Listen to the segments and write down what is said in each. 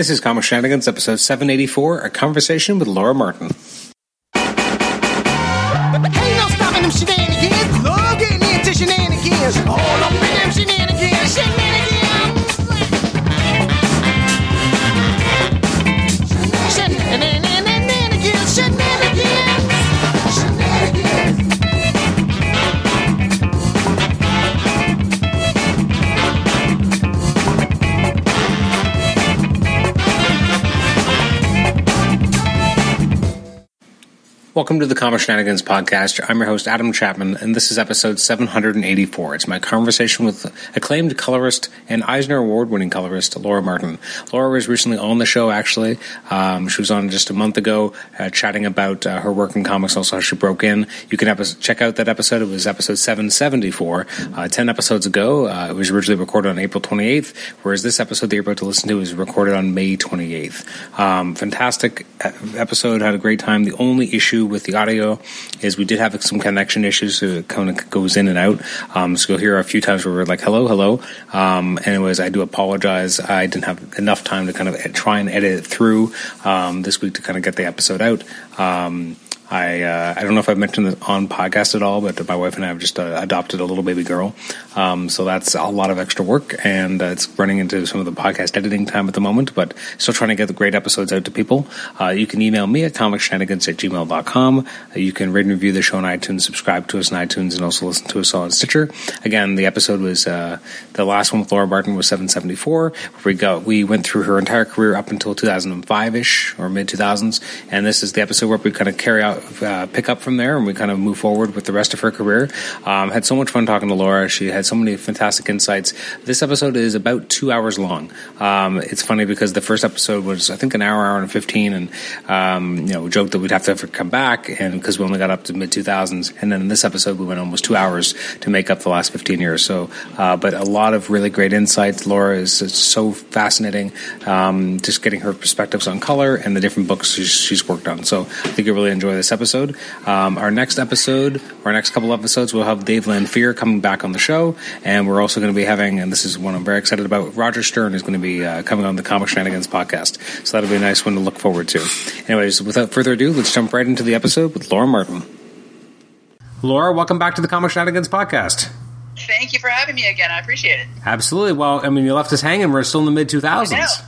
This is Comic Shenanigans, episode 784, a conversation with Laura Martin. To the Comic Shenanigans podcast. I'm your host, Adam Chapman, and this is episode 784. It's my conversation with acclaimed colorist and Eisner Award winning colorist, Laura Martin. Laura was recently on the show, actually. Um, she was on just a month ago, uh, chatting about uh, her work in comics, also how she broke in. You can check out that episode. It was episode 774, uh, 10 episodes ago. Uh, it was originally recorded on April 28th, whereas this episode that you're about to listen to was recorded on May 28th. Um, fantastic uh, episode, had a great time. The only issue with the audio is we did have some connection issues, so it kind of goes in and out. Um, so you'll hear a few times where we're like, hello, hello. Um, anyways, I do apologize. I didn't have enough time to kind of try and edit it through um, this week to kind of get the episode out. Um, I uh, I don't know if I've mentioned this on podcast at all, but my wife and I have just uh, adopted a little baby girl, um, so that's a lot of extra work, and uh, it's running into some of the podcast editing time at the moment. But still trying to get the great episodes out to people. Uh, you can email me at comicshenanigans at gmail.com. You can rate and review the show on iTunes, subscribe to us on iTunes, and also listen to us on Stitcher. Again, the episode was uh, the last one with Laura Martin was 774. We got we went through her entire career up until 2005 ish or mid 2000s, and this is the episode where we kind of carry out uh, pick up from there and we kind of move forward with the rest of her career. Um, had so much fun talking to Laura. She had so many fantastic insights. This episode is about two hours long. Um, it's funny because the first episode was, I think, an hour, hour and 15, and, um, you know, we joked that we'd have to have come back and because we only got up to mid 2000s. And then in this episode, we went almost two hours to make up the last 15 years. So, uh, but a lot of really great insights. Laura is, is so fascinating, um, just getting her perspectives on color and the different books she's, she's worked on. So I think you'll really enjoy this episode. Um, our next episode, our next couple episodes, we'll have Dave Lanphear coming back on the show, and we're also going to be having, and this is one I'm very excited about. Roger Stern is going to be uh, coming on the Comic Shenanigans podcast, so that'll be a nice one to look forward to. Anyways, without further ado, let's jump right into the episode with Laura Martin. Laura, welcome back to the Comic Shenanigans podcast. Thank you for having me again. I appreciate it. Absolutely. Well, I mean, you left us hanging. We're still in the mid 2000s.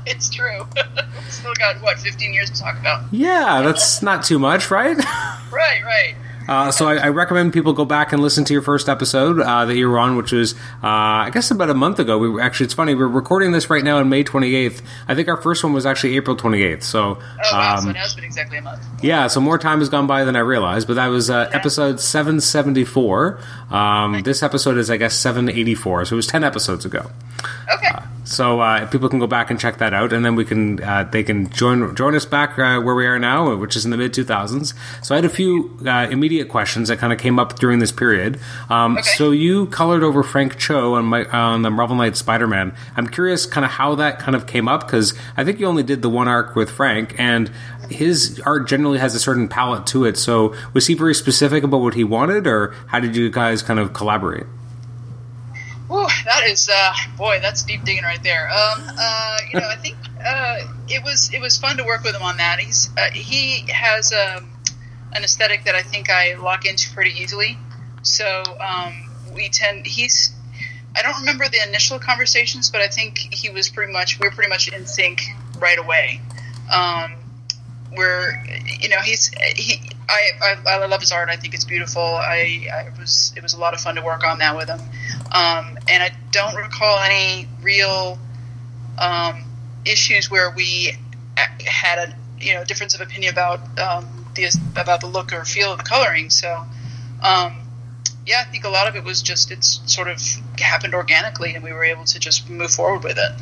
it's true. Still got what 15 years to talk about. Yeah, that's not too much, right? Right, right. Uh, so I, I recommend people go back and listen to your first episode uh, that you were on, which was uh, I guess about a month ago. We were, actually it's funny we're recording this right now on May 28th. I think our first one was actually April 28th. So Oh wow, so um, now it's been exactly a month. yeah, so more time has gone by than I realized. But that was uh, episode 774. Um, this episode is I guess 784. So it was 10 episodes ago. Okay. So uh, people can go back and check that out, and then we can uh, they can join join us back uh, where we are now, which is in the mid 2000s. So I had a few uh, immediate questions that kind of came up during this period. Um, Okay. So you colored over Frank Cho on my on the Marvel Knight Spider Man. I'm curious, kind of how that kind of came up because I think you only did the one arc with Frank, and his art generally has a certain palette to it. So was he very specific about what he wanted, or how did you guys kind of collaborate? Ooh, that is uh, boy, that's deep digging right there. Um, uh, you know, I think uh, it was it was fun to work with him on that. He's uh, he has um, an aesthetic that I think I lock into pretty easily. So um, we tend he's. I don't remember the initial conversations, but I think he was pretty much we were pretty much in sync right away. Um, we're you know he's he I, I I love his art. I think it's beautiful. I, I was it was a lot of fun to work on that with him. Um, and I don't recall any real um, issues where we had a you know difference of opinion about um, the about the look or feel of the coloring. So um, yeah, I think a lot of it was just it's sort of happened organically, and we were able to just move forward with it.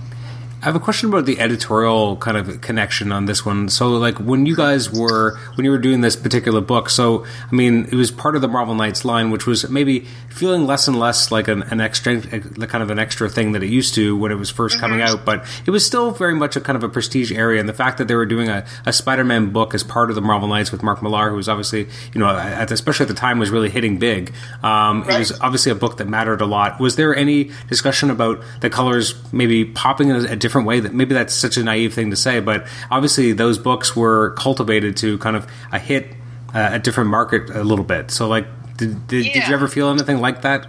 I have a question about the editorial kind of connection on this one. So, like, when you guys were when you were doing this particular book, so I mean, it was part of the Marvel Knights line, which was maybe feeling less and less like an, an extra, kind of an extra thing that it used to when it was 1st coming out. But it was still very much a kind of a prestige area, and the fact that they were doing a, a Spider-Man book as part of the Marvel Knights with Mark Millar, who was obviously, you know, at, especially at the time, was really hitting big. Um, It was obviously a book that mattered a lot. Was there any discussion about the colors maybe popping in a, a different different way. That maybe that's such a naive thing to say, but obviously those books were cultivated to kind of a hit uh, a different market a little bit. So, like, did did, did you ever feel anything like that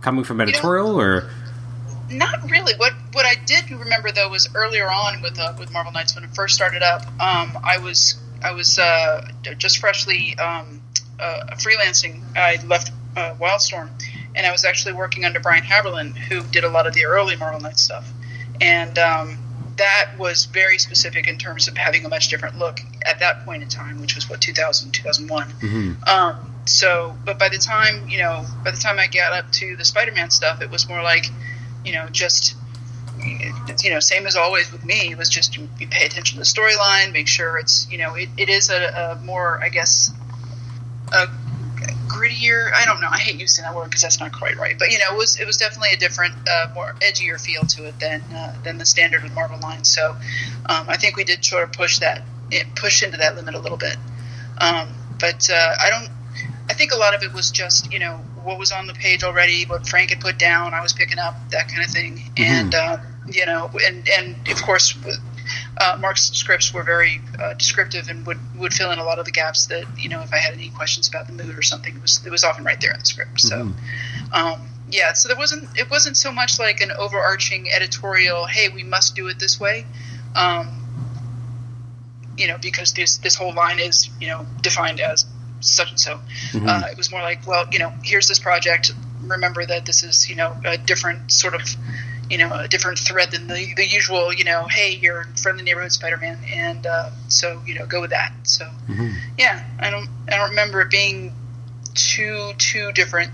coming from editorial or? Not really. What what I did remember though was earlier on with uh, with Marvel Knights when it first started up. Um, I was I was uh, just freshly um, uh, freelancing. I left uh, Wildstorm, and I was actually working under Brian Haberlin, who did a lot of the early Marvel Knights stuff, and um, that was very specific in terms of having a much different look at that point in time, which was what 2000 2001. Um, so, but by the time you know, by the time I got up to the Spider-Man stuff, it was more like, you know, just you know, same as always with me. It was just you you pay attention to the storyline, make sure it's you know, it, it is a, a more, I guess, a grittier. I don't know. I hate using that word because that's not quite right. But you know, it was it was definitely a different, uh, more edgier feel to it than uh, than the standard with Marvel line. So um, I think we did sort of push that push into that limit a little bit. Um, but uh, I don't. I think a lot of it was just you know what was on the page already, what Frank had put down. I was picking up that kind of thing, and uh, you know, and and of course. Uh, Mark's scripts were very uh, descriptive and would, would fill in a lot of the gaps that you know if I had any questions about the mood or something it was it was often right there in the script. So um, yeah, so there wasn't it wasn't so much like an overarching editorial. Hey, we must do it this way. Um, you know, because this this whole line is you know defined as such and so. Uh, it was more like, well, you know, here's this project. Remember that this is you know a different sort of you know a different thread than the, the usual. You know, hey, you're from the neighborhood Spider-Man, and uh, so you know go with that. So yeah, I don't I don't remember it being too too different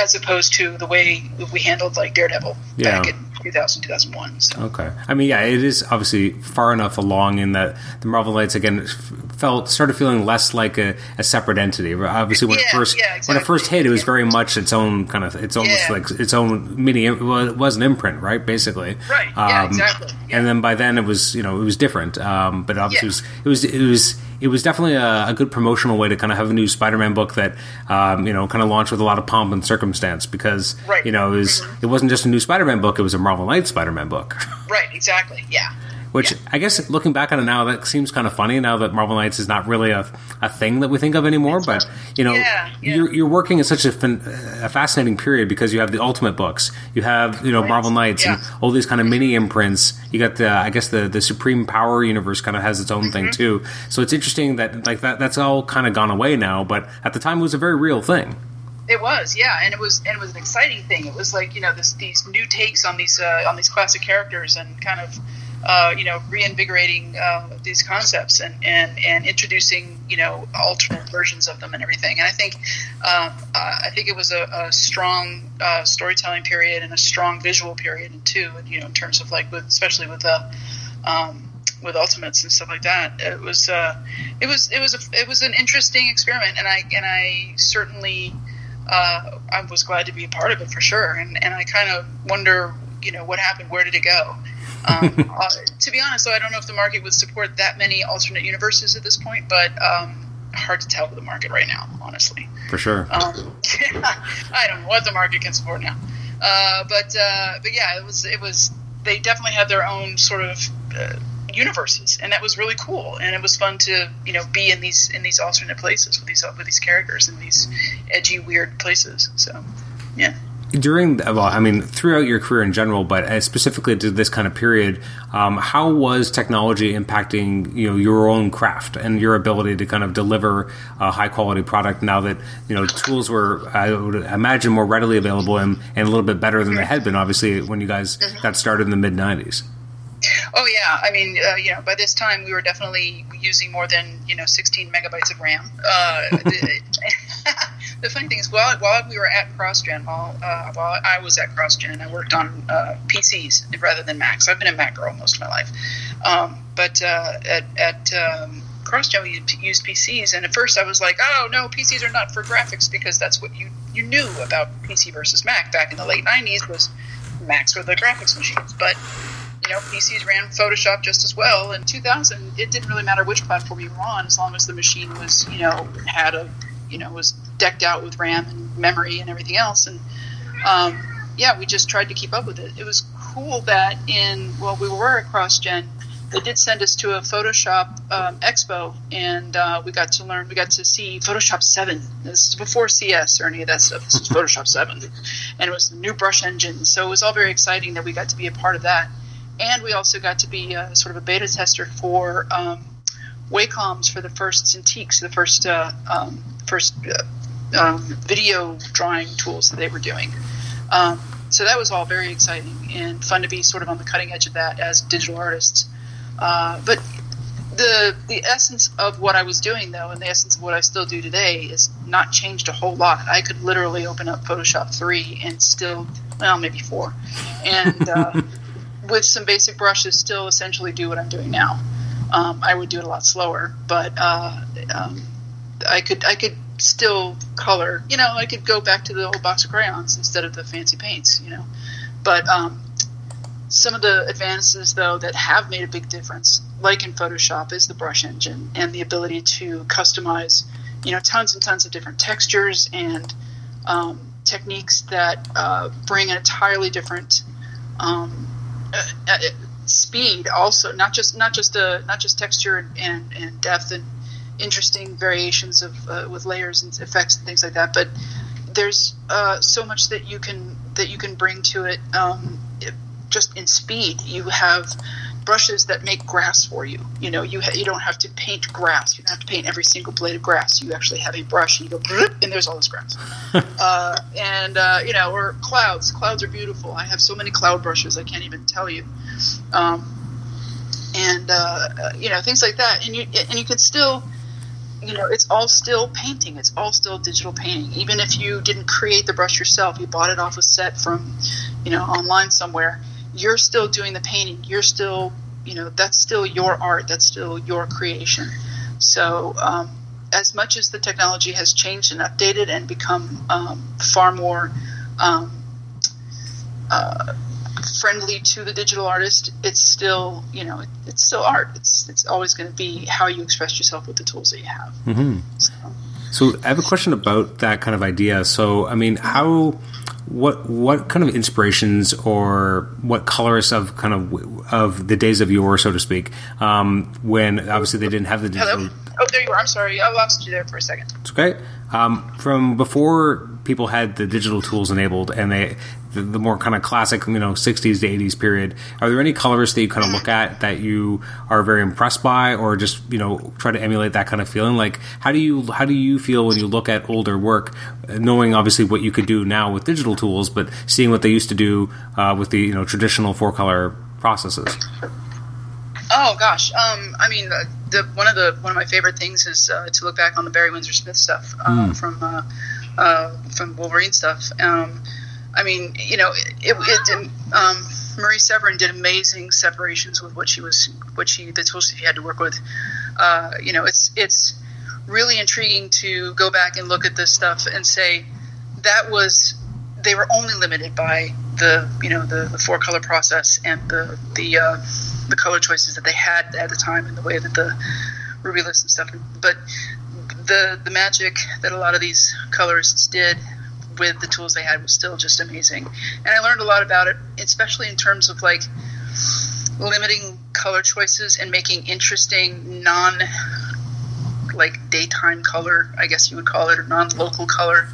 as opposed to the way we handled like Daredevil back Yeah. in 2000 2001. So. Okay. I mean, yeah, it is obviously far enough along in that the Marvel Knights again felt started feeling less like a, a separate entity. Obviously, when it first yeah, when it first hit, it was very much its own kind of. It's almost Yeah. like its own mini. It was it was an imprint, right? Basically. Right, yeah, Um, exactly, yeah. And then by then it was you know it was different. Um, but obviously Yeah. it was it was it was. It was definitely a, a good promotional way to kind of have a new Spider-Man book that, um, you know, kind of launched with a lot of pomp and circumstance because, Right. you know, it was it wasn't just a new Spider-Man book; it was a Marvel Knights Spider-Man book. Right, exactly. Yeah. Which Yeah. I guess looking back on it now, that seems kind of funny now that Marvel Knights is not really a, a thing that we think of anymore. But you know, Yeah, yeah. You're, you're working in such a, fin- a fascinating period because you have the Ultimate books, you have you know Marvel Knights, and all these kind of mini imprints. You got the I guess the the Supreme Power universe kind of has its own thing Mm-hmm. too. So it's interesting that like that that's all kind of gone away now. But at the time, it was a very real thing. It was, yeah, and it was, and it was an exciting thing. It was like you know this, these new takes on these uh, on these classic characters, and kind of uh, you know reinvigorating uh, these concepts, and, and and introducing you know alternate versions of them and everything. And I think um, uh, I think it was a, a strong uh, storytelling period and a strong visual period too. And you know in terms of like with especially with the um, with ultimates and stuff like that. It was uh, it was it was a, it was an interesting experiment, and I and I certainly uh, I was glad to be a part of it for sure. And and I kind of wonder, you know, what happened? Where did it go? Um, uh, to be honest, though, I don't know if the market would support that many alternate universes at this point, but um, hard to tell with the market right now, honestly. For sure. Um, I don't know what the market can support now, uh, but uh, but yeah, it was it was they definitely had their own sort of uh, universes, and that was really cool, and it was fun to you know be in these in these alternate places with these with these characters in these edgy weird places. So yeah. During well i mean throughout your career in general but uh, specifically to this kind of period um, how was technology impacting you know your own craft and your ability to kind of deliver a high quality product now that you know tools were i would imagine more readily available and, and a little bit better than they had been obviously when you guys got started in the mid 90s Oh yeah, I mean, uh, you know, by this time we were definitely using more than you know 16 megabytes of RAM. Uh, the, funny thing is, while while we were at CrossGen, while uh, while I was at CrossGen, I worked on uh, PCs rather than Macs. I've been a Mac girl most of my life, um, but uh, at at um, CrossGen we used PCs, and at first I was like, oh no, PCs are not for graphics because that's what you you knew about PC versus Mac back in the late 90s was Macs were the graphics machines, but you know, PCs ran Photoshop just as well. In 2000, it didn't really matter which platform you were on, as long as the machine was, you know, had a, you know, was decked out with RAM and memory and everything else. And um, yeah, we just tried to keep up with it. It was cool that in well, we were at CrossGen. They did send us to a Photoshop um, expo, and uh, we got to learn. We got to see Photoshop Seven. This is before CS or any of that stuff. This was Photoshop Seven, and it was the new brush engine. So it was all very exciting that we got to be a part of that, and we also got to be uh, sort of a beta tester for um, Wacom's for the first Cintiqs, the first uh, um, first uh, um, video drawing tools that they were doing. Um, so that was all very exciting and fun to be sort of on the cutting edge of that as digital artists. Uh, but the the essence of what I was doing though, and the essence of what I still do today, is not changed a whole lot. I could literally open up Photoshop three and still, well, maybe four, and uh, with some basic brushes, still essentially do what I'm doing now. Um, I would do it a lot slower, but uh, um, I could I could still color. You know, I could go back to the old box of crayons instead of the fancy paints. You know, but um, some of the advances though that have made a big difference, like in Photoshop, is the brush engine and the ability to customize. You know, tons and tons of different textures and um, techniques that uh, bring an entirely different um, uh, uh, speed. Also, not just not just a not just texture and, and, and depth and interesting variations of uh, with layers and effects and things like that. But there's uh, so much that you can that you can bring to it. Um, it just in speed, you have brushes that make grass for you. You know, you ha- you don't have to paint grass. You don't have to paint every single blade of grass. You actually have a brush, and you go, and there's all this grass. uh, and uh, you know, or clouds. Clouds are beautiful. I have so many cloud brushes, I can't even tell you. Um, and uh, you know, things like that. And you and you can still you know, it's all still painting. It's all still digital painting. Even if you didn't create the brush yourself, you bought it off a set from, you know, online somewhere. You're still doing the painting. You're still, you know, that's still your art. That's still your creation. So, um, as much as the technology has changed and updated and become um, far more um, uh, friendly to the digital artist, it's still you know it's still art. It's it's always going to be how you express yourself with the tools that you have. Mm-hmm. So, So I have a question about that kind of idea. So I mean, how what what kind of inspirations or what colorists of kind of of the days of yore, so to speak, um, when obviously they didn't have the digital. hello. Oh, there you are. I'm sorry, I lost you there for a second. It's okay. Um, from before people had the digital tools enabled and they the, the more kind of classic, you know, 60s to 80s period, are there any colorists that you kind of look at that you are very impressed by or just, you know, try to emulate that kind of feeling? Like, how do you, how do you feel when you look at older work, knowing obviously what you could do now with digital tools, but seeing what they used to do uh, with the, you know, traditional four color processes? Oh gosh, um, I mean, the, the one of the one of my favorite things is uh, to look back on the Barry Windsor Smith stuff uh, from uh, uh, from Wolverine stuff. Um, I mean, you know, it, it, it um, Marie Severin did amazing separations with what she was, what she, the tools she had to work with. Uh, you know, it's it's really intriguing to go back and look at this stuff and say that was they were only limited by the you know the, the four color process and the the uh, the color choices that they had at the time and the way that the rubylith and stuff. But the the magic that a lot of these colorists did with the tools they had was still just amazing. And I learned a lot about it, especially in terms of like limiting color choices and making interesting non like daytime color, I guess you would call it, or non-local color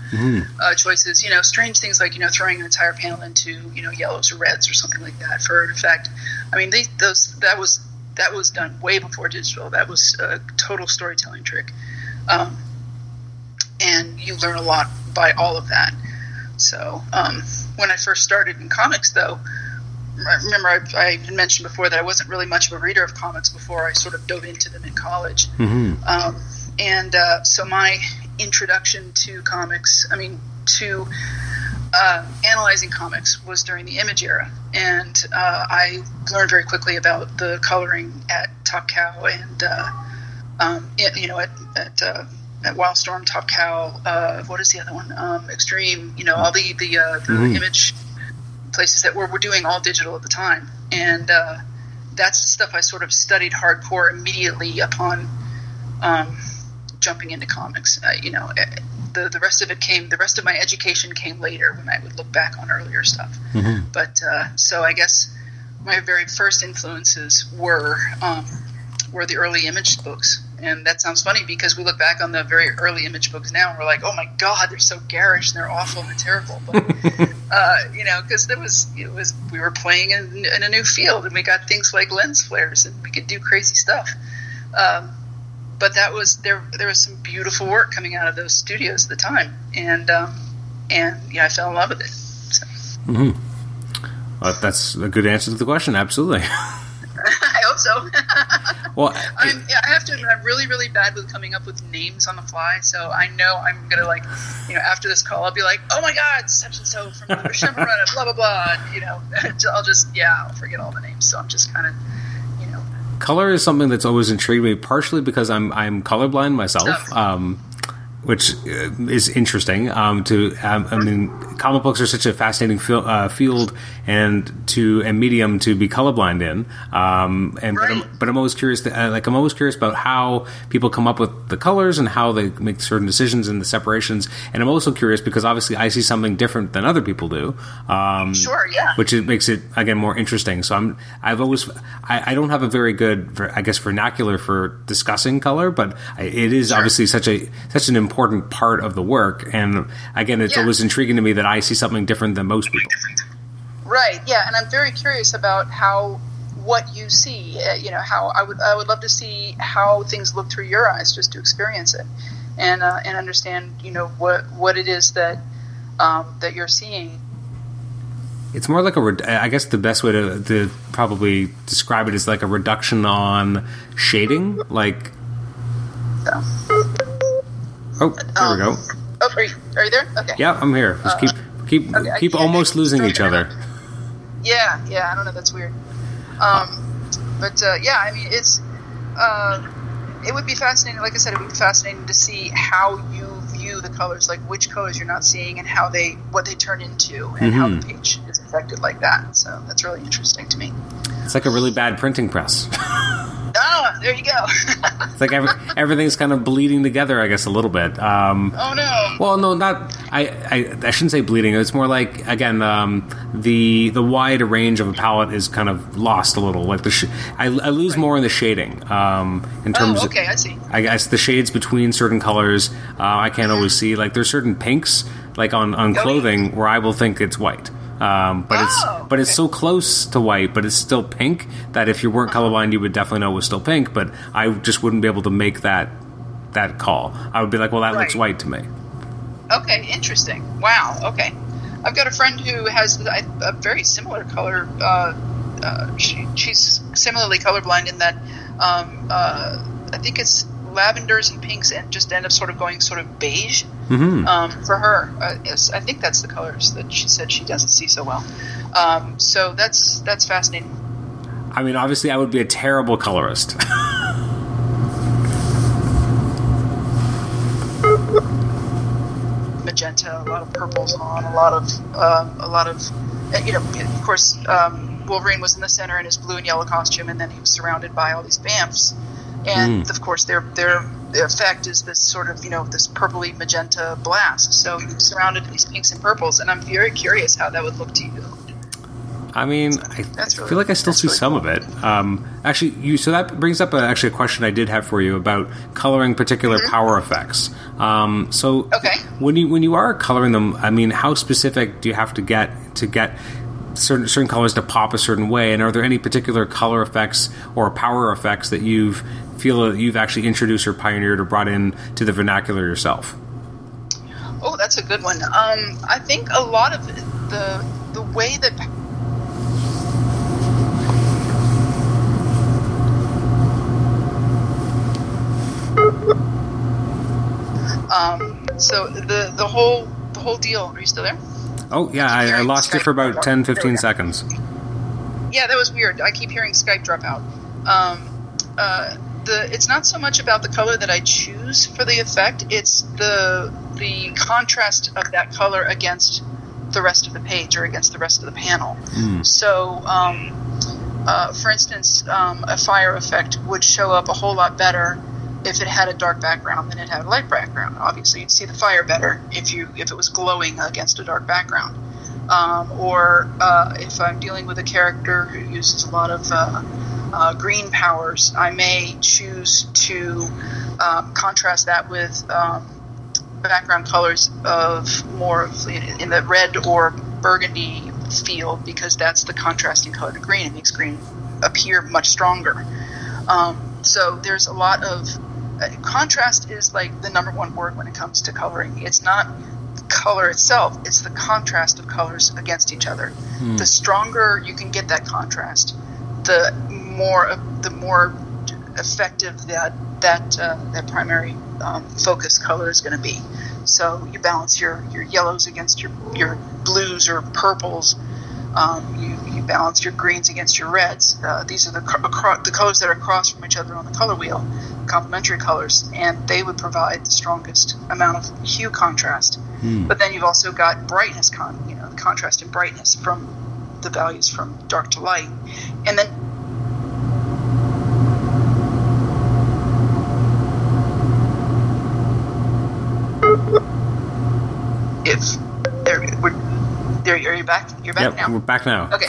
uh, choices. You know, strange things like you know throwing an entire panel into you know yellows or reds or something like that for an effect. I mean, they, those that was that was done way before digital. That was a total storytelling trick, um, and you learn a lot by all of that. So um, when I first started in comics, though, remember I, I mentioned before that I wasn't really much of a reader of comics before I sort of dove into them in college. Um, and uh, so my introduction to comics, I mean, to uh, analyzing comics was during the Image era, and uh, I learned very quickly about the coloring at Top Cow and uh, um, it- you know at at, uh, at Wildstorm, Top Cow. Uh, what is the other one? Um, Extreme. You know all the the, uh, the Image places that were, were doing all digital at the time, and uh, that's stuff I sort of studied hardcore immediately upon um, jumping into comics. Uh, you know, eh, the the rest of it came. The rest of my education came later when I would look back on earlier stuff. But uh, so I guess my very first influences were um, were the early image books. And that sounds funny because we look back on the very early image books now and we're like, oh my god, they're so garish and they're awful and they're terrible. But uh, you know, because there was it was we were playing in, in a new field and we got things like lens flares and we could do crazy stuff. Um, but that was there. There was some beautiful work coming out of those studios at the time, and um, and yeah, I fell in love with it. So, Well, that's a good answer to the question. Absolutely. I so. Well, I'm, yeah, I have to admit, I'm really, really bad with coming up with names on the fly. So I know I'm gonna like, you know, after this call, I'll be like, oh my god, such and so from Shimaruna, blah blah blah. And, you know, I'll just yeah, I'll forget all the names. So I'm just kind of, you know, color is something that's always intrigued me, partially because I'm I'm colorblind myself, um, which uh, is interesting. Um, to I mean, comic books are such a fascinating fil- uh, field and to a medium to be colorblind in. Um, and but, I'm, but I'm always curious. To, uh, like I'm always curious about how people come up with the colors and how they make certain decisions and the separations. And I'm also curious because obviously I see something different than other people do. Um, Sure, yeah. which it makes it again more interesting. So I'm I've always I, I don't have a very good I guess vernacular for discussing color, but I, it is obviously such a such an important part of the work. And again, it's Yeah. always intriguing to me that I see something different than most people. Right. Yeah, and I'm very curious about how what you see. Uh, you know, how I would I would love to see how things look through your eyes just to experience it, and uh, and understand you know what what it is that um, that you're seeing. It's more like a I guess the best way to, to probably describe it is like a reduction on shading. Like So. Oh, there we go. Oh, are you, are you there? Okay. Yeah, I'm here. Just keep keep okay, keep almost losing each other. Yeah, yeah, I don't know. That's weird. Um, but uh, yeah, I mean, it's uh, it would be fascinating. Like I said, it would be fascinating to see how you view the colors, like which colors you're not seeing, and how they what they turn into, and how Mm-hmm. the page affected like that. So that's really interesting to me. It's like a really bad printing press. Oh, there you go. It's like every, everything's kind of bleeding together, I guess, a little bit. Um, oh no. well, no, not. I, I. I shouldn't say bleeding. It's more like again, um, the the wide range of a palette is kind of lost a little. Like the, sh- I, I lose more in the shading. Um, in terms, Oh, okay, I see. I guess the shades between certain colors, uh, I can't always see. Like there's certain pinks, like on on clothing, where I will think it's white. Um, but Oh, it's but it's so close to white, but it's still pink that if you weren't colorblind, you would definitely know it was still pink. But I just wouldn't be able to make that that call. I would be like, well, that looks white to me. Okay, interesting. Wow. Okay, I've got a friend who has a, a very similar color. Uh, uh, she, she's similarly colorblind in that um, uh, I think it's lavenders and pinks and just end up sort of going sort of beige. hmm Um, for her, uh, I think that's the colors that she said she doesn't see so well. Um, so that's that's fascinating. I mean, obviously, I would be a terrible colorist. magenta, a lot of purples on, a lot of um, a lot of uh, you know, of course, um, Wolverine was in the center in his blue and yellow costume, and then he was surrounded by all these bamfs, and of course their their effect is this sort of you know this purpley magenta blast. So was surrounded in these pinks and purples, and I'm very curious how that would look to you. I mean, I really- feel like I still see really some cool. of it. Um, actually, you so that brings up a, actually a question I did have for you about coloring particular power effects. Um, so, Mm-hmm. Okay. when you when you are coloring them, I mean, how specific do you have to get to get certain certain colors to pop a certain way? And are there any particular color effects or power effects that you've feel that you've actually introduced or pioneered or brought in to the vernacular yourself? Oh, that's a good one. Um, I think a lot of the the way that um, so the the whole the whole deal. Are you still there? Oh yeah, I, I lost you for about Skype. 10, There we 15 go. seconds. Yeah, that was weird. I keep hearing Skype drop out. Um, uh, the it's not so much about the color that I choose for the effect; it's the the contrast of that color against the rest of the page or against the rest of the panel. So, um, uh, for instance, um, a fire effect would show up a whole lot better if it had a dark background than it had a light background. Obviously, you'd see the fire better if you if it was glowing against a dark background. Um, or uh, if I'm dealing with a character who uses a lot of uh, uh, green powers, I may choose to um, contrast that with um, background colors of more of in the red or burgundy field because that's the contrasting color to green. It makes green appear much stronger. Um, so there's a lot of contrast is like the number one word when it comes to coloring. It's not color itself; it's the contrast of colors against each other. The stronger you can get that contrast, the more the more effective that that uh, that primary um, focus color is going to be. So you balance your, your yellows against your your blues or purples. Um, you, you balance your greens against your reds. Uh, these are the acro- the colors that are across from each other on the color wheel, complementary colors, and they would provide the strongest amount of hue contrast. But then you've also got brightness, con- you know, contrast and brightness from the values from dark to light, and then if there, are you back? You're back Yep, now. we're back now. Okay.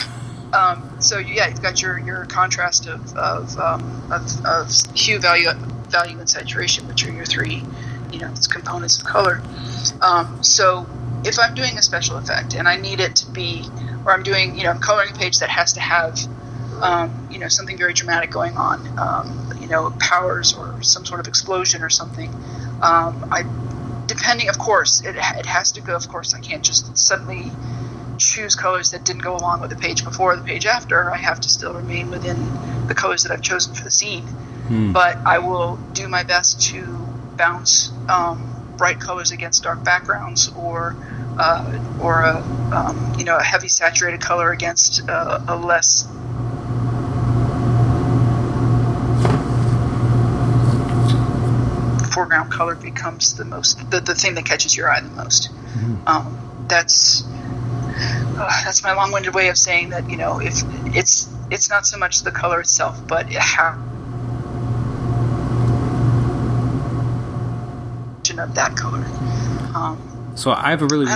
Um, so yeah, you've got your, your contrast of of, um, of of hue, value, value, and saturation, which are your three, you know, components of color. Um, so if I'm doing a special effect and I need it to be, or I'm doing, you know, I'm coloring a page that has to have, um, you know, something very dramatic going on, um, you know, powers or some sort of explosion or something. Um, I, depending, of course, it, it has to go. Of course, I can't just suddenly choose colors that didn't go along with the page before or the page after. I have to still remain within the colors that I've chosen for the scene. But I will do my best to bounce um, bright colors against dark backgrounds, or uh, or a um, you know a heavy saturated color against uh, a less foreground color becomes the most the, the thing that catches your eye the most. Um, that's uh, that's my long-winded way of saying that you know if it's it's not so much the color itself, but how of that color. Um, So I have a really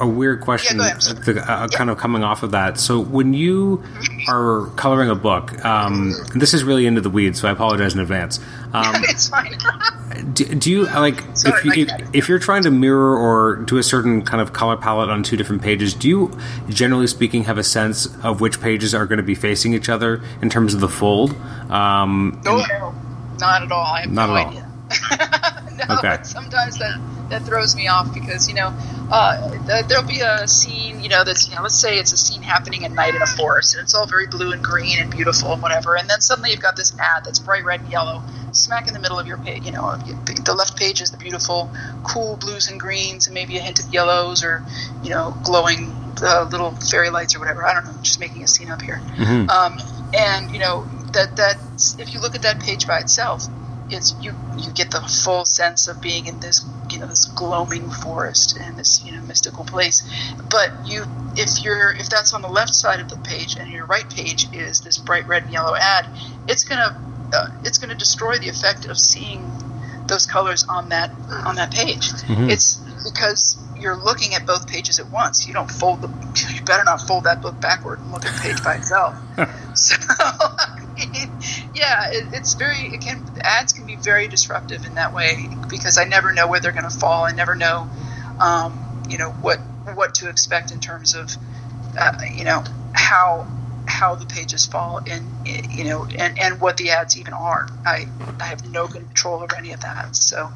a weird question, Yeah, ahead. uh, the- uh, kind of coming off of that. So when you are coloring a book, um, this is really into the weeds, so I apologize in advance. Um, it's fine. do, do you like Sorry, if you if, you're trying to mirror or do a certain kind of color palette on two different pages? Do you, generally speaking, have a sense of which pages are going to be facing each other in terms of the fold? Um, no, no, not at all. I have Not no at all. idea. no, Okay. sometimes that that throws me off because you know uh, there'll be a scene you know that's you know let's say it's a scene happening at night in a forest and it's all very blue and green and beautiful and whatever and then suddenly you've got this ad that's bright red and yellow smack in the middle of your page you know the left page is the beautiful cool blues and greens and maybe a hint of yellows or you know glowing uh, little fairy lights or whatever. I don't know just making a scene up here. Um, and you know that that if you look at that page by itself it's you you get the full sense of being in this you know this glowing forest and this you know mystical place. But you if you're if that's on the left side of the page and your right page is this bright red and yellow ad it's gonna uh, it's gonna destroy the effect of seeing those colors on that on that page. It's because you're looking at both pages at once. You don't fold the you better not fold that book backward and look at the page by itself. So yeah, it, it's very it can ads can be very disruptive in that way because I never know where they're going to fall. I never know, um, you know, what what to expect in terms of, uh, you know, how how the pages fall and you know and, and what the ads even are. I I have no control over any of that, so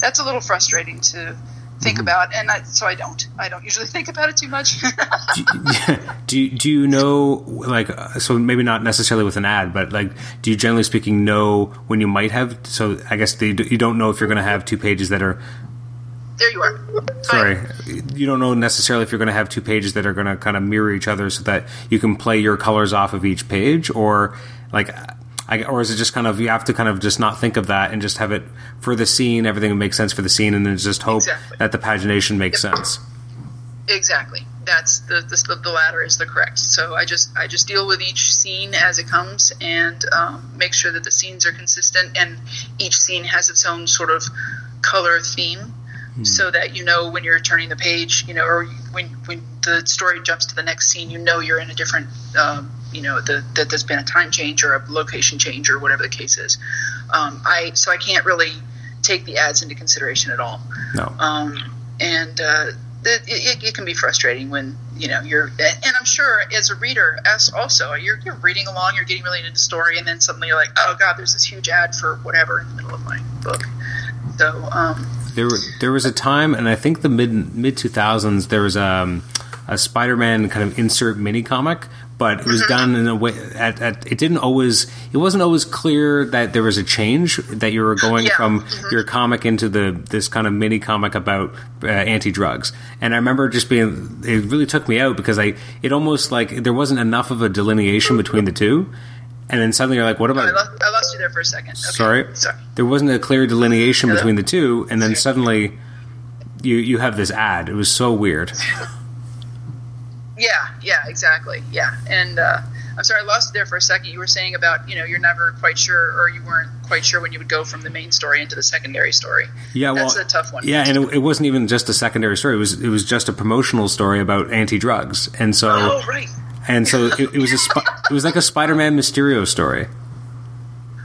that's a little frustrating to think mm-hmm. about, and I, so I don't. I don't usually think about it too much. do you, do you know like so maybe not necessarily with an ad but like do you generally speaking know when you might have so i guess you don't know if you're going to have two pages that are there you are. sorry you don't know necessarily if you're going to have two pages that are going to kind of mirror each other so that you can play your colors off of each page or like I, or is it just kind of you have to kind of just not think of that and just have it for the scene everything makes sense for the scene and then just hope Exactly. that the pagination makes sense Exactly. that's the, the the latter is the correct. So I just I just deal with each scene as it comes and um, make sure that the scenes are consistent and each scene has its own sort of color theme, so that you know when you're turning the page, you know, or when when the story jumps to the next scene, you know you're in a different. Um, you know the, that there's been a time change or a location change or whatever the case is. Um, I so I can't really take the ads into consideration at all No. um, and uh, it, it, it can be frustrating when you know you're and i'm sure as a reader as also you're, you're reading along you're getting really into the story and then suddenly you're like oh god there's this huge ad for whatever in the middle of my book so um, There, there was a time, and I think the mid mid two thousands, there was um, a Spider Man kind of insert mini comic, but it was done in a way. At, at, it didn't always. It wasn't always clear that there was a change that you were going Yeah. from your comic into the this kind of mini comic about uh, anti drugs. And I remember just being. It really took me out because I. It almost like there wasn't enough of a delineation between the two. And then suddenly you're like, what I, about lost, I lost you there for a second okay. Sorry? sorry there wasn't a clear delineation Hello? between the two, and then suddenly you you have this ad. It was so weird. yeah yeah exactly. Yeah. And uh, i'm sorry i lost there for a second. You were saying about you know you're never quite sure or you weren't quite sure when you would go from the main story into the secondary story. Yeah, well, that's a tough one. Yeah, and it, it wasn't even just a secondary story. It was it was just a promotional story about anti drugs, and so oh right. and so it, it was a spi- it was like a Spider Man Mysterio story.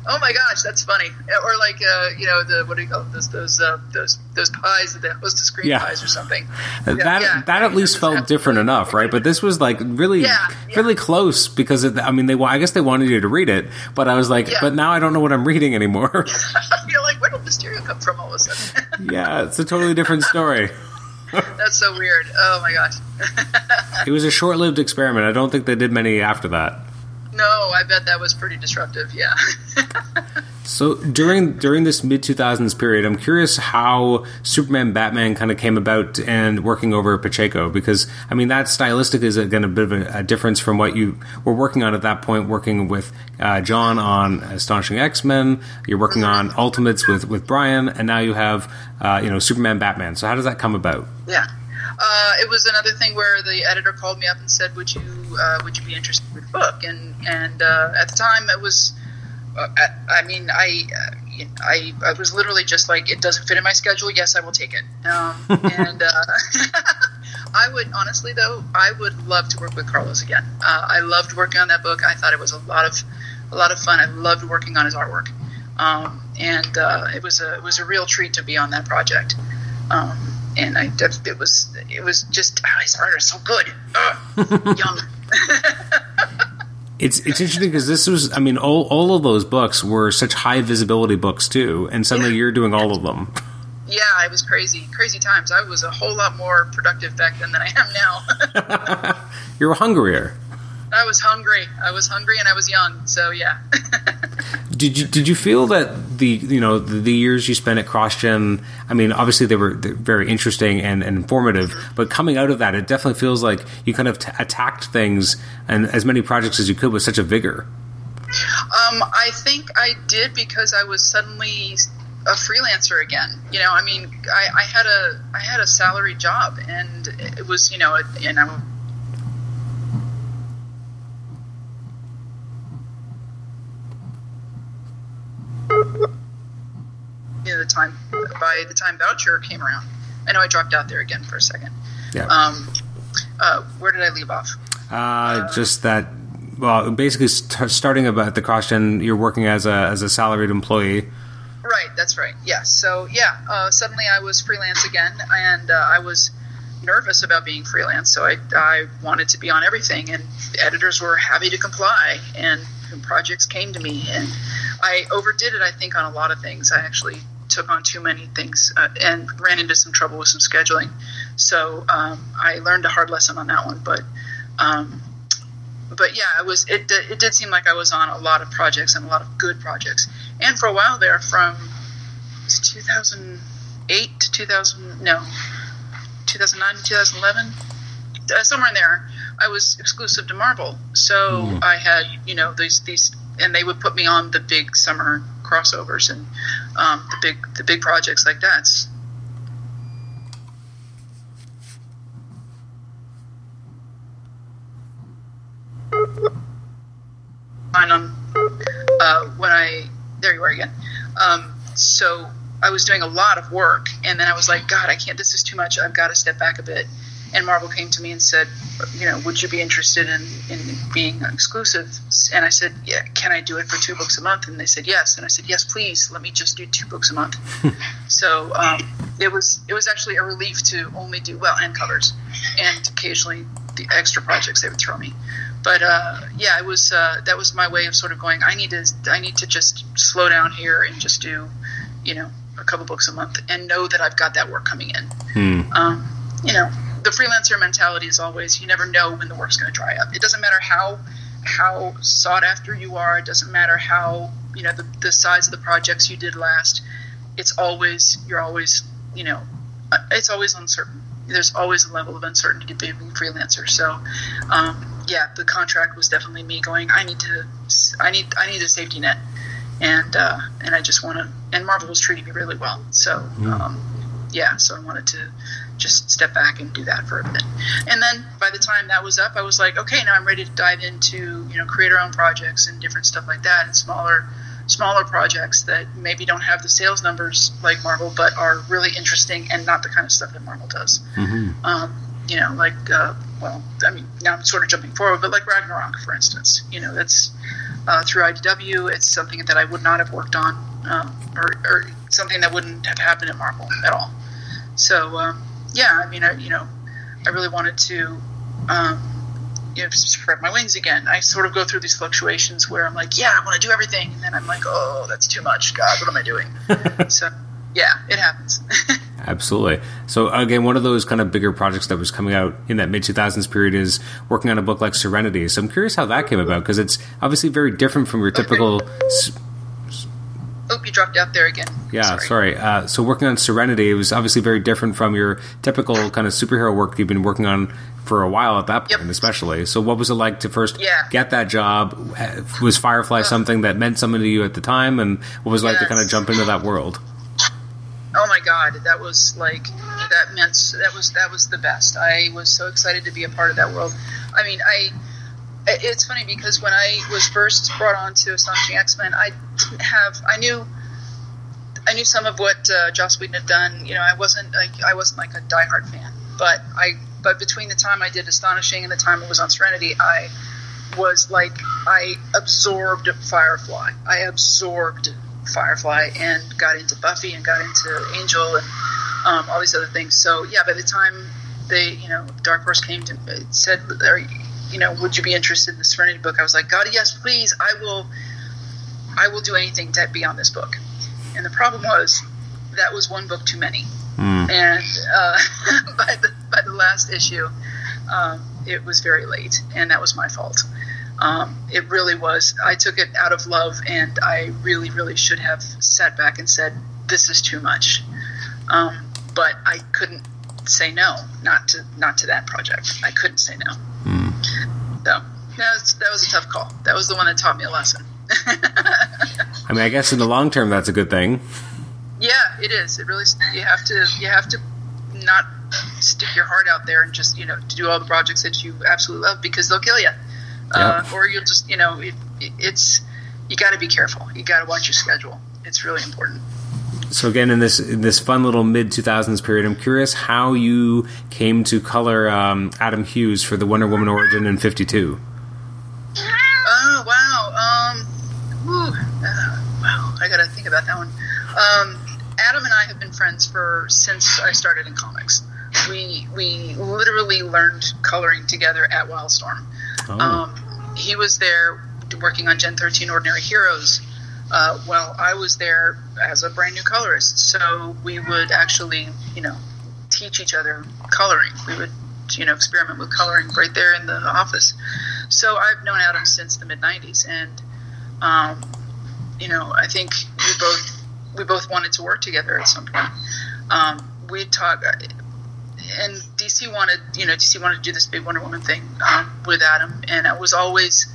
Oh my gosh, that's funny. Or like, uh, you know, the what do you call it? those those uh, those those pies, the hostess cream Yeah. pies or something. that yeah. that at least felt different enough, right? But this was like really Yeah, really close because it, I mean they I guess they wanted you to read it, but I was like, but now I don't know what I'm reading anymore. You're like, where did Mysterio come from all of a sudden? yeah, it's a totally different story. that's so weird. Oh my gosh. It was a short lived experiment. I don't think they did many after that. No, I bet that was pretty disruptive. Yeah. So during during this mid two thousands period, I'm curious how Superman Batman kind of came about and working over Pacheco because I mean that stylistic is again a bit of a, a difference from what you were working on at that point, working with uh, John on Astonishing X Men. You're working on Ultimates with with Brian, and now you have uh, you know Superman Batman. So how does that come about? yeah. Uh, it was another thing where the editor called me up and said, "Would you uh, would you be interested in the book?" And and uh, at the time, it was. Uh, I, I mean, I, uh, I I was literally just like, it doesn't fit in my schedule. Yes, I will take it. Um, and uh, I would honestly, though, I would love to work with Carlos again. Uh, I loved working on that book. I thought it was a lot of a lot of fun. I loved working on his artwork, um, and uh, it was a it was a real treat to be on that project. Um, and I it was it was just oh, his art is so good. Ugh, yum. It's it's interesting because this was I mean all all of those books were such high visibility books too, and suddenly Yeah. you're doing all of them. Yeah, it was crazy, crazy times. I was a whole lot more productive back then than I am now. You're hungrier. I was hungry. I was hungry and I was young. So yeah. Did you did you feel that the you know the, the years you spent at CrossGen? I mean, obviously they were very interesting and, and informative, but coming out of that, it definitely feels like you kind of t- attacked things and as many projects as you could with such a vigor. Um, I think I did because I was suddenly a freelancer again. You know, I mean, I, I had a I had a salary job, and it was you know, and I the time by the time voucher came around. I know I dropped out there again for a second. Yeah, Um, uh, where did I leave off? uh, just that. Well, basically, st- starting about the CrossGen, you're working as a as a salaried employee. Right, that's right. Yeah. So yeah, uh, suddenly I was freelance again, and uh, I was nervous about being freelance. So I, I wanted to be on everything, and editors were happy to comply, and, projects came to me, and I overdid it. I think on a lot of things. I actually took on too many things uh, and ran into some trouble with some scheduling. So um, I learned a hard lesson on that one, but. Um, but yeah, it was it. It did seem like I was on a lot of projects and a lot of good projects. And for a while there, from 2008 to 2000, no, 2009 to 2011, uh, somewhere in there, I was exclusive to Marvel. So I had you know these these, and they would put me on the big summer crossovers and um, the big the big projects like that. Mine on um, uh, when I there you are again. Um, so I was doing a lot of work, and then I was like, God, I can't. This is too much. I've got to step back a bit and Marvel came to me and said, you know, would you be interested in, in being exclusive? And I said, yeah, can I do it for two books a month? And they said yes. And I said, yes, please. Let me just do two books a month. so um, it was it was actually a relief to only do well and covers, and occasionally the extra projects they would throw me. But uh, yeah, it was uh, that was my way of sort of going. I need to I need to just slow down here and just do, you know, a couple books a month and know that I've got that work coming in. Um, you know, the freelancer mentality is always you never know when the work's going to dry up. It doesn't matter how how sought after you are. It doesn't matter how you know the, the size of the projects you did last. It's always you're always you know uh, it's always uncertain. There's always a level of uncertainty to being a freelancer. So um, yeah, the contract was definitely me going. I need to I need I need a safety net, and uh, and I just want to. And Marvel was treating me really well. So um, yeah, so I wanted to just step back and do that for a bit. And then by the time that was up, I was like, okay, now I'm ready to dive into you know create our own projects and different stuff like that, and smaller smaller projects that maybe don't have the sales numbers like Marvel, but are really interesting and not the kind of stuff that Marvel does. Um, you know, like uh, well, I mean, now I'm sort of jumping forward, but like Ragnarok, for instance, you know, that's uh, through IDW. It's something that I would not have worked on, um, or, or something that wouldn't have happened at Marvel at all. So um, yeah, I mean, I, you know, I really wanted to, um, you know, spread my wings again. I sort of go through these fluctuations where I'm like, yeah, I want to do everything, and then I'm like, oh, that's too much. God, what am I doing? so yeah, it happens. Absolutely. So again, one of those kind of bigger projects that was coming out in that mid 2000s period is working on a book like Serenity. So I'm curious how that came about because it's obviously very different from your typical. You dropped out there again. Yeah, sorry. Uh, so working on Serenity, it was obviously very different from your typical kind of superhero work you've been working on for a while at that point, Yep. especially. So what was it like to first Yeah. get that job? Was Firefly something that meant something to you at the time, and what was it like to kind of jump into that world? oh my god that was like that meant that was that was the best i was so excited to be a part of that world i mean i it's funny because when i was first brought on to astonishing x-men i didn't have i knew i knew some of what uh, joss whedon had done you know i wasn't like i wasn't like a diehard fan but i but between the time i did astonishing and the time i was on serenity i was like I absorbed Firefly. I absorbed Firefly and got into Buffy and got into Angel and um, all these other things. So yeah, by the time they, you know, Dark Horse came to said, you- know, would you be interested in the Serenity book? I was like, God, yes, please. I will. I will do anything to be on this book. And the problem was that was one book too many. And uh, by the by the last issue, um, it was very late, and that was my fault. Um, it really was. I took it out of love, and I really, really should have sat back and said, "This is too much." Um, but I couldn't say no, not to not to that project. I couldn't say no. So that was, that was a tough call. That was the one that taught me a lesson. I mean, I guess in the long term, that's a good thing. Yeah, it is. It really you have to you have to not stick your heart out there and just you know to do all the projects that you absolutely love because they'll kill you, uh, Yep. or you'll just you know it, it's you got to be careful. You got to watch your schedule. It's really important. So again, in this in this fun little mid 2000s period, I'm curious how you came to color um, Adam Hughes for the Wonder Woman origin in 52. Oh wow, um, whew, uh, wow, I got to think about that one. Um, Adam and I have been friends for since I started in comics. We we literally learned coloring together at Wildstorm. Oh. Um, he was there working on Gen 13 Ordinary Heroes. Uh, well, I was there as a brand new colorist, so we would actually, you know, teach each other coloring. We would, you know, experiment with coloring right there in the office. So I've known Adam since the mid '90s, and um, you know, I think we both we both wanted to work together at some point. Um, we talked, and DC wanted, you know, DC wanted to do this big Wonder Woman thing um, with Adam, and I was always,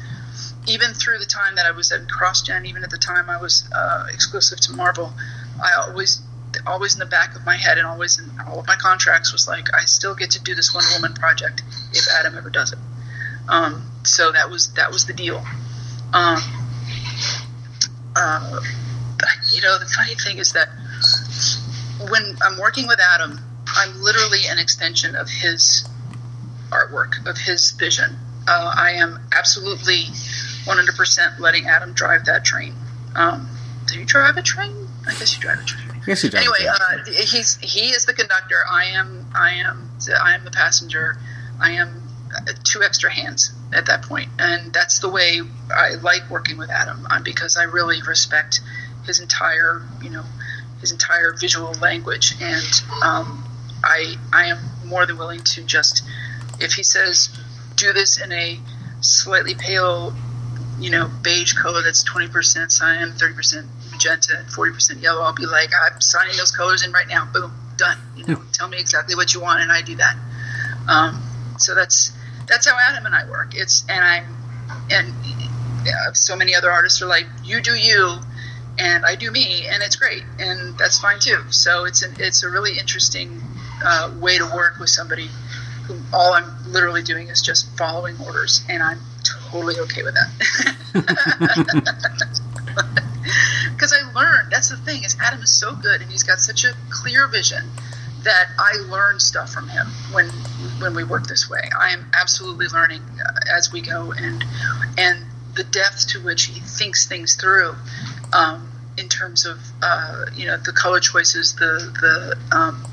even through the time that I was at CrossGen, even at the time I was uh, exclusive to Marvel, I always, always in the back of my head and always in all of my contracts was like, I still get to do this Wonder Woman project if Adam ever does it. Um, so that was that was the deal, Um, uh, you know, the funny thing is that when I'm working with Adam, I'm literally an extension of his artwork, of his vision. Uh, I am absolutely 100% letting Adam drive that train. Um, do you drive a train? I guess you drive a train. Yes, you do. Anyway, uh, he's he is the conductor. I am I am I am the passenger. I am uh, two extra hands at that point. point, and that's the way I like working with Adam uh, because I really respect his entire you know his entire visual language, and um, I I am more than willing to just if he says do this in a slightly pale you know beige color that's 20% cyan 30% magenta 40% yellow i'll be like i'm signing those colors in right now. Boom done. You know tell me exactly what you want and i do that. Um, so that's that's how adam and i work. It's and i'm and yeah, so many other artists are like you do you and i do me and it's great and that's fine too. So it's an, it's a really interesting uh, way to work with somebody who all i'm literally doing is just following orders and i'm totally okay with that because I learned. That's the thing is Adam is so good, and he's got such a clear vision that I learn stuff from him when when we work this way. I am absolutely learning uh, as we go, and and the depth to which he thinks things through. Um, in terms of uh, you know the color choices, the the um,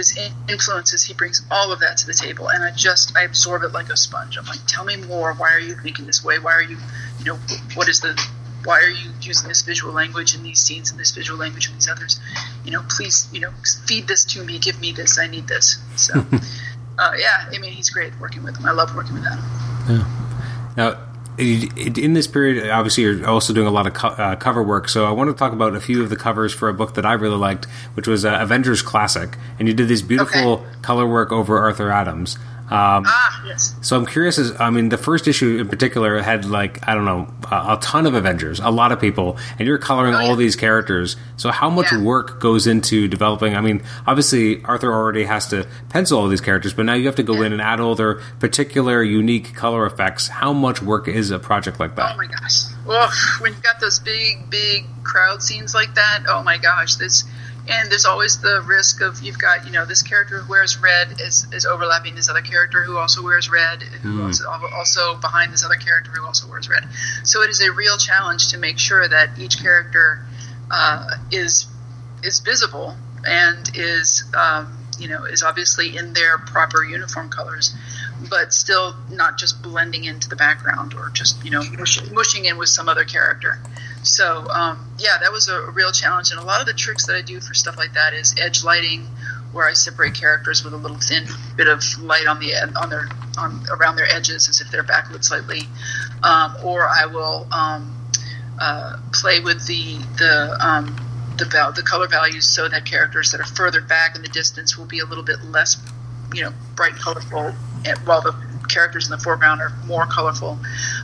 his influences, he brings all of that to the table, and I just I absorb it like a sponge. I'm like, tell me more. Why are you thinking this way? Why are you, you know, what is the why are you using this visual language in these scenes and this visual language in these others? You know, please, you know, feed this to me. Give me this. I need this. So, uh, yeah, I mean, he's great working with him. I love working with Adam. Yeah. Now, in this period, obviously, you're also doing a lot of co- uh, cover work. So I want to talk about a few of the covers for a book that I really liked, which was uh, Avengers Classic. And you did this beautiful Okay. color work over Arthur Adams. Um, Ah, yes. so I'm curious. As I mean, the first issue in particular had like I don't know a, a ton of Avengers, a lot of people, and you're coloring Oh, all yeah. these characters. So how much Yeah. work goes into developing? I mean, obviously Arthur already has to pencil all these characters, but now you have to go Yeah. in and add all their particular unique color effects. How much work is a project like that? Oh my gosh. Ugh, when you've got those big, big crowd scenes like that, oh my gosh. This and there's always the risk of you've got, you know, this character who wears red is, is overlapping this other character who also wears red, who also, also behind this other character who also wears red. So it is a real challenge to make sure that each character uh, is is visible and is um, you know is obviously in their proper uniform colors, but still not just blending into the background or just you know mush, mushing in with some other character. So um, yeah, that was a real challenge, and a lot of the tricks that I do for stuff like that is edge lighting, where I separate characters with a little thin bit of light on the ed- on their on around their edges as if they're backlit slightly, um, or I will um, uh, play with the the um, the val- the color values so that characters that are further back in the distance will be a little bit less, you know, bright and colorful, while the characters in the foreground are more colorful,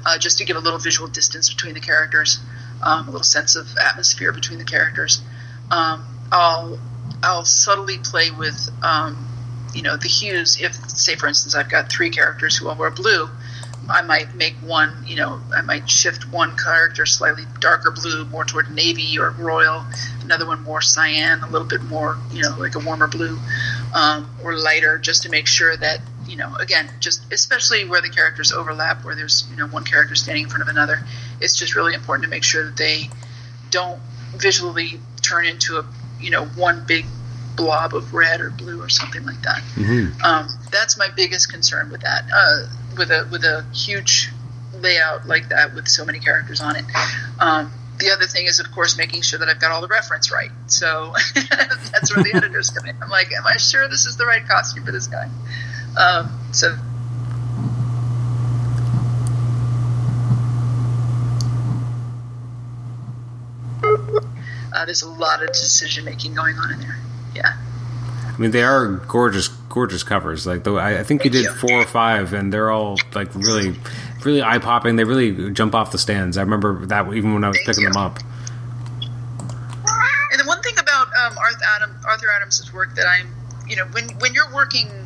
uh, just to give a little visual distance between the characters, um, a little sense of atmosphere between the characters. Um, I'll I'll subtly play with um, you know the hues. If say for instance I've got three characters who all wear blue, I might make one, you know, I might shift one character slightly darker blue, more toward navy or royal, another one more cyan, a little bit more, you know, like a warmer blue, um, or lighter, just to make sure that, you know, again, just especially where the characters overlap, where there's, you know, one character standing in front of another, it's just really important to make sure that they don't visually turn into a, you know, one big blob of red or blue or something like that. Um, that's my biggest concern with that. Uh, with a with a huge layout like that with so many characters on it. Um, the other thing is, of course, making sure that I've got all the reference right. So that's where the editors come in. I'm like, am I sure this is the right costume for this guy? Um, so uh, there's a lot of decision making going on in there. Yeah. I mean, they are gorgeous, gorgeous covers. Like, though, I, I think you Thank did you. four or five, and they're all like really, really eye popping. They really jump off the stands. I remember that even when I was Thank picking you. them up. And the one thing about um, Arthur, Adam, Arthur Adams' work that I'm, you know, when when you're working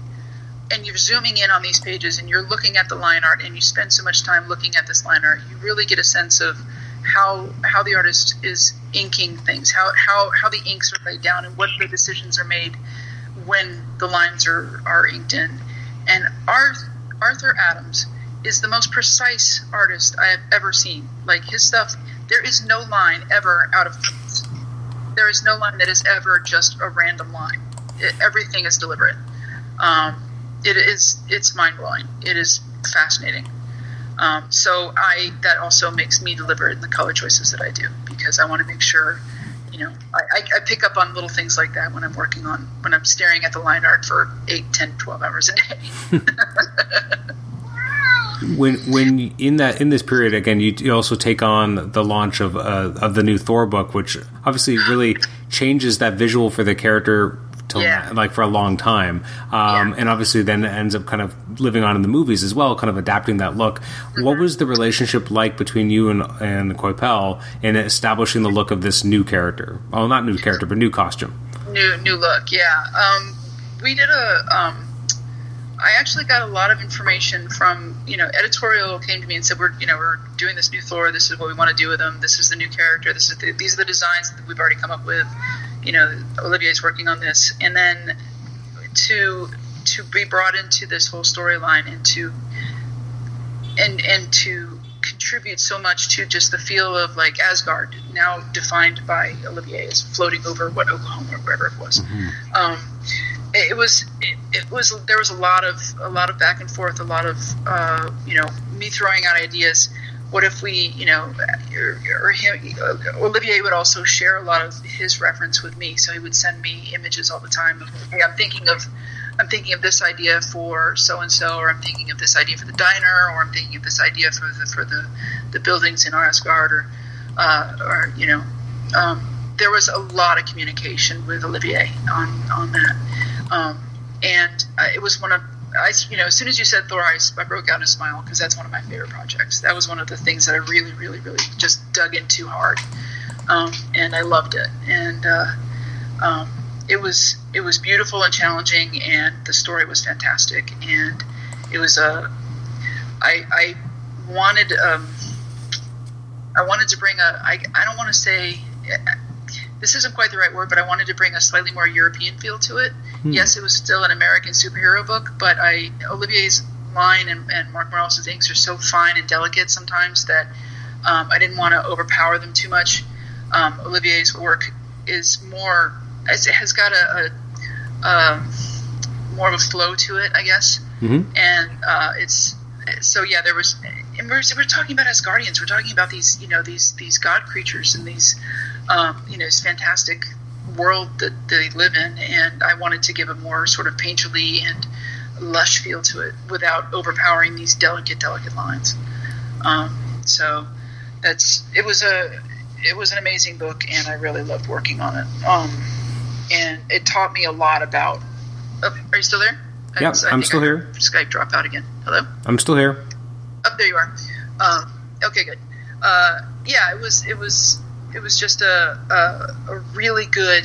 and you're zooming in on these pages and you're looking at the line art and you spend so much time looking at this line art, you really get a sense of how how the artist is inking things, how how how the inks are laid down, and what the decisions are made when the lines are are inked in. And Arthur Arthur Adams is the most precise artist I have ever seen. Like his stuff, there is no line ever out of place. There is no line that is ever just a random line. It, everything is deliberate. Um, it is it's mind blowing. It is fascinating. Um, so I that also makes me deliberate in the color choices that I do because I want to make sure, you know, I, I, pick up on little things like that when I'm working on when I'm staring at the line art for 8, 10, 12 hours a day. when when in that in this period again, you, you also take on the launch of uh, of the new Thor book, which obviously really changes that visual for the character till yeah. like for a long time, um, yeah. and obviously then ends up kind of living on in the movies as well, kind of adapting that look. Mm-hmm. What was the relationship like between you and and Coipel in establishing the look of this new character? Well, not new character, but new costume. New new look, yeah. Um, we did a. Um, I actually got a lot of information from you know editorial came to me and said we're you know we're doing this new Thor. This is what we want to do with him. This is the new character. This is the, these are the designs that we've already come up with you know, Olivier's working on this, and then to to be brought into this whole storyline and to and and to contribute so much to just the feel of like Asgard, now defined by Olivier as floating over what Oklahoma or wherever it was. Mm-hmm. Um, it, it, was it, it, was there was a lot of a lot of back and forth, a lot of uh, you know me throwing out ideas what if we, you know, or, or him, Olivier would also share a lot of his reference with me. So he would send me images all the time. Of, hey, I'm thinking of, I'm thinking of this idea for so and so, or I'm thinking of this idea for the diner, or I'm thinking of this idea for the for the, the buildings in Asgard, or, uh, or you know, um, there was a lot of communication with Olivier on on that, um, and uh, it was one of I, you know, as soon as you said Thor, I, I broke out in a smile because that's one of my favorite projects. That was one of the things that I really, really, really just dug into hard, um, and I loved it. And uh, um, it was it was beautiful and challenging, and the story was fantastic. And it was a uh, I, I wanted um, I wanted to bring a I, I don't want to say this isn't quite the right word, but I wanted to bring a slightly more European feel to it. Hmm. Yes, it was still an American superhero book, but I Olivier's line and, and Mark Morales' inks are so fine and delicate sometimes that um, I didn't want to overpower them too much. Um, Olivier's work is more it has got a, a, a, more of a flow to it, I guess, mm-hmm. and uh, it's so yeah. There was and we're, we're talking about Asgardians. We're talking about these you know these these god creatures and these um, you know, this fantastic world that they live in, and I wanted to give a more sort of painterly and lush feel to it without overpowering these delicate, delicate lines. Um, so that's it was a it was an amazing book, and I really loved working on it. Um, and it taught me a lot about. Oh, are you still there? Yeah, I'm still here. Skype drop out again. Hello. I'm still here. Up oh, there you are. Um, okay, good. Uh, yeah, it was it was it was just a, a, a really good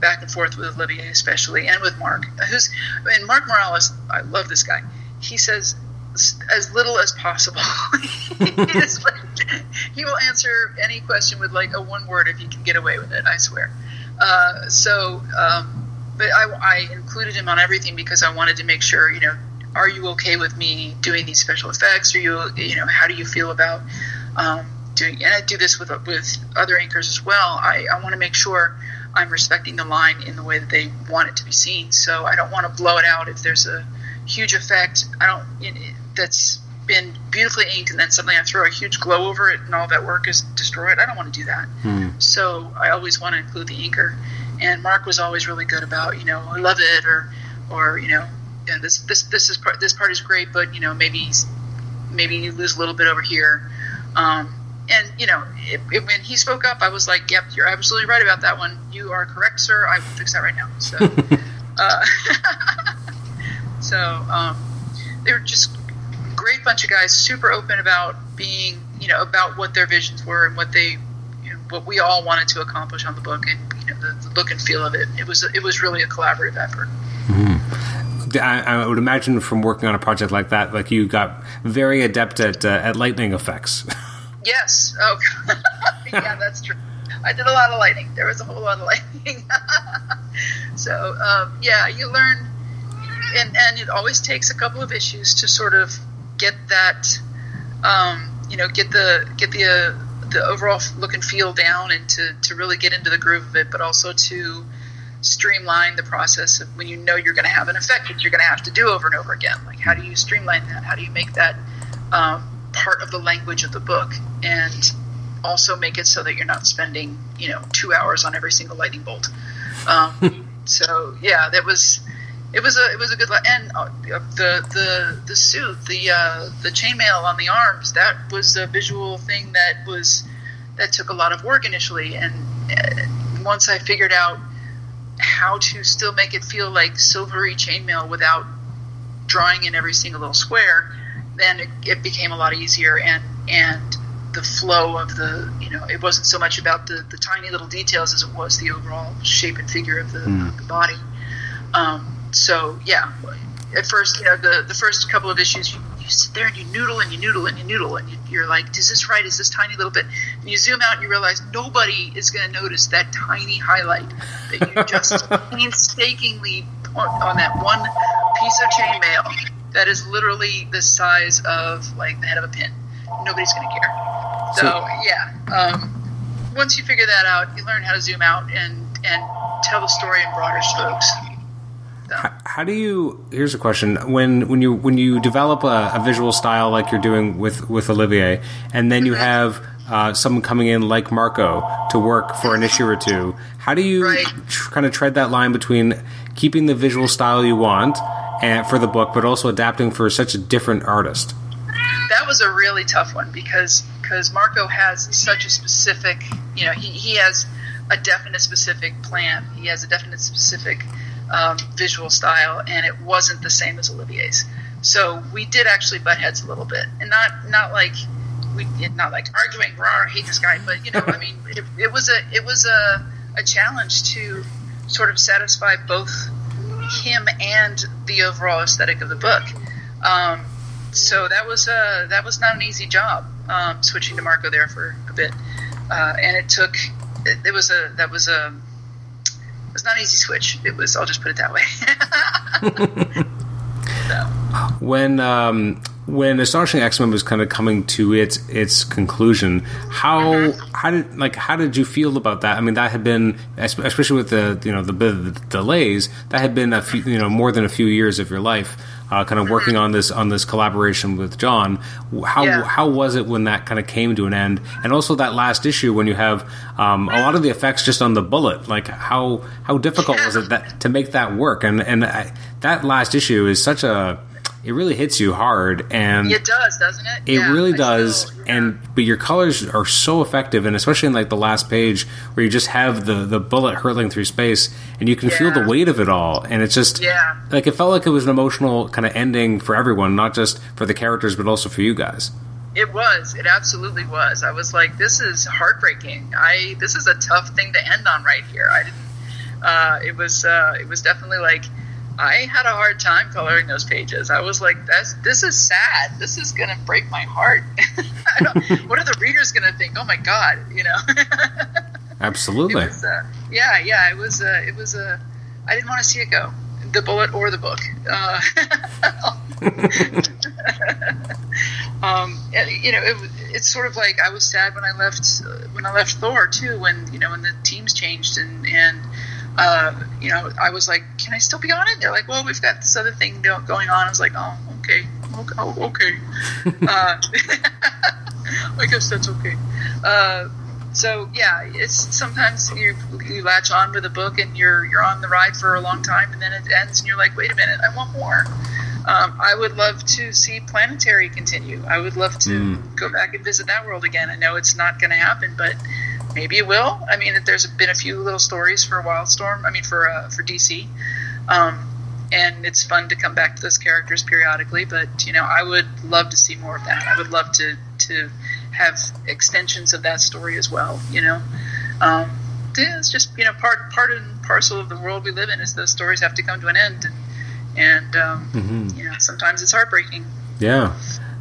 back and forth with Olivier, especially, and with Mark. Who's and Mark Morales, I love this guy. He says as little as possible. he, like, he will answer any question with like a one word if he can get away with it. I swear. Uh, so, um, but I, I included him on everything because I wanted to make sure, you know, are you okay with me doing these special effects? Are you, you know, how do you feel about um, doing, and I do this with with other inkers as well. I, I want to make sure I'm respecting the line in the way that they want it to be seen. So I don't want to blow it out if there's a huge effect. I don't you know, that's been beautifully inked, and then suddenly I throw a huge glow over it, and all that work is destroyed. I don't want to do that. Hmm. So I always want to include the inker. And Mark was always really good about, you know, I love it, or, or you know, yeah, this this this is part this part is great, but you know maybe maybe you lose a little bit over here. Um, and you know, it, it, when he spoke up, I was like, "Yep, you're absolutely right about that one. You are correct, sir. I will fix that right now." So, uh, so um, they were just great bunch of guys, super open about being, you know, about what their visions were and what they, you know, what we all wanted to accomplish on the book, and you know, the, the look and feel of it. It was it was really a collaborative effort. Mm-hmm I, I would imagine from working on a project like that, like you got very adept at uh, at lightning effects. Yes. Oh, yeah, that's true. I did a lot of lighting. There was a whole lot of lighting. so um, yeah, you learn, and and it always takes a couple of issues to sort of get that, um, you know, get the get the uh, the overall look and feel down, and to to really get into the groove of it, but also to streamline the process of when you know you're going to have an effect that you're going to have to do over and over again. Like, how do you streamline that? How do you make that um, part of the language of the book, and also make it so that you're not spending, you know, two hours on every single lightning bolt. Um, so yeah, that was it was a it was a good and uh, the the the suit the uh, the chainmail on the arms that was a visual thing that was that took a lot of work initially and uh, once I figured out how to still make it feel like silvery chainmail without drawing in every single little square then it, it became a lot easier and and the flow of the you know it wasn't so much about the, the tiny little details as it was the overall shape and figure of the, Mm. of the body. Um, so yeah at first you know the, the first couple of issues you, you sit there and you noodle and you noodle and you noodle and you, you're like is this right? Is this tiny little bit? And you zoom out and you realize nobody is going to notice that tiny highlight that you just painstakingly on, on that one piece of chainmail that is literally the size of like the head of a pin nobody's going to care so, So- yeah um, once you figure that out you learn how to zoom out and and tell the story in broader strokes so, How do you? Here's a question: when when you when you develop a, a visual style like you're doing with with Olivier, and then you Mm-hmm. have uh, someone coming in like Marco to work for an issue or two, how do you Right. tr- kind of tread that line between keeping the visual style you want for the book, but also adapting for such a different artist? that was a really tough one because because Marco has such a specific you know he, he has a definite specific plan he has a definite specific um, visual style and it wasn't the same as Olivier's so we did actually butt heads a little bit and not not like we not like arguing "Rawr, I hate this guy but you know I mean it, it was a it was a, a challenge to sort of satisfy both him and the overall aesthetic of the book um, so that was uh, that was not an easy job um, switching to Marco there for a bit, uh, and it took it, it was a that was a it was not an easy switch. It was I'll just put it that way. so, when um, when astonishing X-Men was kind of coming to its its conclusion, how how did like how did you feel about that? I mean, that had been especially with the you know the, the delays that had been a few you know more than a few years of your life. Uh, kind of working on this on this collaboration with John. How Yeah. how was it when that kind of came to an end? And also that last issue when you have um, a lot of the effects just on the bullet. Like how how difficult was it that to make that work? And and I, that last issue is such a it really hits you hard and it does, doesn't it? it Yeah, really I does still- yeah. and but your colors are so effective and especially in like the last page where you just have the the bullet hurtling through space and you can feel the weight of it all and it's just Yeah. like it felt like it was an emotional kind of ending for everyone not just for the characters but also for you guys It was. It absolutely was. I was like, this is heartbreaking. I this is a tough thing to end on right here. I didn't. Uh, it was. Uh, it was definitely like. I had a hard time coloring those pages. I was like, "That's this is sad. This is gonna break my heart. What are the readers gonna think? Oh my god, you know." absolutely was, uh, yeah, yeah. It was. Uh, it was. Uh, I didn't want to see it go, the bullet or the book. Uh, um, you know, it, it's sort of like I was sad when I left uh, when I left Thor too. When you know when the teams changed and and uh, you know I was like, can I still be on it? They're like, well, we've got this other thing going on. I was like, oh, okay, okay, oh, okay. uh, I guess that's okay. Uh, so yeah, it's sometimes you you latch on with a book and you're you're on the ride for a long time and then it ends and you're like, wait a minute, I want more. Um, I would love to see Planetary continue. I would love to go back and visit that world again. I know it's not going to happen, but maybe it will. I mean, there's been a few little stories for Wildstorm. I mean, for uh, for DC, um, and it's fun to come back to those characters periodically. But you know, I would love to see more of that. I would love to to have extensions of that story as well. You know, um, yeah, it's just you know part part and parcel of the world we live in is those stories have to come to an end, and and um, you know sometimes it's heartbreaking. Yeah.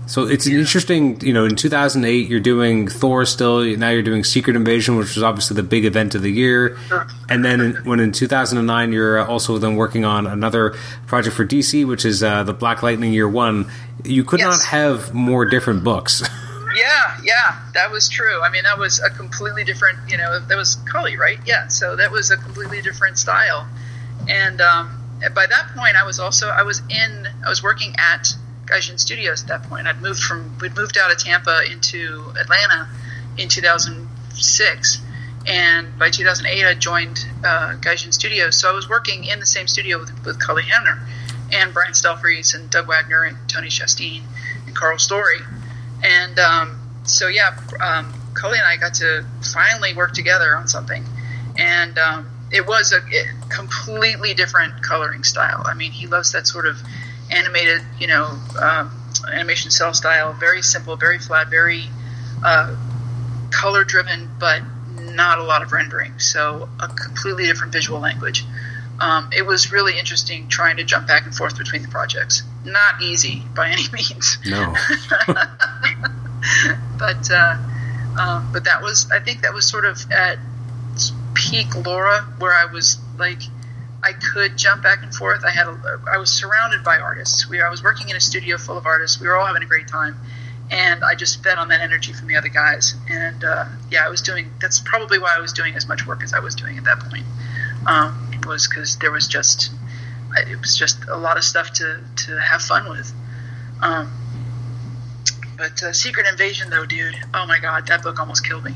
So it's an interesting, you know, in 2008 you're doing Thor still, now you're doing Secret Invasion, which was obviously the big event of the year. And then in, when in 2009 you're also then working on another project for DC, which is uh, the Black Lightning Year One. You could Yes. not have more different books. Yeah, yeah, that was true. I mean, that was a completely different, you know, that was Cully, right? Yeah, so that was a completely different style. And um, by that point, I was also I was in I was working at Gaijin Studios at that point. I'd moved from we'd moved out of Tampa into Atlanta in 2006, and by 2008 I joined uh, Gaijin Studios. So I was working in the same studio with, with Cully Hamner and Brian Stelfreeze and Doug Wagner and Tony Chastain and Karl Story. And um, so, yeah, um, Cully and I got to finally work together on something. And um, it was a completely different coloring style. I mean, he loves that sort of animated, you know, um, animation cell style. Very simple, very flat, very uh, color driven, but not a lot of rendering. So, a completely different visual language. Um, it was really interesting trying to jump back and forth between the projects. Not easy by any means no. but uh, um, but that was I think that was sort of at peak Laura where I was like I could jump back and forth. I had a, I was surrounded by artists. We I was working in a studio full of artists. We were all having a great time, and I just fed on that energy from the other guys. And uh, yeah, I was doing. That's probably why I was doing as much work as I was doing at that point. Um, was because there was just it was just a lot of stuff to to have fun with. Um, but uh, Secret Invasion, though, dude, oh my god, that book almost killed me.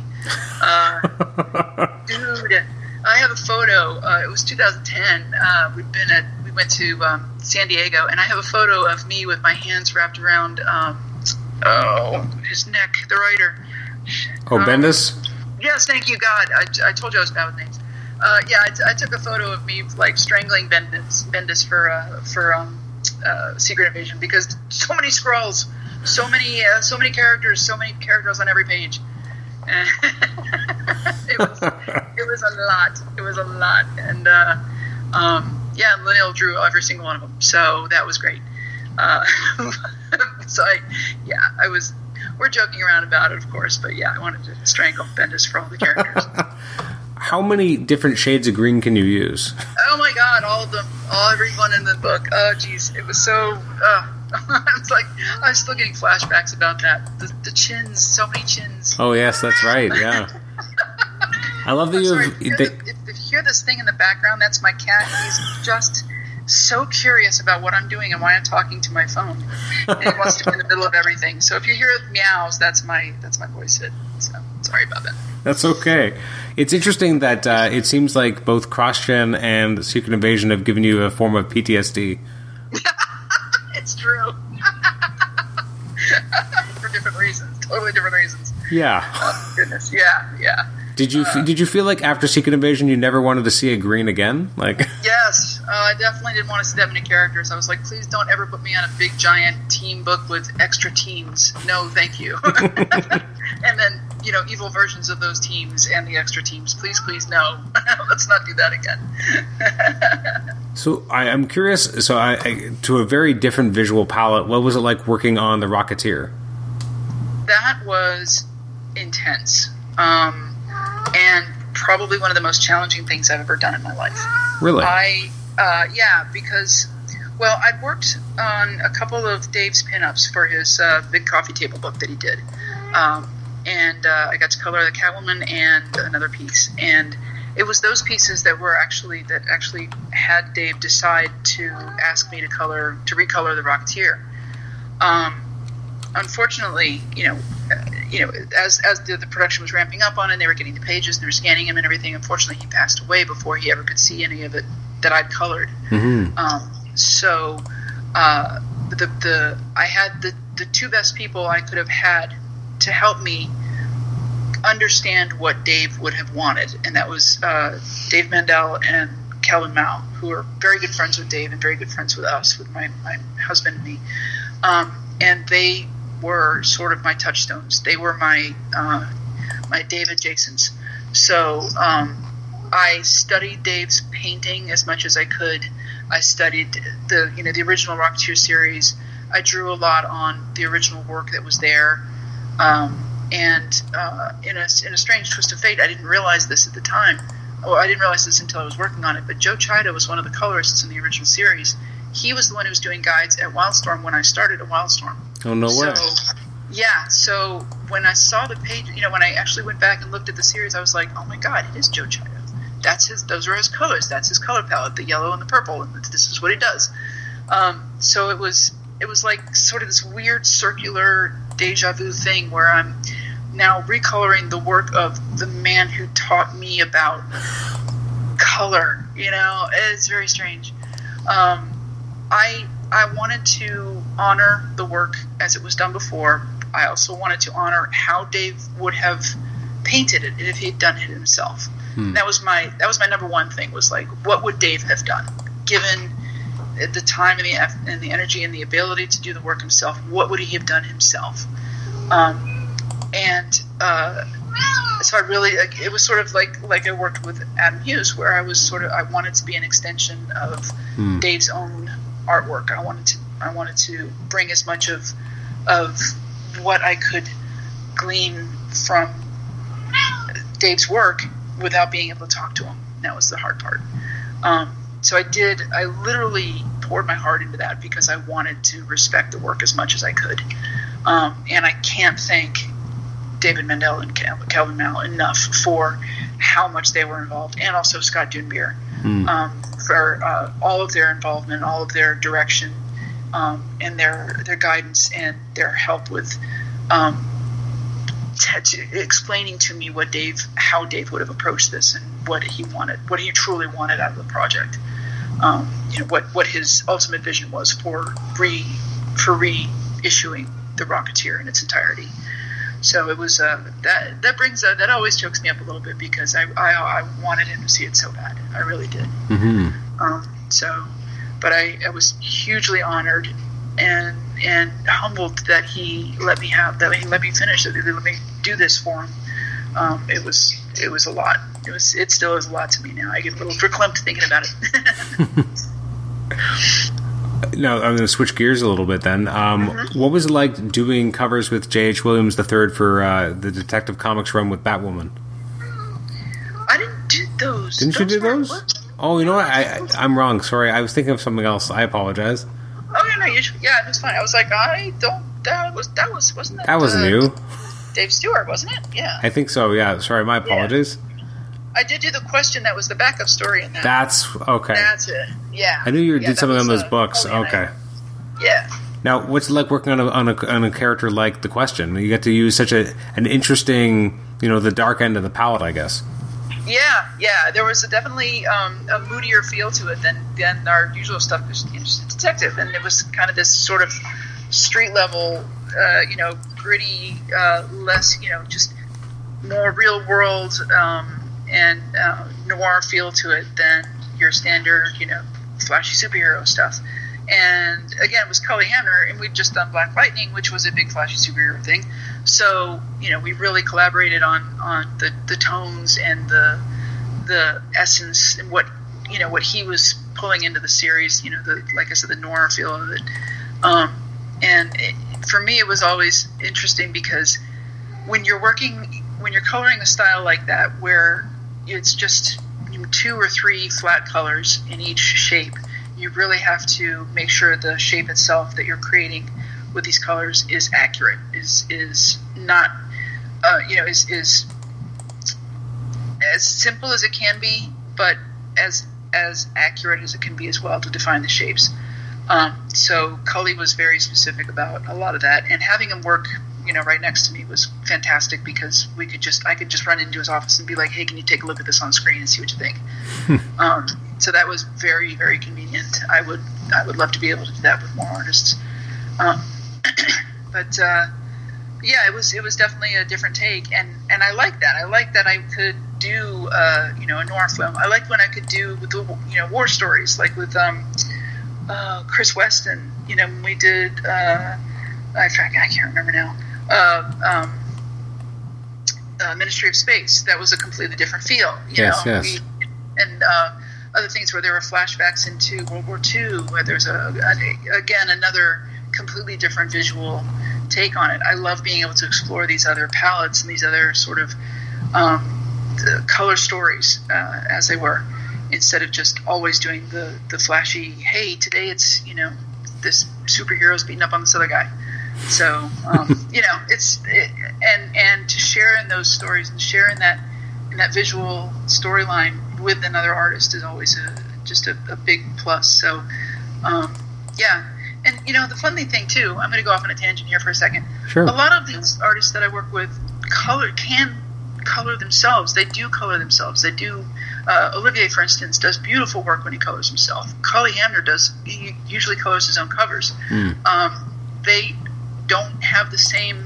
Uh, dude, I have a photo. Uh, it was 2010. Uh, we'd been at, we went to um, San Diego, and I have a photo of me with my hands wrapped around, um, oh, his neck, the writer. Oh, Um, Bendis? Yes, thank you, God. I, I told you I was bad with names. Uh, yeah, I took a photo of me like strangling Bendis, Bendis for uh, for um, uh, Secret Invasion because so many Skrulls, so many uh, so many characters, so many characters on every page. it was it was a lot. It was a lot, and uh, um, yeah, Leinil drew every single one of them, so that was great. Uh, so I, yeah, I was. We're joking around about it, of course, but yeah, I wanted to strangle Bendis for all the characters. How many different shades of green can you use? Oh my god, all of them, all everyone in the book. Oh jeez, it was so. Uh, it's like I'm still getting flashbacks about that. The, the chins, so many chins. Oh, yes, that's right. Yeah. I love that you sorry, if, you they- the, if, if you hear this thing in the background, that's my cat. He's just so curious about what I'm doing and why I'm talking to my phone. And he wants to be in the middle of everything. So if you hear meows, that's my that's my voice hit. So sorry about that. That's okay. It's interesting that uh, it seems like both CrossGen and Secret Invasion have given you a form of PTSD. It's true. For different reasons, totally different reasons. Yeah. Oh, goodness, yeah, yeah. Did you did you feel like after Secret Invasion you never wanted to see a green again? Like, Yes, uh, I definitely didn't want to see that many characters. I was like, please don't ever put me on a big giant team book with extra teams. No, thank you. and then, you know, evil versions of those teams and the extra teams. Please, please, no. Let's not do that again. so I, I'm curious. So I, I to a very different visual palette. What was it like working on the Rocketeer? that was intense. Um, and probably one of the most challenging things I've ever done in my life. Really? I, uh, yeah, because, well, I'd worked on a couple of Dave's pinups for his uh, big coffee table book that he did. Um, and uh, I got to color the Catwoman and another piece. And it was those pieces that were actually, that actually had Dave decide to ask me to color, to recolor the Rocketeer. Um, unfortunately, you know, uh, you know, as as the, the production was ramping up on and they were getting the pages and they were scanning him and everything. Unfortunately, he passed away before he ever could see any of it that I'd colored. Mm-hmm. Um, so, uh, the the I had the the two best people I could have had to help me understand what Dave would have wanted, and that was uh, Dave Mandel and Calvin Mao, who are very good friends with Dave and very good friends with us, with my, my husband and me. Um, and they were sort of my touchstones. They were my uh, my David Jasons. So um, I studied Dave's painting as much as I could, I studied the you know the original Rocketeer series. I drew a lot on the original work that was there. Um, and uh, in a in a strange twist of fate, I didn't realize this at the time. Well, I didn't realize this until I was working on it. But Joe Chiodo was one of the colorists in the original series. He was the one who was doing guides at Wildstorm when I started at Wildstorm. Oh no way! So, yeah, so when I saw the page, you know, when I actually went back and looked at the series, I was like, oh my god, it is Joe Chiodo. That's his. Those are his colors. That's his color palette, the yellow and the purple, and this is what he does. Um, so it was it was like sort of this weird circular deja vu thing where I'm now recoloring the work of the man who taught me about color. You know, it's very strange. Um, I I wanted to honor the work as it was done before. I also wanted to honor how Dave would have painted it if he'd done it himself. Hmm. That was my that was my number one thing was like what would Dave have done given the time and the and the energy and the ability to do the work himself. What would he have done himself? Um, and uh, so I really like, it was sort of like like I worked with Adam Hughes, where I was sort of I wanted to be an extension of Hmm. Dave's own artwork. I wanted to I wanted to bring as much of of what I could glean from Dave's work without being able to talk to him. That was the hard part. Um, so I did. I literally poured my heart into that because I wanted to respect the work as much as I could. Um, and I can't thank David Mandel and Cal- Calvin Mal enough for how much they were involved, and also Scott Dunbier um, for uh, all of their involvement, all of their direction, um, and their their guidance and their help with um, t- explaining to me what Dave, how Dave would have approached this, and what he wanted, what he truly wanted out of the project. Um, you know what what his ultimate vision was for re for reissuing the Rocketeer in its entirety. So it was uh, that that brings uh, that always chokes me up a little bit because I, I I wanted him to see it so bad. I really did. hmm Um, so, but I, I was hugely honored and and humbled that he let me have that he let me finish it. That he let me do this for him. Um, it was it was a lot. It was it still is a lot to me now. I get a little verklempt thinking about it. Now I'm going to switch gears a little bit. Then, um, Mm-hmm. what was it like doing covers with J.H. Williams III for uh, the Detective Comics run with Batwoman? I didn't do those. Didn't you do those? what? Oh, you know what? I, I I'm wrong. Sorry, I was thinking of something else. I apologize. Yeah, no, you should, yeah, that's fine. I was like, I don't. That was that was wasn't that That wasn't uh, you. Dave Stewart, wasn't it? Yeah. I think so. Yeah. Sorry, my apologies. I did do the question that was the backup story in that. That's okay. That's it. Yeah. I knew you Yeah, did something was, on those uh, books. Cully and I. Okay. Yeah. Now, what's it like working on a, on a on a character like the Question? You get to use such a an interesting, you know, the dark end of the palette, I guess. Yeah, yeah. There was a definitely um, a moodier feel to it than than our usual stuff. Because you know, just a detective, and it was kind of this sort of street level, uh, you know, gritty, uh, less, you know, just more real world um, and uh, noir feel to it than your standard, you know, flashy superhero stuff. And again, it was Cully Hamner, and we'd just done Black Lightning, which was a big flashy superhero thing. So you know, we really collaborated on on the, the tones and the the essence and what you know what he was pulling into the series. You know, the like I said, the noir feel of it. Um, and it, for me, it was always interesting because when you're working, when you're coloring a style like that, where it's just two or three flat colors in each shape, you really have to make sure the shape itself that you're creating with these colors is accurate, is is not, uh, you know, is is as simple as it can be, but as as accurate as it can be as well to define the shapes. Um, so Cully was very specific about a lot of that, and having him work, you know, right next to me was fantastic because we could just I could just run into his office and be like, "Hey, can you take a look at this on screen and see what you think?" um, so that was very very convenient. I would I would love to be able to do that with more artists, um, but uh, yeah, it was it was definitely a different take, and and I like that. I like that I could do uh, you know a noir film. I liked when I could do with the you know war stories, like with um, uh, Chris Weston. You know, when we did uh, I, I can't remember now. Uh, um, uh, Ministry of Space. That was a completely different feel. You Yes, know, yes. We, and uh, other things where there were flashbacks into World War II, where there's a, a again another completely different visual take on it. I love being able to explore these other palettes and these other sort of um, color stories uh, as they were, instead of just always doing the the flashy. Hey, today it's you know this superhero's beating up on this other guy. So um, you know it's it, and and to share in those stories and share in that in that visual storyline with another artist is always a just a, a big plus. So um, yeah. And you know the funny thing too, I'm going to go off on a tangent here for a second. Sure. A lot of these artists that I work with color can color themselves. They do color themselves. They do. Uh, Olivier, for instance, does beautiful work when he colors himself. Cully Hamner does. He usually colors his own covers. Um, they don't have the same.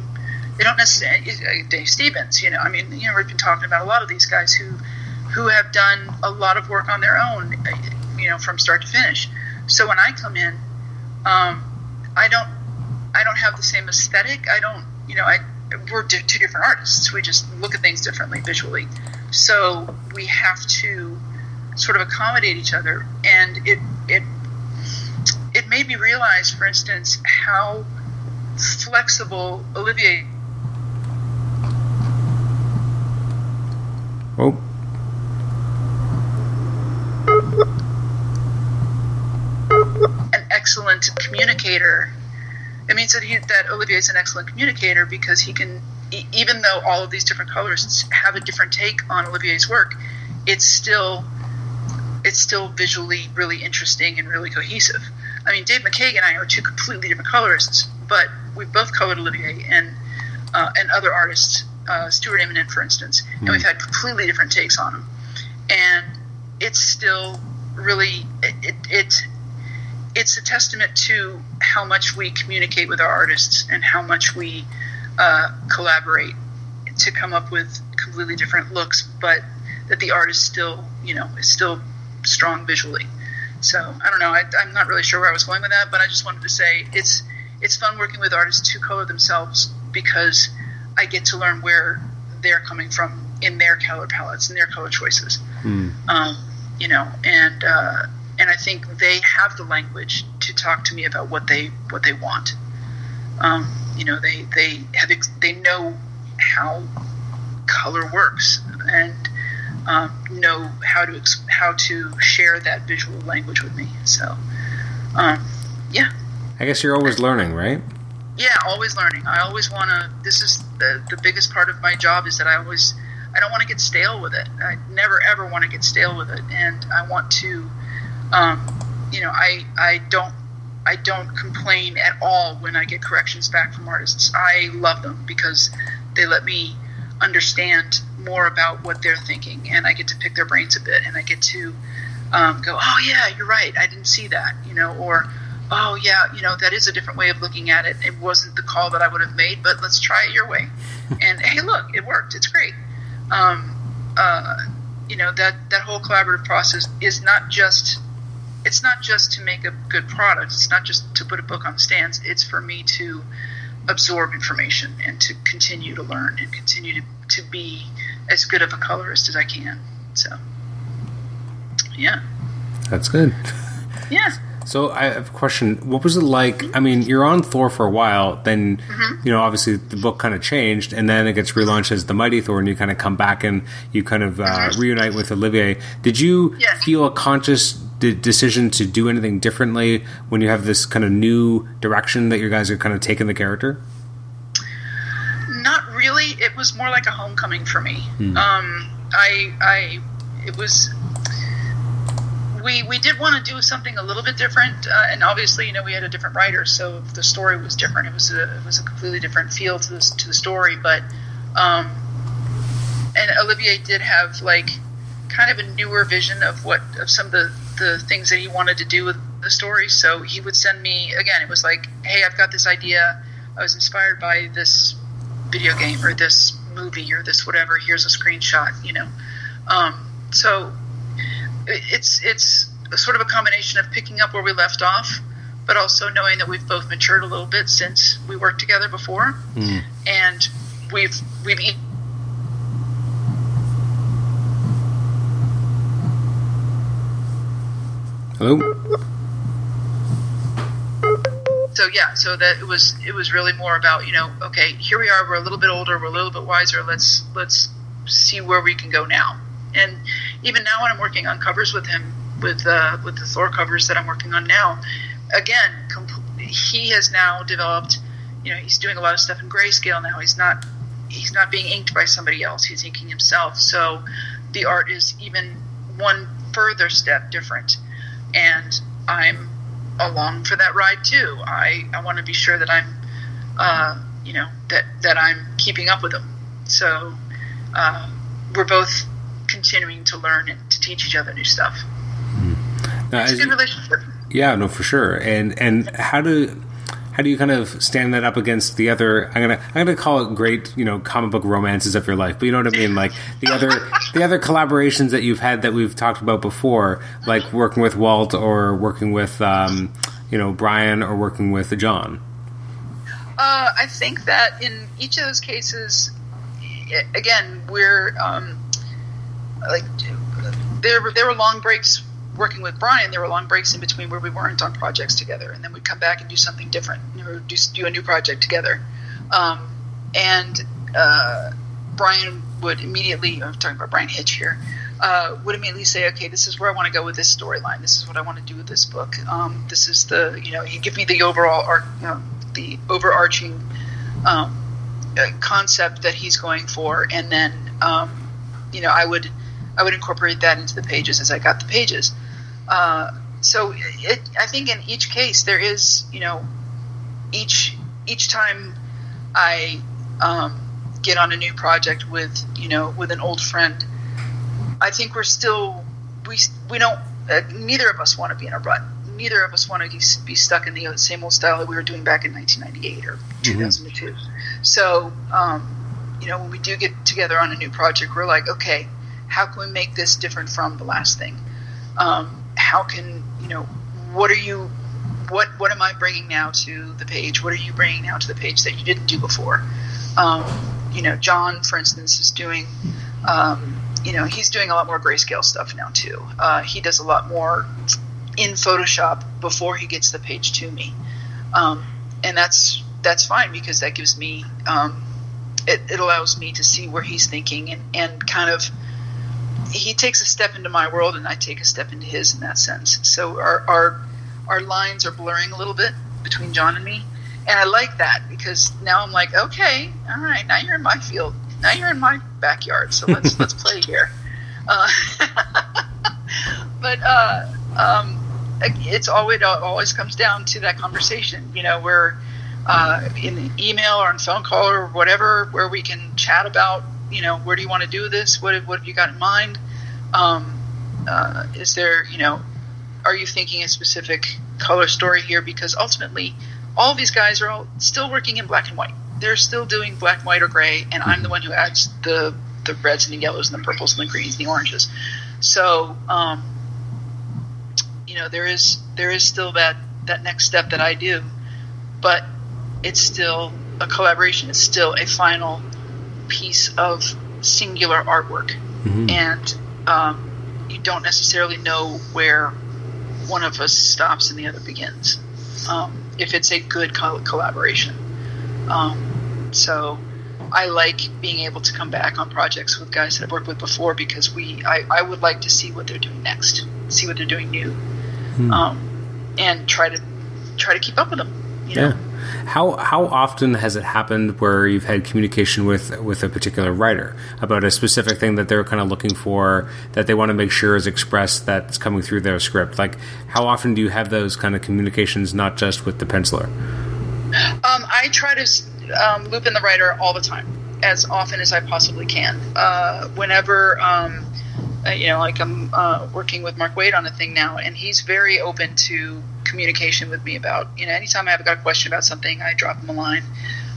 They don't necessarily. uh, Dave Stevens, you know. I mean, you know, we've been talking about a lot of these guys who who have done a lot of work on their own, you know, from start to finish. So when I come in, um, I don't I don't have the same aesthetic. I don't, you know, I we're two different artists. We just look at things differently visually. So we have to sort of accommodate each other, and it it it made me realize, for instance, how flexible Olivier Oh, an excellent communicator. It means that he, that Olivier is an excellent communicator because he can, even though all of these different colorists have a different take on Olivier's work, it's still it's still visually really interesting and really cohesive. I mean, Dave McCaig and I are two completely different colorists, but we both colored Olivier and uh, and other artists, uh, Stuart Immonen, for instance, and we've had completely different takes on them, and it's still really it, it, it it's a testament to how much we communicate with our artists and how much we uh, collaborate to come up with completely different looks, but that the artist still, you know, is still strong visually. So I don't know. I, I'm not really sure where I was going with that, but I just wanted to say it's it's fun working with artists who color themselves because I get to learn where they're coming from in their color palettes and their color choices. Um, you know, and uh, and I think they have the language to talk to me about what they what they want. Um, you know, they they have ex- they know how color works and um, know how to ex- how to share that visual language with me. So, um, yeah, I guess you're always learning, right? yeah, always learning. I always want to. This is the the biggest part of my job is that I always I don't want to get stale with it. I never ever want to get stale with it, and I want to, um, you know, I I don't I don't complain at all when I get corrections back from artists. I love them because they let me understand more about what they're thinking, and I get to pick their brains a bit, and I get to um, go, oh yeah, you're right, I didn't see that, you know, or oh yeah, you know, that is a different way of looking at it. It wasn't the call that I would have made, but let's try it your way. and hey, look, it worked. It's great. Um, uh, you know that that whole collaborative process is not just it's not just to make a good product. It's not just to put a book on stands. It's for me to absorb information and to continue to learn and continue to, to be as good of a colorist as I can. So, yeah, That's good. yeah. So I have a question. What was it like? I mean, you're on Thor for a while. Then, Mm-hmm. you know, obviously the book kind of changed, and then it gets relaunched as the Mighty Thor, and you kind of come back and you kind of uh, Mhm. reunite with Olivier. Did you Yes. feel a conscious de- decision to do anything differently when you have this kind of new direction that you guys are kind of taking the character? Not really. It was more like a homecoming for me. Um, I, I, it was. We, we did want to do something a little bit different, uh, and obviously, you know, we had a different writer, so the story was different. It was a it was a completely different feel to this to the story, but um, and Olivier did have like kind of a newer vision of what of some of the the things that he wanted to do with the story. So he would send me again. It was like, hey, I've got this idea. I was inspired by this video game or this movie or this whatever. Here's a screenshot. You know, um, so it's it's sort of a combination of picking up where we left off, but also knowing that we've both matured a little bit since we worked together before, hmm. and we've we've e- Hello. so yeah, so that it was it was really more about you know okay here we are we're a little bit older we're a little bit wiser let's let's see where we can go now and even now when I'm working on covers with him with uh, with the Thor covers that I'm working on now again he has now developed you know he's doing a lot of stuff in grayscale now he's not he's not being inked by somebody else he's inking himself so the art is even one further step different and I'm along for that ride too. I, I want to be sure that I'm, uh, you know, that, that I'm keeping up with him. So uh, we're both continuing to learn and to teach each other new stuff. Now, It's a good relationship. Yeah, no, for sure. And and how do how do you kind of stand that up against the other? I'm gonna I'm gonna call it great, you know, comic book romances of your life. But you know what I mean, like the other the other collaborations that you've had that we've talked about before, like working with Walt or working with um, you know Bryan or working with John. Uh, I think that in each of those cases, again, we're um, like there were there were long breaks working with Bryan. There were long breaks in between where we weren't on projects together, and then we'd come back and do something different, or do, do a new project together. Um, and uh, Bryan would immediately, I'm talking about Bryan Hitch here, uh, would immediately say, okay, this is where I want to go with this storyline. This is what I want to do with this book. Um, this is the, you know, he'd give me the overall, arc, you know, the overarching um, uh, concept that he's going for, and then, um, you know, I would, I would incorporate that into the pages as I got the pages. Uh, so it, I think in each case there is, you know, each each time I um, get on a new project with you know with an old friend, I think we're still we we don't uh, neither of us want to be in a rut. Neither of us want to be stuck in the same old style that we were doing back in 1998 or 2002. So um, you know when we do get together on a new project, we're like, okay, how can we make this different from the last thing? Um, how can you know what are you what what am I bringing now to the page? What are you bringing now to the page that you didn't do before? Um, you know, John, for instance, is doing. Um, you know, he's doing a lot more grayscale stuff now too. Uh, he does a lot more in Photoshop before he gets the page to me, um, and that's that's fine because that gives me um, it, it allows me to see where he's thinking and, and kind of he takes a step into my world and I take a step into his in that sense. So our our our lines are blurring a little bit between John and me, and I like that because now I'm like, okay, all right, now you're in my field, now you're in my backyard, so let's let's play here. Uh, but uh, um, it's always it always comes down to that conversation, you know, where uh, in email or on phone call or whatever, where we can chat about, you know, where do you want to do this? What what have you got in mind? Um, uh, is there, you know, are you thinking a specific color story here? Because ultimately, all these guys are all still working in black and white. They're still doing black, white, or gray, and I'm the one who adds the the reds and the yellows and the purples and the greens and the oranges. So, um, you know, there is there is still that that next step that I do, but it's still a collaboration. It's still a final piece of singular artwork, and um, you don't necessarily know where one of us stops and the other begins. Um, if it's a good co- collaboration, um, so I like being able to come back on projects with guys that I've worked with before because we I, I would like to see what they're doing next, see what they're doing new, um, and try to try to keep up with them. You know? Yeah. How how often has it happened where you've had communication with with a particular writer about a specific thing that they're kind of looking for that they want to make sure is expressed that's coming through their script? Like how often do you have those kind of communications, not just with the penciler? Um, I try to um, loop in the writer all the time, as often as I possibly can. Uh, whenever, um, uh, you know, like I'm uh, working with Mark Waid on a thing now, and he's very open to communication with me about, you know, anytime I've got a question about something, I drop him a line.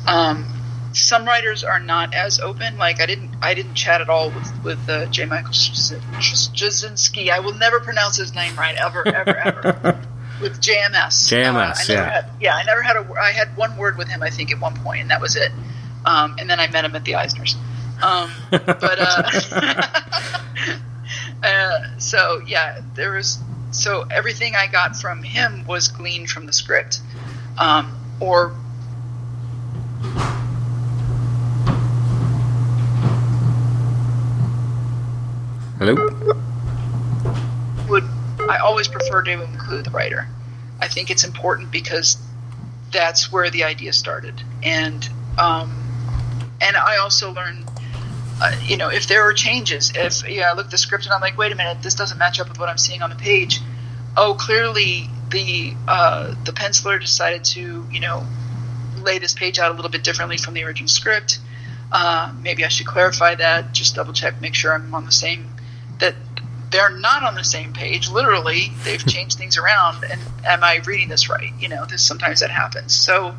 Um, some writers are not as open. Like I didn't, I didn't chat at all with with uh, J. Michael Jasinski. I will never pronounce his name right ever, ever, ever. with JMS. JMS, Uh, I yeah. Had, yeah, I never had a. I had one word with him, I think, at one point, and that was it. Um, and then I met him at the Eisners. Um, but uh, uh, so yeah, there was so everything I got from him was gleaned from the script, um, or Hello. would I always prefer to include the writer. I think it's important because that's where the idea started, and um, and I also learned, uh, you know, if there are changes, if yeah, I look at the script and I'm like, wait a minute, this doesn't match up with what I'm seeing on the page. Oh, clearly the uh, the penciler decided to you know lay this page out a little bit differently from the original script. Uh, maybe I should clarify that. Just double check, make sure I'm on the same that they're not on the same page. Literally, they've changed things around. And am I reading this right? You know, this sometimes that happens. So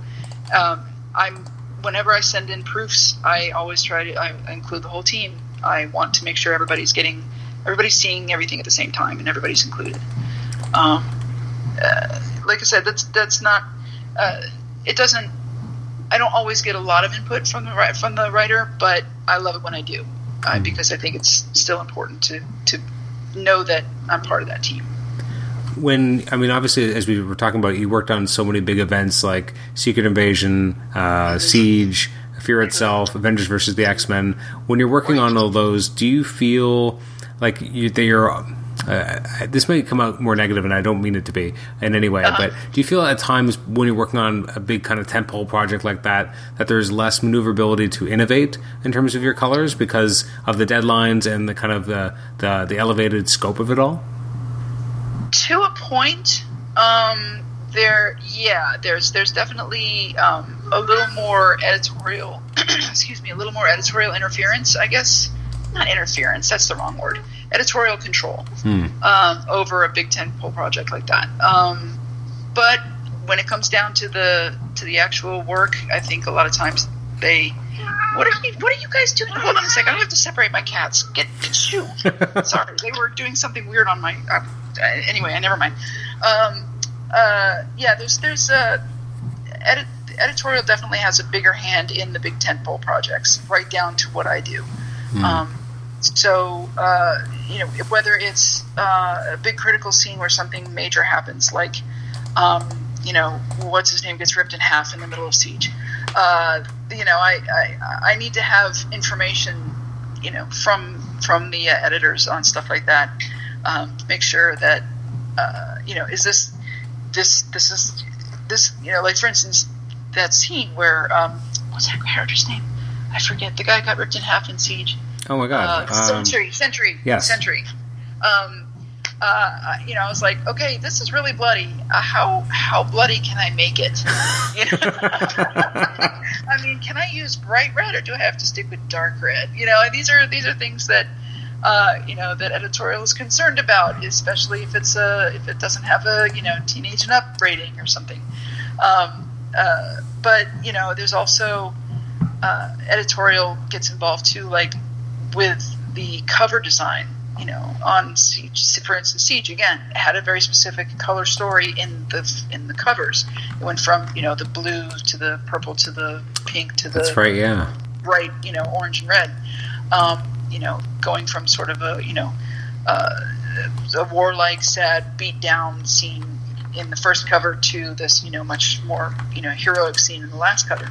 um, I'm whenever I send in proofs, I always try to I include the whole team. I want to make sure everybody's getting everybody's seeing everything at the same time and everybody's included. Um, uh, like I said, that's that's not. Uh, it doesn't. I don't always get a lot of input from the from the writer, but I love it when I do uh, because I think it's still important to to know that I'm part of that team. When I mean, obviously, as we were talking about, you worked on so many big events like Secret Invasion, uh, Siege, Fear itself, Avengers versus the X Men. When you're working on all those, do you feel like you, that you're? Uh, this may come out more negative, and I don't mean it to be in any way. But do you feel at times when you're working on a big kind of tentpole project like that, that there's less maneuverability to innovate in terms of your colors because of the deadlines and the kind of the the, the elevated scope of it all? To a point um there yeah there's there's definitely um a little more editorial excuse me a little more editorial interference i guess. Not interference that's the wrong word. Editorial control um, over a big tent pole project like that. Um but when it comes down to the to the actual work i think a lot of times they what are you what are you guys doing? Hold on a second i have to separate my cats. Get, get sorry they were doing something weird on my uh, anyway i never mind. Um, uh, yeah there's there's uh, edit, editorial definitely has a bigger hand in the big tentpole projects right down to what i do. Um, so uh, you know whether it's uh, a big critical scene where something major happens like um, you know what's his name gets ripped in half in the middle of siege uh, you know I, I i need to have information you know from from the uh, editors on stuff like that um, make sure that uh, you know is this this this is this you know like for instance that scene where um, what's that character's name i forget the guy got ripped in half in siege Oh my god! uh, Um, Sentry, Sentry, yes. Sentry. Um, uh, you know, I was like, okay, this is really bloody. Uh, how how bloody can I make it? You know? I mean, can I use bright red or do I have to stick with dark red? You know, these are these are things that uh, you know that editorial is concerned about, especially if it's a if it doesn't have a you know teenage and up rating or something. Um, uh, but you know, there's also uh, editorial gets involved too, like with the cover design. You know, on Siege, for instance, Siege again had a very specific color story in the in the covers. It went from you know the blue to the purple to the pink to the That's right. Yeah. bright, you know, orange and red. Um, you know, going from sort of a, you know, uh, a warlike, sad, beat down scene in the first cover to this, you know, much more, you know, heroic scene in the last cover.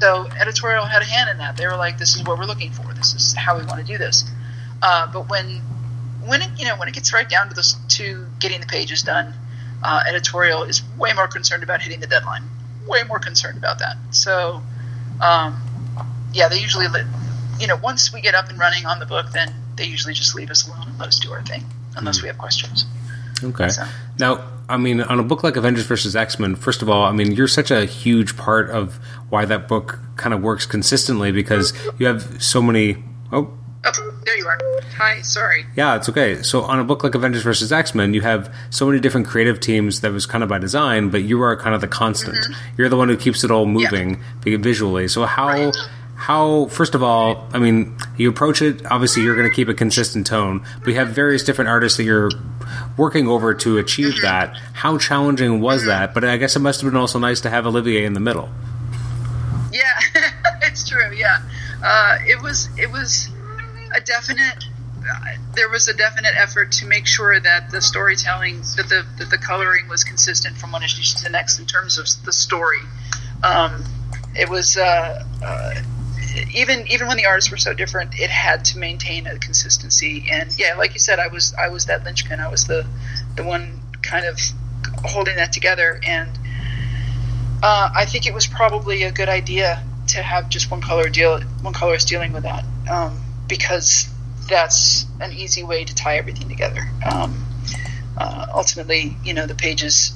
So editorial had a hand in that. They were like, "This is what we're looking for. This is how we want to do this." Uh, but when, when it, you know, when it gets right down to this, to getting the pages done, uh, editorial is way more concerned about hitting the deadline. Way more concerned about that. So, um, yeah, they usually let, you know, once we get up and running on the book, then they usually just leave us alone and let us do our thing, unless hmm. we have questions. Okay. So- Now, I mean, on a book like Avengers versus X Men, first of all, I mean, you're such a huge part of why that book kind of works consistently because you have so many. Oh, Oh, there you are. Hi, sorry. yeah, it's okay. So, on a book like Avengers versus X Men, you have so many different creative teams that was kind of by design, but you are kind of the constant. Mm-hmm. You're the one who keeps it all moving visually. So, how. Right. How, first of all, I mean, you approach it, obviously, you're going to keep a consistent tone, but you have various different artists that you're working over to achieve that. How challenging was that? But I guess it must have been also nice to have Olivier in the middle. Yeah, it's true. Yeah, uh, it was it was a definite there was a definite effort to make sure that the storytelling, that the that the coloring was consistent from one issue to the next in terms of the story. Um, it was uh, uh, even even when the artists were so different, it had to maintain a consistency. And yeah, like you said, I was I was that linchpin. I was the the one kind of holding that together. And uh, I think it was probably a good idea to have just one color deal, one colorist dealing with that, um, because that's an easy way to tie everything together. Um, uh, ultimately, you know, the pages.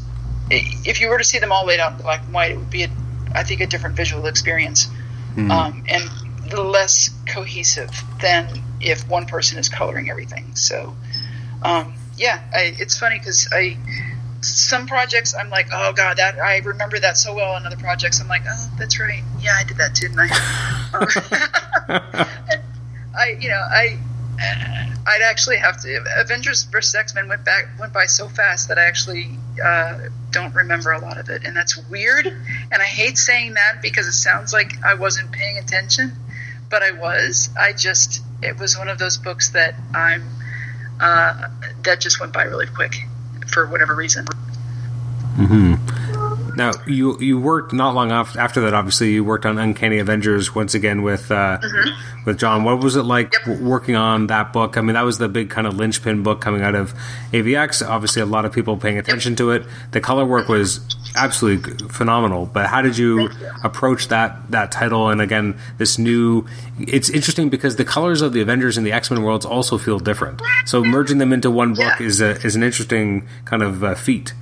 If you were to see them all laid out in black and white, it would be, a, I think, a different visual experience, Hmm. um, and less cohesive than if one person is coloring everything. So, um, yeah, I, it's funny because I some projects I'm like, oh god, that I remember that so well. On other projects, I'm like, oh, that's right, yeah, I did that, too, didn't I? I, you know, I, I'd actually have to. Avengers vs X Men went back went by so fast that I actually uh, don't remember a lot of it, and that's weird. And I hate saying that because it sounds like I wasn't paying attention, but I was. I just it was one of those books that I'm uh, that just went by really quick for whatever reason. Now you you worked not long af- after that. Obviously, you worked on Uncanny Avengers once again with uh, with John. What was it like Mm-hmm. Yep. working on that book? I mean, that was the big kind of linchpin book coming out of AVX. Obviously, a lot of people paying attention to it. The color work was absolutely phenomenal. But how did you you. approach that that title? And again, this new. It's interesting because the colors of the Avengers and the X Men worlds also feel different. So merging them into one book Yeah. is a is an interesting kind of uh, feat.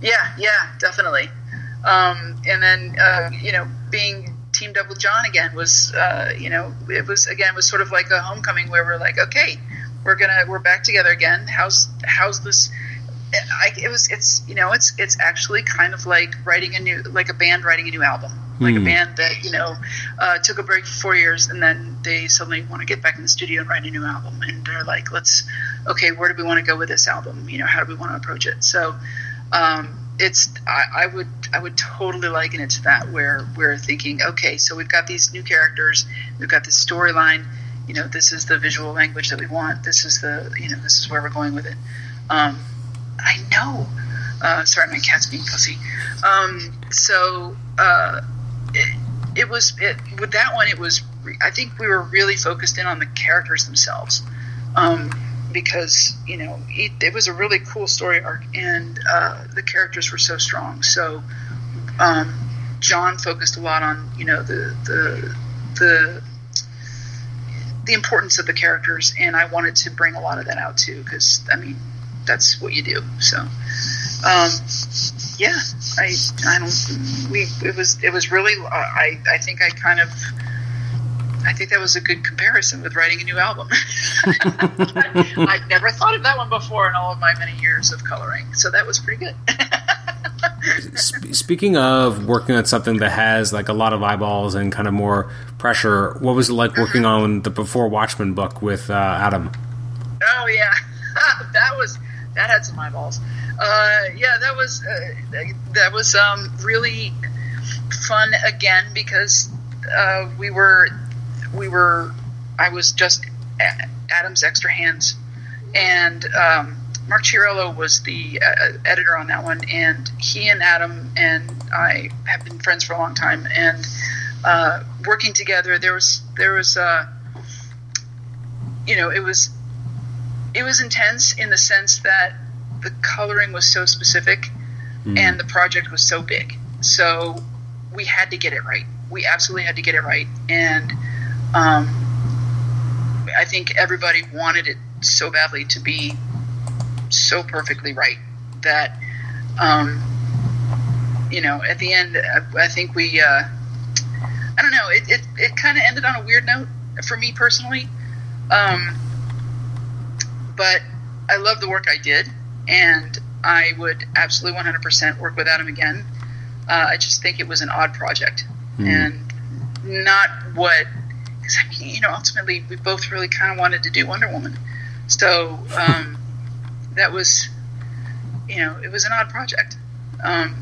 Yeah, yeah, definitely. Um, and then uh, you know, being teamed up with John again was uh, you know it was again was sort of like a homecoming where we're like, okay, we're gonna we're back together again. How's how's this? I, it was it's you know it's it's actually kind of like writing a new like a band writing a new album like a band that you know uh, took a break for four years and then they suddenly want to get back in the studio and write a new album and they're like let's okay where do we want to go with this album you know how do we want to approach it so um, it's I, I would I would totally liken it to that where we're thinking okay so we've got these new characters we've got this storyline you know this is the visual language that we want this is the you know this is where we're going with it. Um, I know. Uh, sorry my cat's being pussy. Um, so uh, it, it was it, with that one it was I think we were really focused in on the characters themselves. Um, because you know it, it was a really cool story arc and uh, the characters were so strong. So um, John focused a lot on you know the the the the importance of the characters and I wanted to bring a lot of that out too because I mean that's what you do. So um, yeah I I don't we it was it was really I I think I kind of I think that was a good comparison with writing a new album. I've never thought of that one before in all of my many years of coloring, so that was pretty good. Speaking of working on something that has like a lot of eyeballs and kind of more pressure, what was it like working on the Before Watchmen book with uh, Adam? oh yeah, that was that had some eyeballs. Uh, yeah, that was uh, that was um, really fun again because uh, we were we were I was just Adam's extra hands, and um, Mark Chiarello was the uh, editor on that one, and he and Adam and I have been friends for a long time, and uh, working together. There was there was uh, you know it was it was intense in the sense that the coloring was so specific and the project was so big. So we had to get it right. We absolutely had to get it right. And um, I think everybody wanted it so badly to be so perfectly right that, um, you know, at the end, I, I think we, uh, I don't know, it, it, it kind of ended on a weird note for me personally. Um, but I love the work I did, and I would absolutely 100% work with Adam again. Uh, I just think it was an odd project, and not what. Because I mean, you know, ultimately we both really kind of wanted to do Wonder Woman, so um, that was, you know, it was an odd project. Um,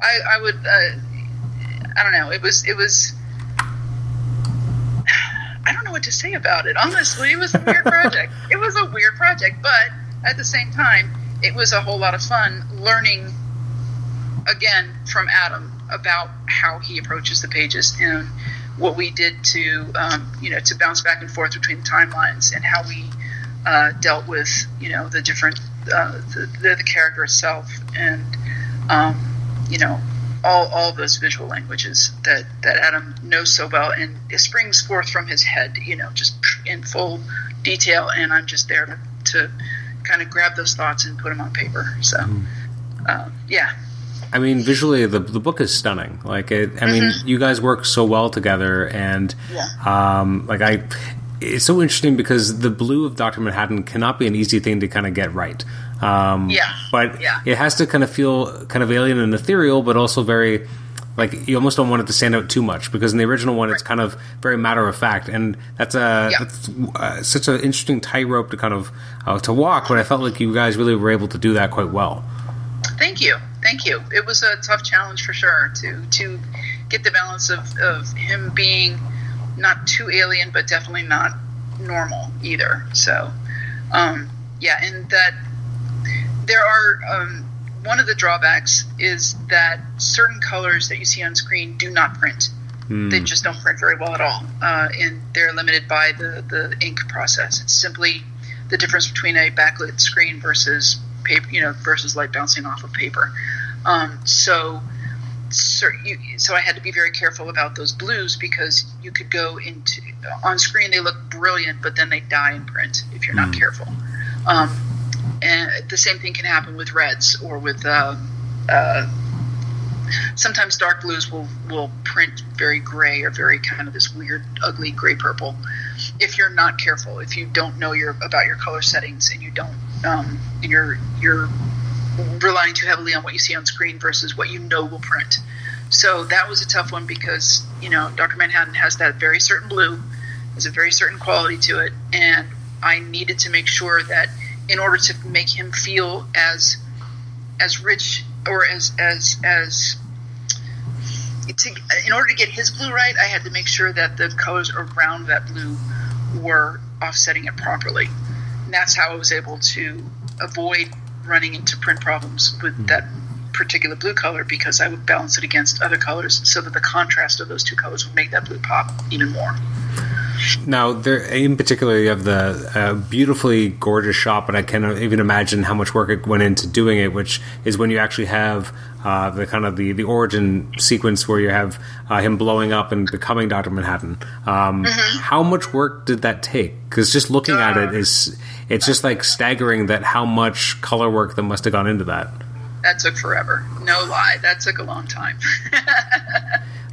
I, I would, uh, I don't know, it was, it was. I don't know know what to say about it. Honestly, it was a weird project. It was a weird project, but at the same time, it was a whole lot of fun learning again from Adam about how he approaches the pages and what we did to um, you know to bounce back and forth between the timelines and how we uh, dealt with you know the different uh, the, the, the character itself and um, you know all all those visual languages that that Adam knows so well and it springs forth from his head you know just in full detail and I'm just there to, to kind of grab those thoughts and put them on paper so uh, yeah I mean, visually, the the book is stunning. Like, it, I mean, you guys work so well together, and Yeah. um, like I, it's so interesting because the blue of Doctor Manhattan cannot be an easy thing to kind of get right. Um, Yeah. but Yeah. it has to kind of feel kind of alien and ethereal, but also very. Like you almost don't want it to stand out too much because in the original one it's kind of very matter of fact, and that's a Yeah. that's uh, such an interesting tightrope to kind of uh, to walk. But I felt like you guys really were able to do that quite well. Thank you, thank you. It was a tough challenge for sure to to get the balance of, of him being not too alien, but definitely not normal either. So, um, yeah, and that there are um, one of the drawbacks is that certain colors that you see on screen do not print. They just don't print very well at all, uh, and they're limited by the the ink process. It's simply the difference between a backlit screen versus paper, you know, versus light bouncing off of paper. Um, so, so, you, so I had to be very careful about those blues because you could go into on screen they look brilliant, but then they die in print if you're not careful. Um, and the same thing can happen with reds or with uh, uh, sometimes dark blues will will print very gray or very kind of this weird ugly gray purple if you're not careful if you don't know your about your color settings and you don't um, you're you're relying too heavily on what you see on screen versus what you know will print so that was a tough one because you know dr manhattan has that very certain blue has a very certain quality to it and i needed to make sure that in order to make him feel as as rich or as as as to, in order to get his blue right, I had to make sure that the colors around that blue were offsetting it properly. And that's how I was able to avoid running into print problems with hmm. that particular blue color because I would balance it against other colors so that the contrast of those two colors would make that blue pop even more. Now, there in particular, you have the uh, beautifully gorgeous shot, but I cannot even imagine how much work it went into doing it. Which is when you actually have uh, the kind of the, the origin sequence where you have uh, him blowing up and becoming Doctor Manhattan. Um, How much work did that take? Because just looking at it is, it's just like staggering that how much color work that must have gone into that. That took forever. No lie. That took a long time.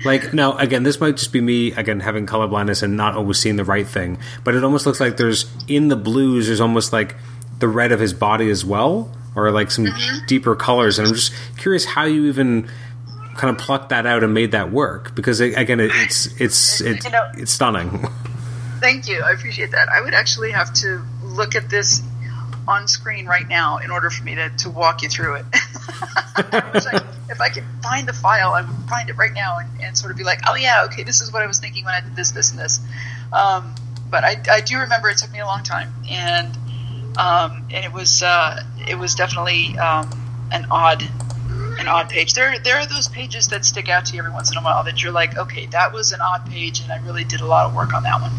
Like now, again, this might just be me again having color blindness and not always seeing the right thing. But it almost looks like there's in the blues. There's almost like the red of his body as well, or like some mm-hmm. deeper colors. And I'm just curious how you even kind of plucked that out and made that work because it, again, it, it's it's it's You know- it's stunning. Thank you. I appreciate that. I would actually have to look at this on screen right now in order for me to, to walk you through it. I if I could find the file, I would find it right now and, and sort of be like, oh, yeah, okay, this is what I was thinking when I did this, this, and this. Um, but I, I do remember it took me a long time. And um, and it was uh, it was definitely um, an odd an odd page. There there are those pages that stick out to you every once in a while that you're like, okay, that was an odd page, and I really did a lot of work on that one.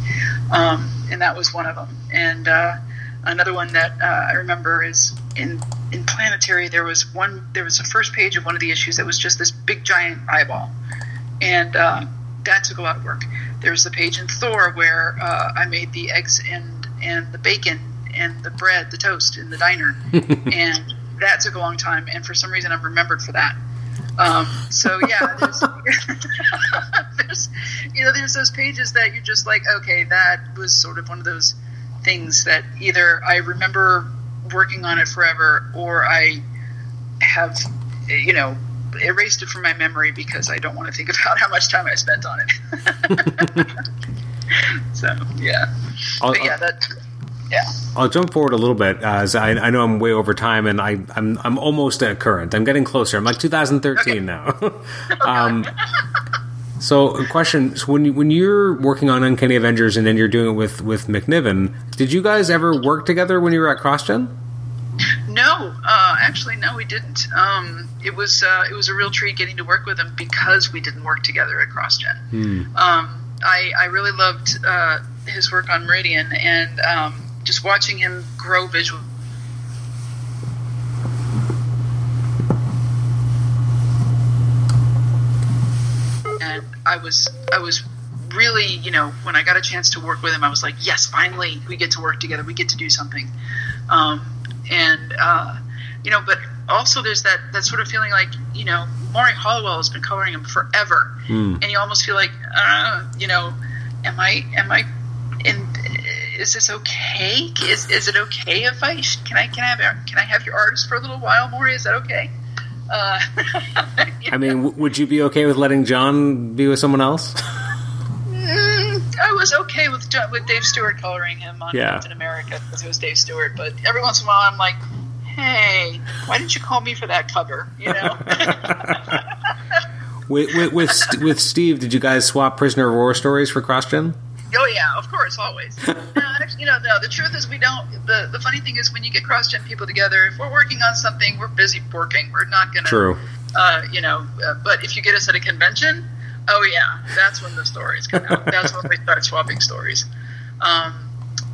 Um, and that was one of them. And uh, another one that uh, I remember is in in Planetary. There was one. There was a first page of one of the issues that was just this big giant eyeball, and uh, that took a lot of work. There was the page in Thor where uh, I made the eggs and and the bacon and the bread, the toast in the diner, and that took a long time. And for some reason, I'm remembered for that. Um, so yeah, there's, there's you know there's those pages that you're just like, okay, that was sort of one of those things that either I remember working on it forever or I have you know erased it from my memory because I don't want to think about how much time I spent on it. so yeah, I'll, but yeah, that yeah. I'll jump forward a little bit as I, I know I'm way over time and I, I'm I'm almost at current. I'm getting closer. I'm like 2013 Okay. now. um, So, a question: so when you, when you're working on Uncanny Avengers and then you're doing it with with McNiven, did you guys ever work together when you were at CrossGen? No, uh, actually, no, we didn't. Um, it was uh, it was a real treat getting to work with him because we didn't work together at CrossGen. Um, I I really loved uh, his work on Meridian and um, just watching him grow visually. and I was I was really you know when I got a chance to work with him I was like yes finally we get to work together. We get to do something. Um, and uh, you know but also there's that that sort of feeling like you know Morry Hollowell has been coloring him forever. And you almost feel like uh, you know am I am I in is this okay? Is, is it okay if I can I can I have can I have your artist for a little while Morry? Is that okay uh, I mean, w- would you be okay with letting John be with someone else? Mm, I was okay with John, with Dave Stewart coloring him on Yeah. Captain America because it was Dave Stewart. But every once in a while, I'm like, "Hey, why didn't you call me for that cover?" You know? with with with, with Steve, did you guys swap Prisoner of War stories for CrossGen? Oh yeah, of course, always. no, actually, you know, no. The truth is, we don't. The the funny thing is, when you get cross-gen people together, if we're working on something, we're busy working. We're not gonna. True. Uh, you know, uh, but if you get us at a convention, oh yeah, that's when the stories come out. that's when we start swapping stories. Um,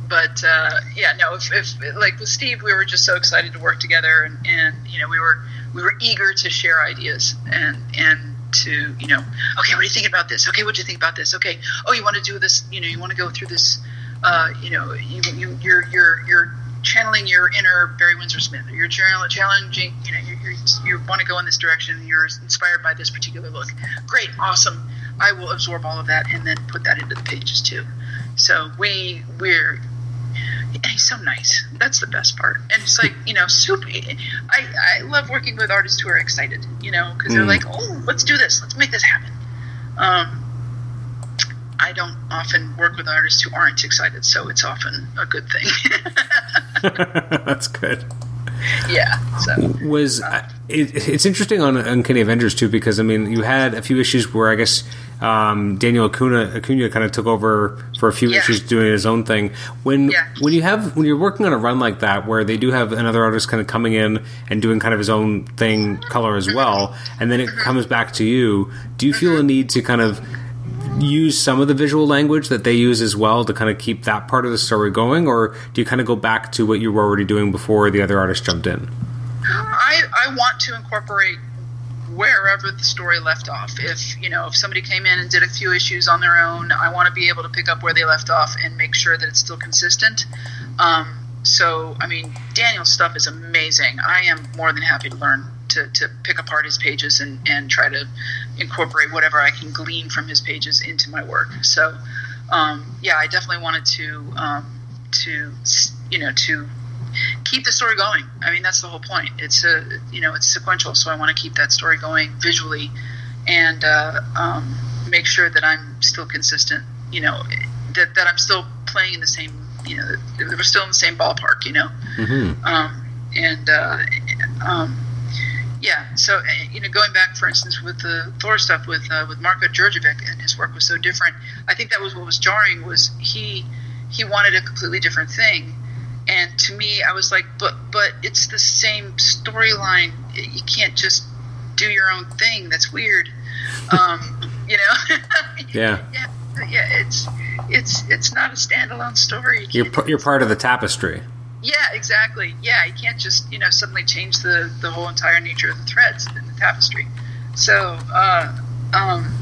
but uh, yeah, no. If, if like with Steve, we were just so excited to work together, and, and you know, we were we were eager to share ideas and and to you know, okay, what do you think about this? Okay, what do you think about this? Okay, oh, you want to do this? You know, you want to go through this? Uh, you know, you, you you're you're you're channeling your inner Barry Windsor Smith. You're challenging. You know, you you you want to go in this direction. You're inspired by this particular look. Great, awesome. I will absorb all of that and then put that into the pages too. So we we're he's so nice. That's the best part. And it's like you know, super. I I love working with artists who are excited. You know, because they're Mm. like, oh, let's do this. Let's make this happen. Um, I don't often work with artists who aren't excited, so it's often a good thing. That's good. yeah. So was it, it's interesting on Uncanny Avengers too because I mean you had a few issues where I guess um, Daniel Acuna Acuna kind of took over for a few Yeah. issues doing his own thing. When Yeah. when you have when you're working on a run like that where they do have another artist kind of coming in and doing kind of his own thing color as mm-hmm. well, and then it mm-hmm. comes back to you, do you feel mm-hmm. a need to kind of use some of the visual language that they use as well to kind of keep that part of the story going, or do you kind of go back to what you were already doing before the other artist jumped in? I, I want to incorporate wherever the story left off. If you know, if somebody came in and did a few issues on their own, I want to be able to pick up where they left off and make sure that it's still consistent. Um, so, I mean, Daniel's stuff is amazing. I am more than happy to learn to, to pick apart his pages and, and try to incorporate whatever I can glean from his pages into my work. So, um, yeah, I definitely wanted to um, to you know to keep the story going. I mean, that's the whole point. It's a you know it's sequential, so I want to keep that story going visually, and uh, um, make sure that I'm still consistent. You know, that that I'm still playing in the same. You know, that we're still in the same ballpark. You know, Mm-hmm. um, and uh, um, yeah. So uh, you know, going back, for instance, with the Thor stuff with uh, with Marko Djurdjevic and his work was so different. I think that was what was jarring. Was he he wanted a completely different thing, and to me, I was like, but but it's the same storyline. You can't just do your own thing. That's weird. Um, you know. Yeah. yeah. Yeah. It's it's it's not a standalone story. You You're can't you're part of the tapestry. yeah, exactly. Yeah, you can't just you know suddenly change the the whole entire nature of the threads in the tapestry. So, uh, um,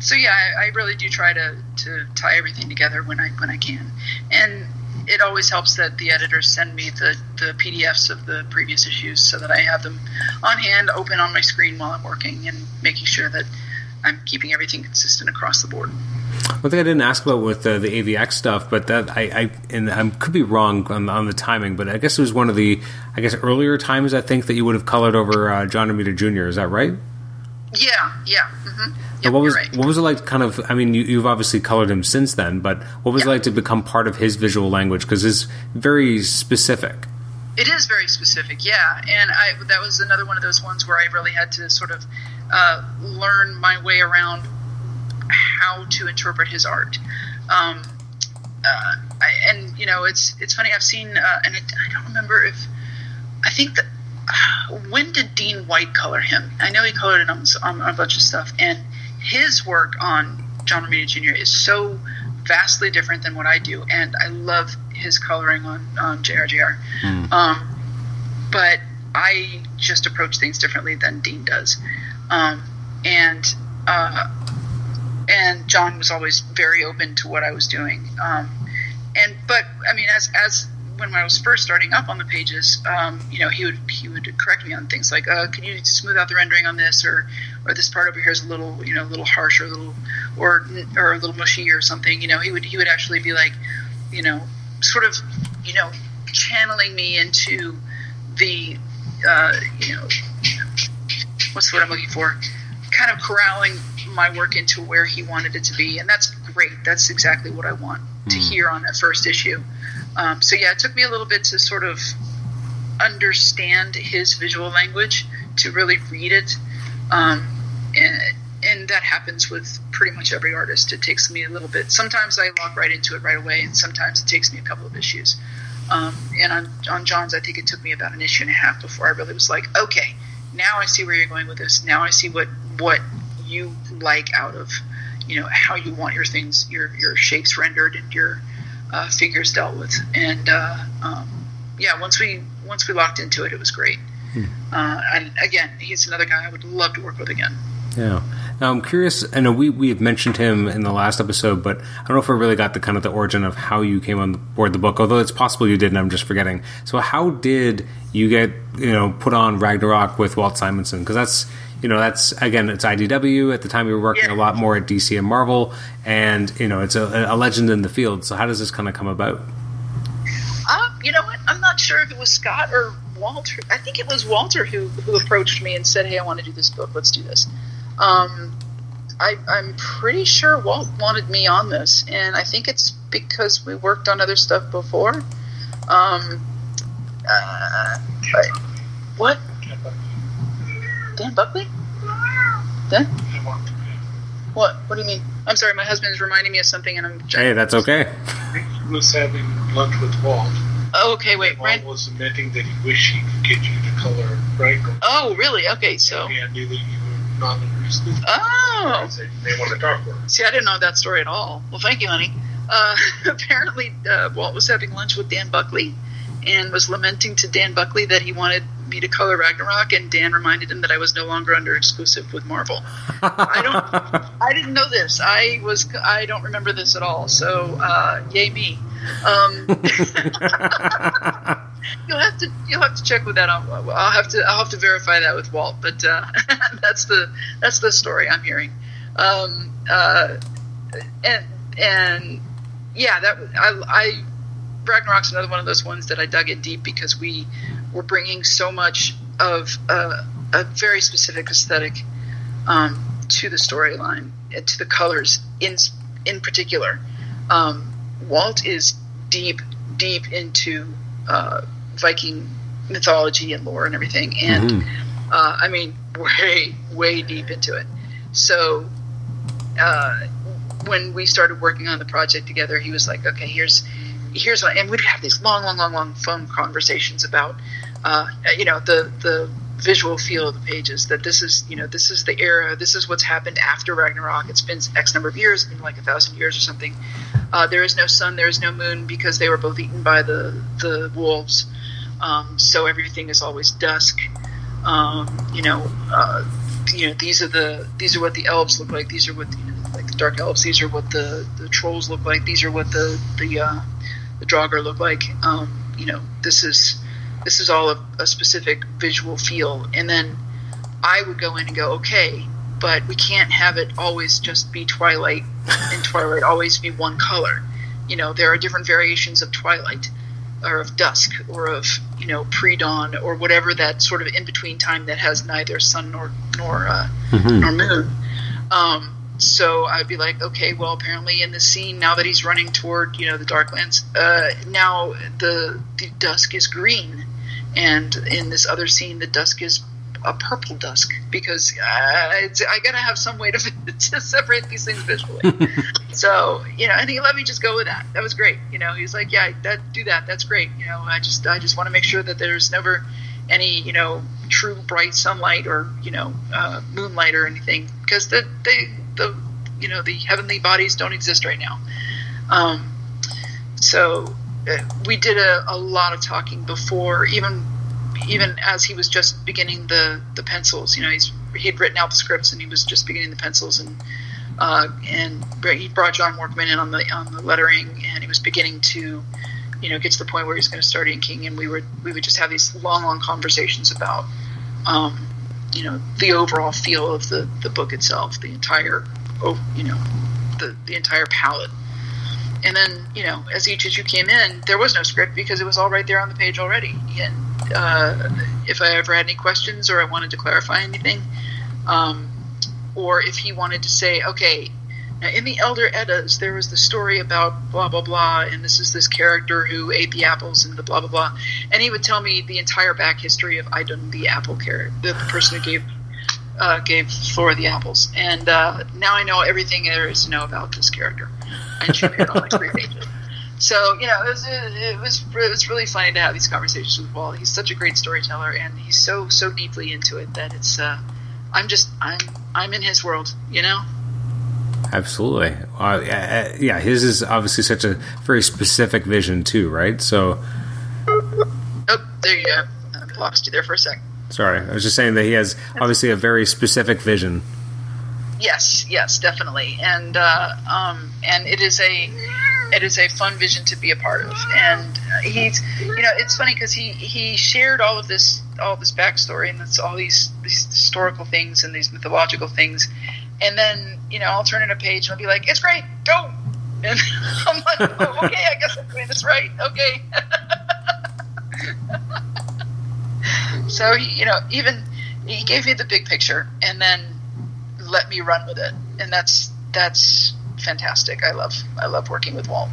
so yeah, I, I really do try to to tie everything together when I when I can, and it always helps that the editors send me the the PDFs of the previous issues so that I have them on hand, open on my screen while I'm working, and making sure that I'm keeping everything consistent across the board. One thing I didn't ask about with uh, the AVX stuff, but that I, I and I could be wrong on, on the timing, but I guess it was one of the I guess earlier times I think that you would have colored over uh, John Romita Jr. Is that right? Yeah, yeah. Mm-hmm. Yep, what was right. what was it like? Kind of. I mean, you, you've obviously colored him since then, but what was it like to become part of his visual language? Because it's very specific. It is very specific, yeah. And I that was another one of those ones where I really had to sort of uh, learn my way around how to interpret his art. Um, uh, I, and you know, it's it's funny. I've seen, uh, and it, I don't remember if I think that when did Dean White color him? I know he colored it on, on, a bunch of stuff, and his work on John Romita Jr. is so vastly different than what I do, and I love his coloring on on JRJR. Mm. Um, but I just approach things differently than Dean does, um, and uh, and John was always very open to what I was doing. Um, and but I mean, as as when I was first starting up on the pages, um, you know, he would he would correct me on things like, uh, "Can you smooth out the rendering on this?" or "or this part over here is a little, you know, a little harsh or a little or or a little mushy or something." You know, he would he would actually be like, you know, sort of, you know, channeling me into the, uh, you know, what's the word I'm looking for? Kind of corralling my work into where he wanted it to be, and that's great. That's exactly what I want to hmm. hear on that first issue. Um, so yeah, it took me a little bit to sort of understand his visual language to really read it, um, and, and that happens with pretty much every artist. It takes me a little bit. Sometimes I lock right into it right away, and sometimes it takes me a couple of issues. Um, and on, on John's, I think it took me about an issue and a half before I really was like, okay, now I see where you're going with this. Now I see what what you like out of you know how you want your things your your shapes rendered and your uh, figures dealt with. And uh, um, yeah once we once we locked into it it was great. Hmm. uh, and again he's another guy I would love to work with again. Yeah. Now I'm curious I know we we have mentioned him in the last episode but I don't know if we really got the kind of the origin of how you came on board the book although it's possible you did and I'm just forgetting. So how did you get you know put on Ragnarok with Walt Simonson? Because that's you know that's again it's IDW at the time we were working yeah. a lot more at DC and Marvel. And you know it's a, a legend in the field. So how does this kind of come about? Uh, you know what? I'm not sure if it was Scott or Walter. I think it was Walter who who approached me and said hey I want to do this book. Let's do this. Um, I, I'm pretty sure Walt wanted me on this. And I think it's because we worked on other stuff before. Um, uh, what Dan Buckley? Dan? What? What do you mean? I'm sorry, my husband is reminding me of something, and I'm. Hey, that's okay. He was having lunch with Walt. Oh, okay, wait. Walt was admitting that he wished he could get you to color Franco. Oh, really? Okay, so. And I knew that you were not interested. Oh. I said they want to talk to her. See, I didn't know that story at all. Well, thank you, honey. Uh, apparently, uh, Walt was having lunch with Dan Buckley and was lamenting to Dan Buckley that he wanted me to color Ragnarok, and Dan reminded him that I was no longer under exclusive with Marvel. I don't, I didn't know this. I was, I don't remember this at all. So, uh, yay me. Um, you'll have to, you'll have to check with that. I'll, I'll have to, I'll have to verify that with Walt. But uh, that's the, that's the story I'm hearing. Um, uh, and and yeah, that I, I Ragnarok's another one of those ones that I dug in deep because we were bringing so much of a, a very specific aesthetic um, to the storyline, to the colors in in particular. Um, Walt is deep, deep into uh, Viking mythology and lore and everything, and mm-hmm. uh, I mean, way, way deep into it. So. Uh, when we started working on the project together, he was like, "Okay, here's here's what, and we'd have these long, long, long, long phone conversations about, uh, you know, the the visual feel of the pages. That this is, you know, this is the era. This is what's happened after Ragnarok. It's been X number of years, been like a thousand years or something. Uh, there is no sun, there is no moon because they were both eaten by the the wolves. Um, so everything is always dusk. Um, you know, uh, you know these are the these are what the elves look like. These are what the, you know, like the dark elves. These are what the, the trolls look like. These are what the the uh, the Draugr look like. Um, you know, this is this is all a, a specific visual feel, and then I would go in and go, okay, but we can't have it always just be twilight and twilight always be one color. You know, there are different variations of twilight or of dusk or of you know pre-dawn or whatever that sort of in between time that has neither sun nor nor uh, mm-hmm. nor moon. Um, so I'd be like, okay, well, apparently in the scene now that he's running toward you know the Darklands, uh, now the the dusk is green, and in this other scene the dusk is a purple dusk because uh, it's, I gotta have some way to, to separate these things visually. so you know, and he let me just go with that. That was great. You know, he's like, yeah, that do that. That's great. You know, I just I just want to make sure that there's never any you know true bright sunlight or you know uh, moonlight or anything because the they the you know the heavenly bodies don't exist right now. Um, so uh, we did a, a lot of talking before even even as he was just beginning the the pencils. You know, he's he'd written out the scripts and he was just beginning the pencils and. Uh, and he brought John Workman in on the on the lettering, and he was beginning to you know, get to the point where he's going to start inking, and we would we would just have these long, long conversations about, um, you know, the overall feel of the the book itself, the entire, oh, you know, the the entire palette. And then, you know, as each issue came in, there was no script because it was all right there on the page already. And uh, if I ever had any questions or I wanted to clarify anything, um, or if he wanted to say, okay, now, in the Elder Eddas, there was the story about blah blah blah, and this is this character who ate the apples and the blah blah blah, and he would tell me the entire back history of Idun, the apple character, the, person who gave uh, gave Flora the apples, and uh, now I know everything there is to know about this character, and she appeared on like three pages. So you know, it was it was it was really funny to have these conversations with Walt. He's such a great storyteller, and he's so so deeply into it that it's uh, I'm just I'm I'm in his world, you know. Absolutely. Uh, yeah, his is obviously such a very specific vision too, right? So. Oh, there you go. I lost you there for a sec. Sorry, I was just saying that he has obviously a very specific vision. Yes, yes, definitely, and uh, um, and it is a it is a fun vision to be a part of, and he's you know it's funny because he he shared all of this all this backstory and it's all these these historical things and these mythological things, and then you know I'll turn in a page and I'll be like, "It's great, go!" And I'm like, oh, "Okay, I guess I'm doing this right." Okay. so he, you know, even he gave me the big picture and then let me run with it, and that's that's fantastic. I love I love working with Walt.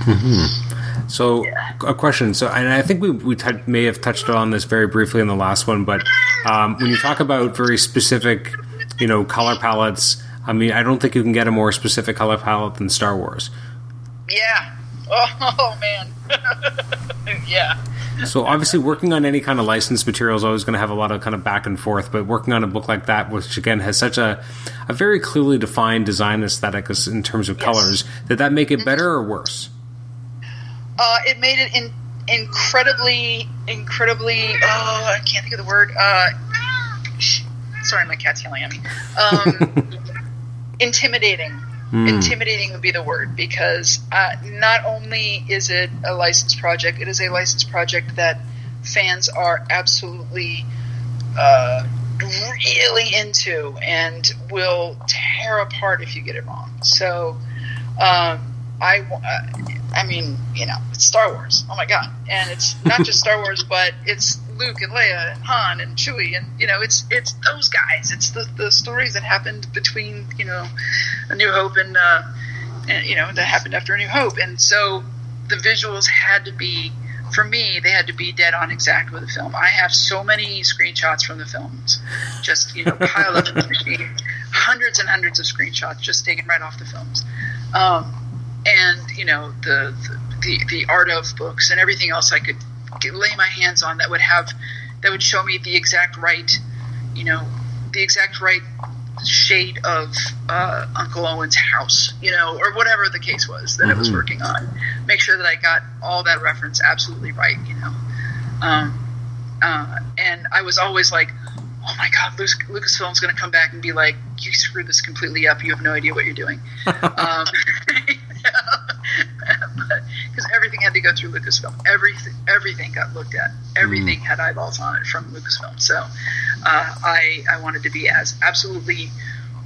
Mm-hmm. So, yeah. a question. So, and I think we we t- may have touched on this very briefly in the last one, but um, when you talk about very specific you know, color palettes. I mean, I don't think you can get a more specific color palette than Star Wars. Yeah. Oh, oh man. yeah. So obviously, working on any kind of licensed material is always going to have a lot of kind of back and forth. But working on a book like that, which again has such a, a very clearly defined design aesthetic in terms of yes. colors, did that make it better or worse? Uh, it made it in, incredibly, incredibly. Oh, I can't think of the word. Uh, sorry, my cat's yelling at me. Um, intimidating. Mm. Intimidating would be the word because uh, not only is it a licensed project, it is a licensed project that fans are absolutely uh, really into and will tear apart if you get it wrong. So, um, I, uh, I mean, you know, it's Star Wars. Oh my god! And it's not just Star Wars, but it's Luke and Leia and Han and Chewie, and you know, it's it's those guys. It's the the stories that happened between you know, A New Hope and uh, and you know that happened after A New Hope, and so the visuals had to be. For me, they had to be dead on exact with the film. I have so many screenshots from the films, just you know, piled up in the machine, hundreds and hundreds of screenshots just taken right off the films. Um, and you know the, the the art of books and everything else I could lay my hands on that would have that would show me the exact right you know the exact right shade of uh, Uncle Owen's house, you know, or whatever the case was that mm-hmm. I was mm-hmm. working on. Make sure that I got all that reference absolutely right, you know. Um, uh, and I was always like, oh my God, Lucasfilm's going to come back and be like, you screwed this completely up. You have no idea what you're doing. um, because everything had to go through Lucasfilm. Everything, everything got looked at. Everything mm. had eyeballs on it from Lucasfilm. So uh, I, I wanted to be as absolutely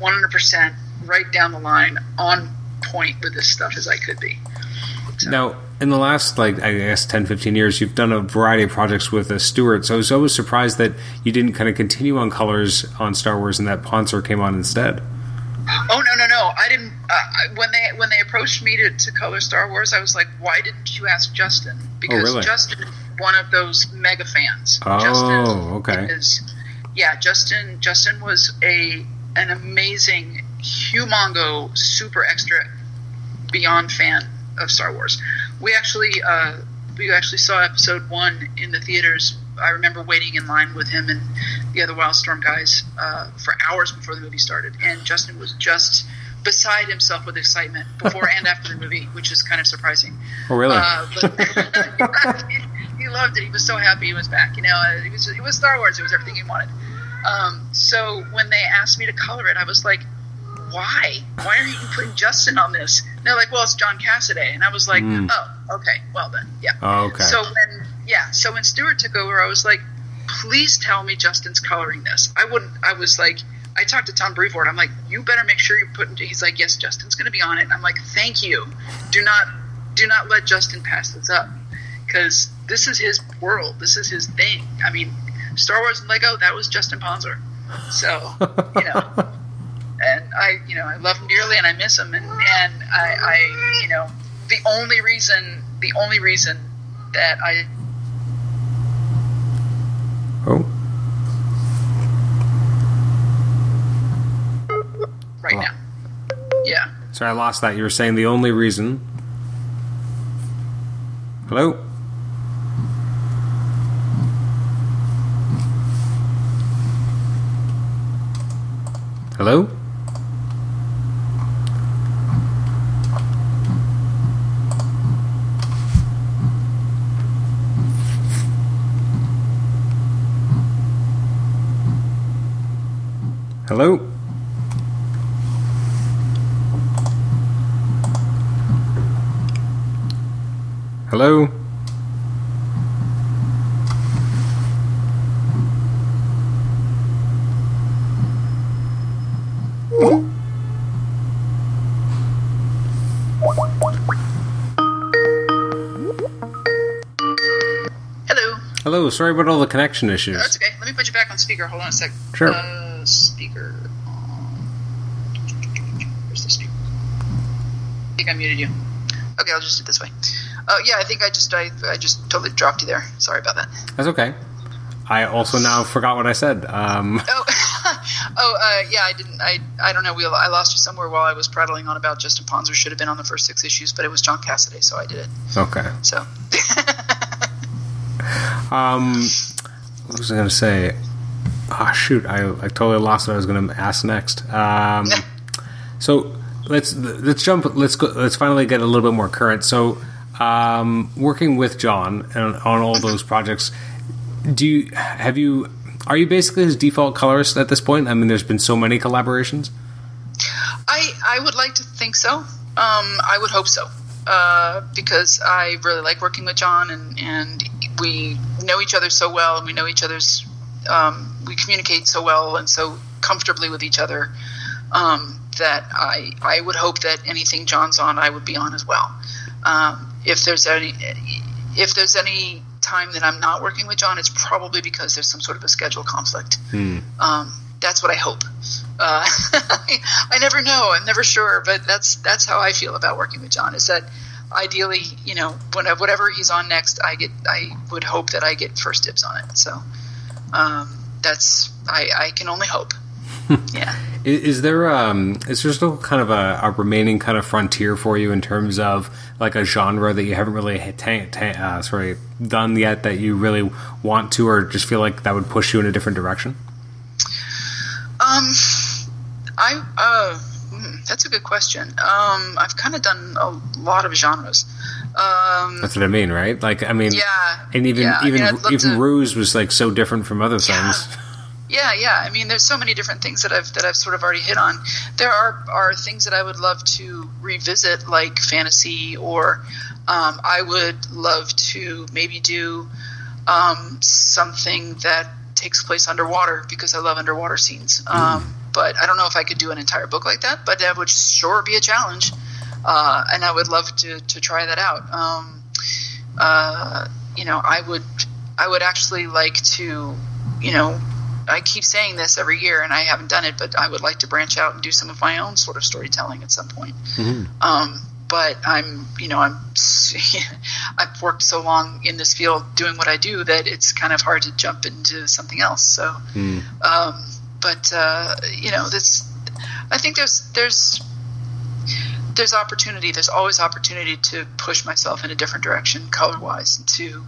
100% right down the line, on point with this stuff as I could be. So. Now, in the last, like, I guess 10, 15 years, you've done a variety of projects with uh, Stuart. So I was always surprised that you didn't kind of continue on colors on Star Wars and that Ponsor came on instead. Oh no no no! I didn't. Uh, when they when they approached me to, to color Star Wars, I was like, why didn't you ask Justin? Because oh, really? Justin is one of those mega fans. Oh, Justin okay. Is, yeah, Justin Justin was a an amazing, humongo, super extra, beyond fan of Star Wars. We actually uh, we actually saw Episode One in the theaters. I remember waiting in line with him and the other Wildstorm guys uh, for hours before the movie started, and Justin was just beside himself with excitement before and after the movie, which is kind of surprising. Oh, really? Uh, but he, loved it. He was so happy he was back. You know, uh, it was it was Star Wars. It was everything he wanted. Um, so when they asked me to color it, I was like, "Why? Why are you putting Justin on this?" And they're like, "Well, it's John Cassaday," and I was like, Mm. "Oh, okay. Well then, yeah." Oh, okay. So when yeah, so when Stuart took over, I was like, "Please tell me Justin's coloring this." I wouldn't. I was like. I talked to Tom Brevoort. I'm like, you better make sure you put. Into, he's like, yes, Justin's going to be on it. And I'm like, thank you. Do not, do not let Justin pass this up because this is his world. This is his thing. I mean, Star Wars and Lego. That was Justin Ponsor. So you know, and I, you know, I love him dearly and I miss him. And and I, I, you know, the only reason, the only reason that I oh, right Oh. now, yeah. sorry, I lost that. You were saying the only reason. Hello. Hello. Hello. Hello. Hello. Hello. Sorry about all the connection issues. That's okay. Let me put you back on speaker. Hold on a sec. Sure. Uh, speaker. on. Where's the speaker? I think I muted you. Okay, I'll just do it this way. Oh yeah, I think I just I, I just totally dropped you there. Sorry about that. That's okay. I also now forgot what I said. Um, Oh, oh uh, yeah, I didn't. I I don't know. We I lost you somewhere while I was prattling on about Justin Ponsor should have been on the first six issues, but it was John Cassaday, so I did it. okay. So Um, what was I going to say? Ah, shoot! I, I totally lost what I was going to ask next. Um, so let's let's jump. Let's go. Let's finally get a little bit more current. So, um, working with John on, on all those projects, do you have you? Are you basically his default colorist at this point? I mean, there's been so many collaborations. I I would like to think so. Um, I would hope so. Uh, because I really like working with John, and and we know each other so well, and we know each other's. Um, we communicate so well and so comfortably with each other um, that I I would hope that anything John's on, I would be on as well. Um, if there's any if there's any time that I'm not working with John, it's probably because there's some sort of a schedule conflict. Um, that's what I hope. Uh, I never know. I'm never sure, but that's that's how I feel about working with John. Is that ideally, you know, when, whatever he's on next, I get. I would hope that I get first dibs on it. So um, that's I, I can only hope. yeah. Is, there um is there still kind of a, a remaining kind of frontier for you in terms of like a genre that you haven't really hit- ta- ta- uh, sorry done yet that you really want to or just feel like that would push you in a different direction? Um, I uh, hmm, that's a good question. Um, I've kind of done a lot of genres. Um, That's what I mean, right? Like I mean, yeah, and even yeah, even mean, even to- Ruse was like so different from other Yeah. things. Yeah, yeah. I mean, there's so many different things that I've that I've sort of already hit on. There are are things that I would love to revisit, like fantasy, or um, I would love to maybe do um, something that takes place underwater because I love underwater scenes. Um, but I don't know if I could do an entire book like that. But that would sure be a challenge, uh, and I would love to to try that out. Um, uh, you know, I would I would actually like to, you know, I keep saying this every year, and I haven't done it, but I would like to branch out and do some of my own sort of storytelling at some point. Um, but I'm, you know, I'm, I've worked so long in this field doing what I do that it's kind of hard to jump into something else. So, um, but uh, you know, this, I think there's there's there's opportunity. There's always opportunity to push myself in a different direction, color wise, to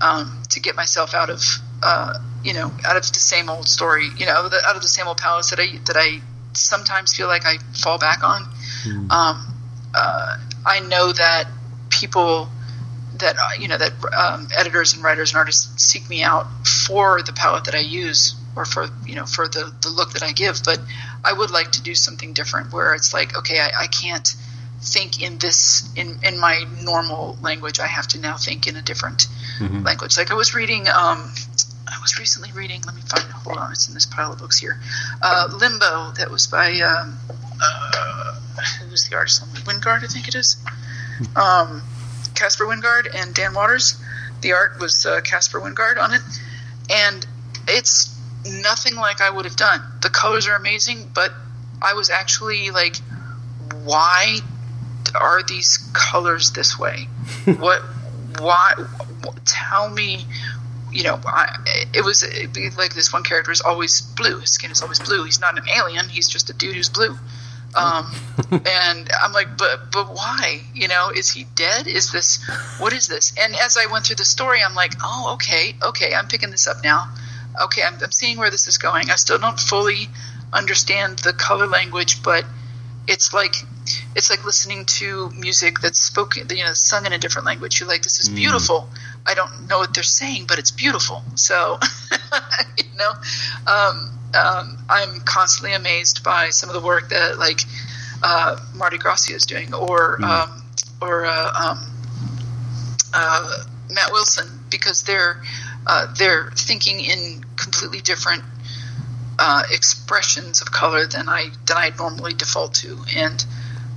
um, to get myself out of uh, you know out of the same old story, you know, the, out of the same old palace that I that I sometimes feel like I fall back on. Um, uh, I know that people that you know that um, editors and writers and artists seek me out for the palette that I use or for you know for the the look that I give, but I would like to do something different where it's like okay, I, I can't think in this in in my normal language. I have to now think in a different language. Like I was reading. Um, I was recently reading. Let me find it. Hold on, it's in this pile of books here. Uh, Limbo, that was by um, uh, who was the artist? Wijngaard, I think it is. Um, Caspar Wijngaard and Dan Watters. The art was uh, Caspar Wijngaard on it, and it's nothing like I would have done. The colors are amazing, but I was actually like, why are these colors this way? what? Why? Tell me. You know, I, it was it'd like this one character is always blue. His skin is always blue. He's not an alien. He's just a dude who's blue. Um, and I'm like, but but why? You know, is he dead? Is this what is this? And as I went through the story, I'm like, oh, okay, okay, I'm picking this up now. Okay, I'm, I'm seeing where this is going. I still don't fully understand the color language, but it's like it's like listening to music that's spoken, you know, sung in a different language. You're like, this is beautiful. I don't know what they're saying, but it's beautiful. So, you know, um, um, I'm constantly amazed by some of the work that like uh, Marte Gracia is doing, or um, or uh, um, uh, Matt Wilson, because they're uh, they're thinking in completely different uh, expressions of color than I than I normally default to, and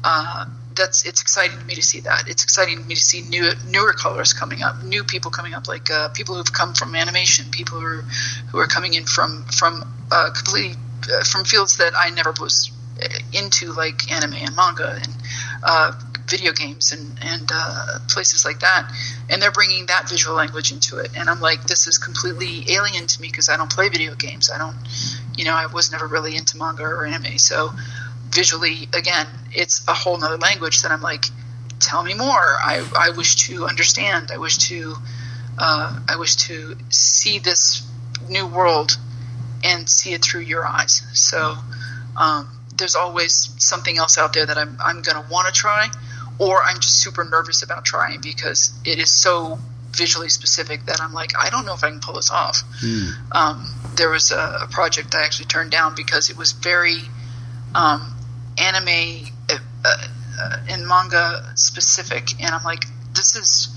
uh, that's it's exciting to me to see that. It's exciting to me to see new newer colors coming up, new people coming up, like uh, people who've come from animation, people who are who are coming in from from uh, completely uh, from fields that I never was uh, into, like anime and manga and uh, video games and and uh, places like that. And they're bringing that visual language into it, and I'm like, this is completely alien to me because I don't play video games. I don't, you know, I was never really into manga or anime, so visually again it's a whole nother language that i'm like tell me more. I, I wish to understand. I wish to uh, i wish to see this new world and see it through your eyes. So um, there's always something else out there that i'm, I'm going to want to try or i'm just super nervous about trying because it is so visually specific that i'm like i don't know if i can pull this off um, there was a, a project i actually turned down because it was very um, anime uh, uh, and manga specific, and I'm like, this is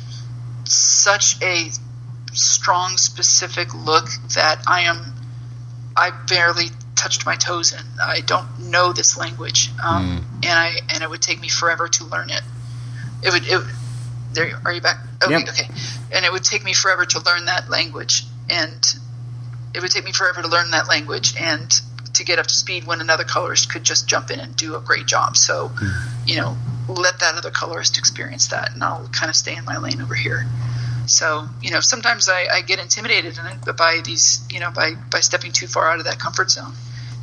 such a strong, specific look that I am. I barely touched my toes in. I don't know this language, um, and I and it would take me forever to learn it. It would. It, there, are you back? Okay, Yep. okay. And it would take me forever to learn that language, and it would take me forever to learn that language and to get up to speed when another colorist could just jump in and do a great job. So, you know, let that other colorist experience that, and I'll kind of stay in my lane over here. So, you know, sometimes I, I get intimidated in by these, you know, by by stepping too far out of that comfort zone,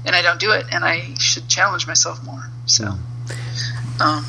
and I don't do it, and I should challenge myself more. So, um,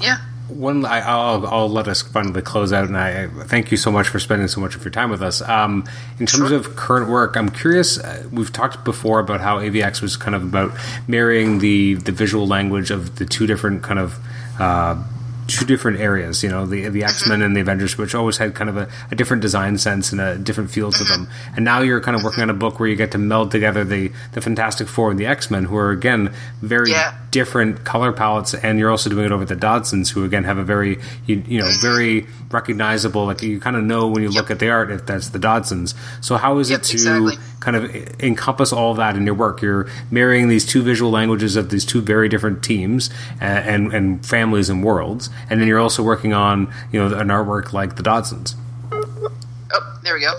yeah. One, I, I'll, I'll let us finally close out, and I I thank you so much for spending so much of your time with us. Um, in terms Sure. of current work, I'm curious. Uh, we've talked before about how AVX was kind of about marrying the the visual language of the two different kind of. Uh, Two different areas, you know, the the mm-hmm. X Men and the Avengers, which always had kind of a, a different design sense and a different feel to them. Mm-hmm. And now you're kind of working on a book where you get to meld together the the Fantastic Four and the X Men, who are again very Yeah. different color palettes, and you're also doing it over the Dodsons, who again have a very you, you know mm-hmm. very recognizable. Like you kind of know when you look at the art if that's the Dodsons. So how is Yep, it to exactly. kind of encompass all that in your work? You're marrying these two visual languages of these two very different teams and and, and families and worlds, and then you're also working on you know an artwork like the Dodsons. Oh, there we go.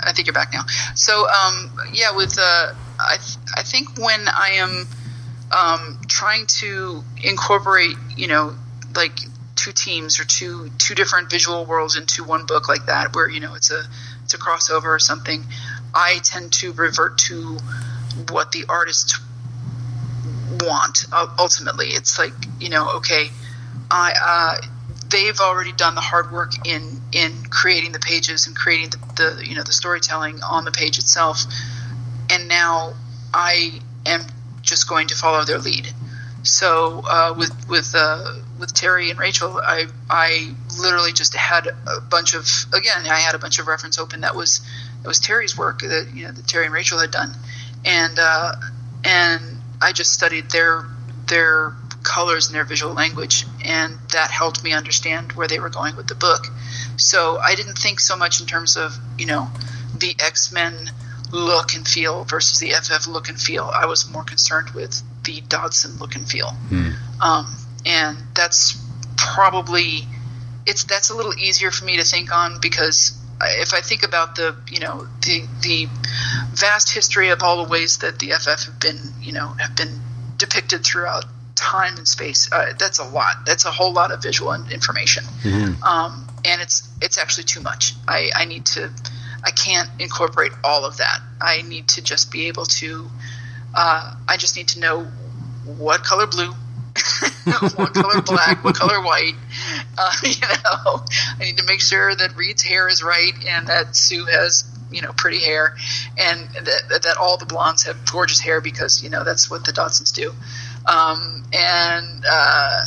I think you're back now. So, um, yeah, with uh, I, th- I think when I am um, trying to incorporate, you know, like two teams or two two different visual worlds into one book like that, where you know it's a it's a crossover or something, I tend to revert to what the artist want. Ultimately, it's like you know, okay, I uh, they've already done the hard work in in creating the pages and creating the, the you know the storytelling on the page itself, and now I am just going to follow their lead. So uh, with with uh, with Terry and Rachel, I I literally just had a bunch of again I had a bunch of reference open that was that was Terry's work that you know that Terry and Rachel had done, and uh, and I just studied their their colors and their visual language, and that helped me understand where they were going with the book. So I didn't think so much in terms of you know the X Men look and feel versus the FF look and feel. I was more concerned with the Dodson look and feel, um, and that's probably it's that's a little easier for me to think on because if I think about the you know the the vast history of all the ways that the FF have been you know have been depicted throughout time and space, uh, that's a lot. That's a whole lot of visual information, um, and it's it's actually too much. I, I need to I can't incorporate all of that. I need to just be able to. Uh, I just need to know what color blue, what color black, what color white. Uh, you know, I need to make sure that Reed's hair is right and that Sue has you know pretty hair, and that that all the blondes have gorgeous hair because you know that's what the Dodsons do, um, and. Uh,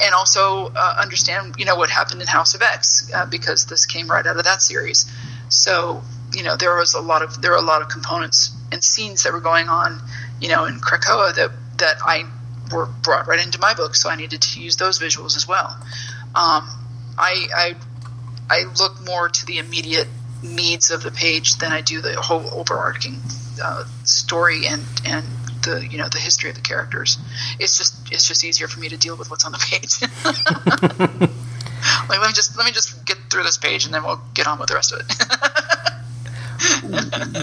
and also uh, understand, you know, what happened in House of X uh, because this came right out of that series. So, you know, there was a lot of there were a lot of components and scenes that were going on, you know, in Krakoa that that I were brought right into my book. So I needed to use those visuals as well. Um, I, I I look more to the immediate needs of the page than I do the whole overarching uh, story and and the you know the history of the characters. It's just it's just easier for me to deal with what's on the page. like let me just let me just get through this page and then we'll get on with the rest of it.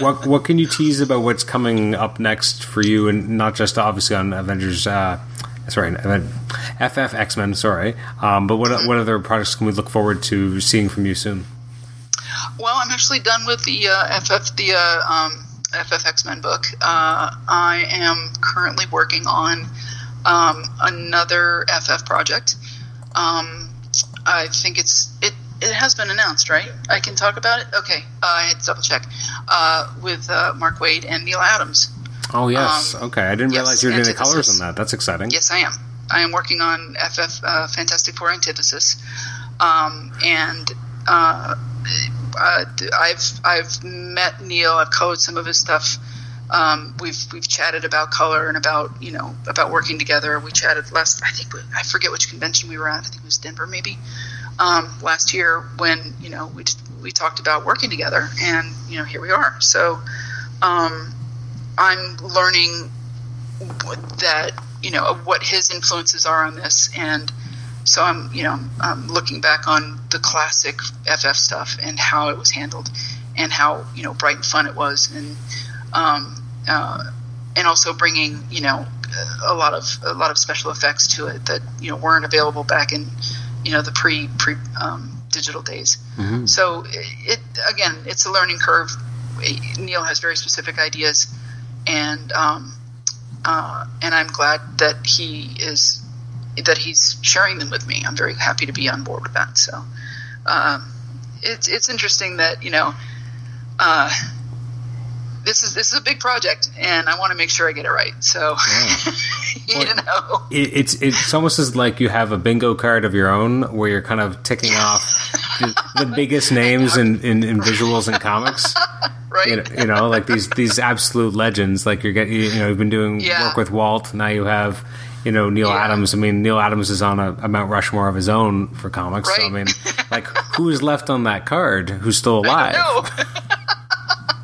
what what can you tease about what's coming up next for you, and not just obviously on Avengers? Uh, sorry, FF X Men. Sorry, um, but what what other projects can we look forward to seeing from you soon? Well, I'm actually done with the uh, FF the uh, um, FF X Men book. Uh, I am currently working on um, another FF project. Um, I think it's it. It has been announced, right? I can talk about it. Okay, uh, I had to double check uh, with uh, Mark Waid and Neal Adams. Oh yes, Um, okay. I didn't yes, realize you were doing the colors on that. That's exciting. Yes, I am. I am working on FF uh, Fantastic Four Antithesis, um, and uh, I've I've met Neal. I've colored some of his stuff. Um, we've we've chatted about color and about you know about working together. We chatted last. I think I forget which convention we were at. I think it was Denver, maybe um, last year when you know we we talked about working together, and you know here we are. So um, I'm learning what- that you know what his influences are on this and so i'm you know i'm looking back on the classic ff stuff and how it was handled and how you know bright and fun it was. And um, uh, and also bringing you know a lot of a lot of special effects to it that you know weren't available back in you know the pre pre um, digital days. So it, it again it's a learning curve. Neal has very specific ideas and um, uh, and I'm glad that he is that he's sharing them with me. I'm very happy to be on board with that. So um, it's it's interesting that you know uh, this is this is a big project, and I want to make sure I get it right. So you know, It, it's it's almost as like you have a bingo card of your own where you're kind of ticking off the, the biggest names in, in, in visuals and comics. right? You know, you know, like these these absolute legends. Like you're getting, you know, you've been doing Yeah. work with Walt. Now you have, you know, Neal Yeah. Adams. I mean, Neal Adams is on a, a Mount Rushmore of his own for comics. So I mean, like who is left on that card? Who's still alive? No,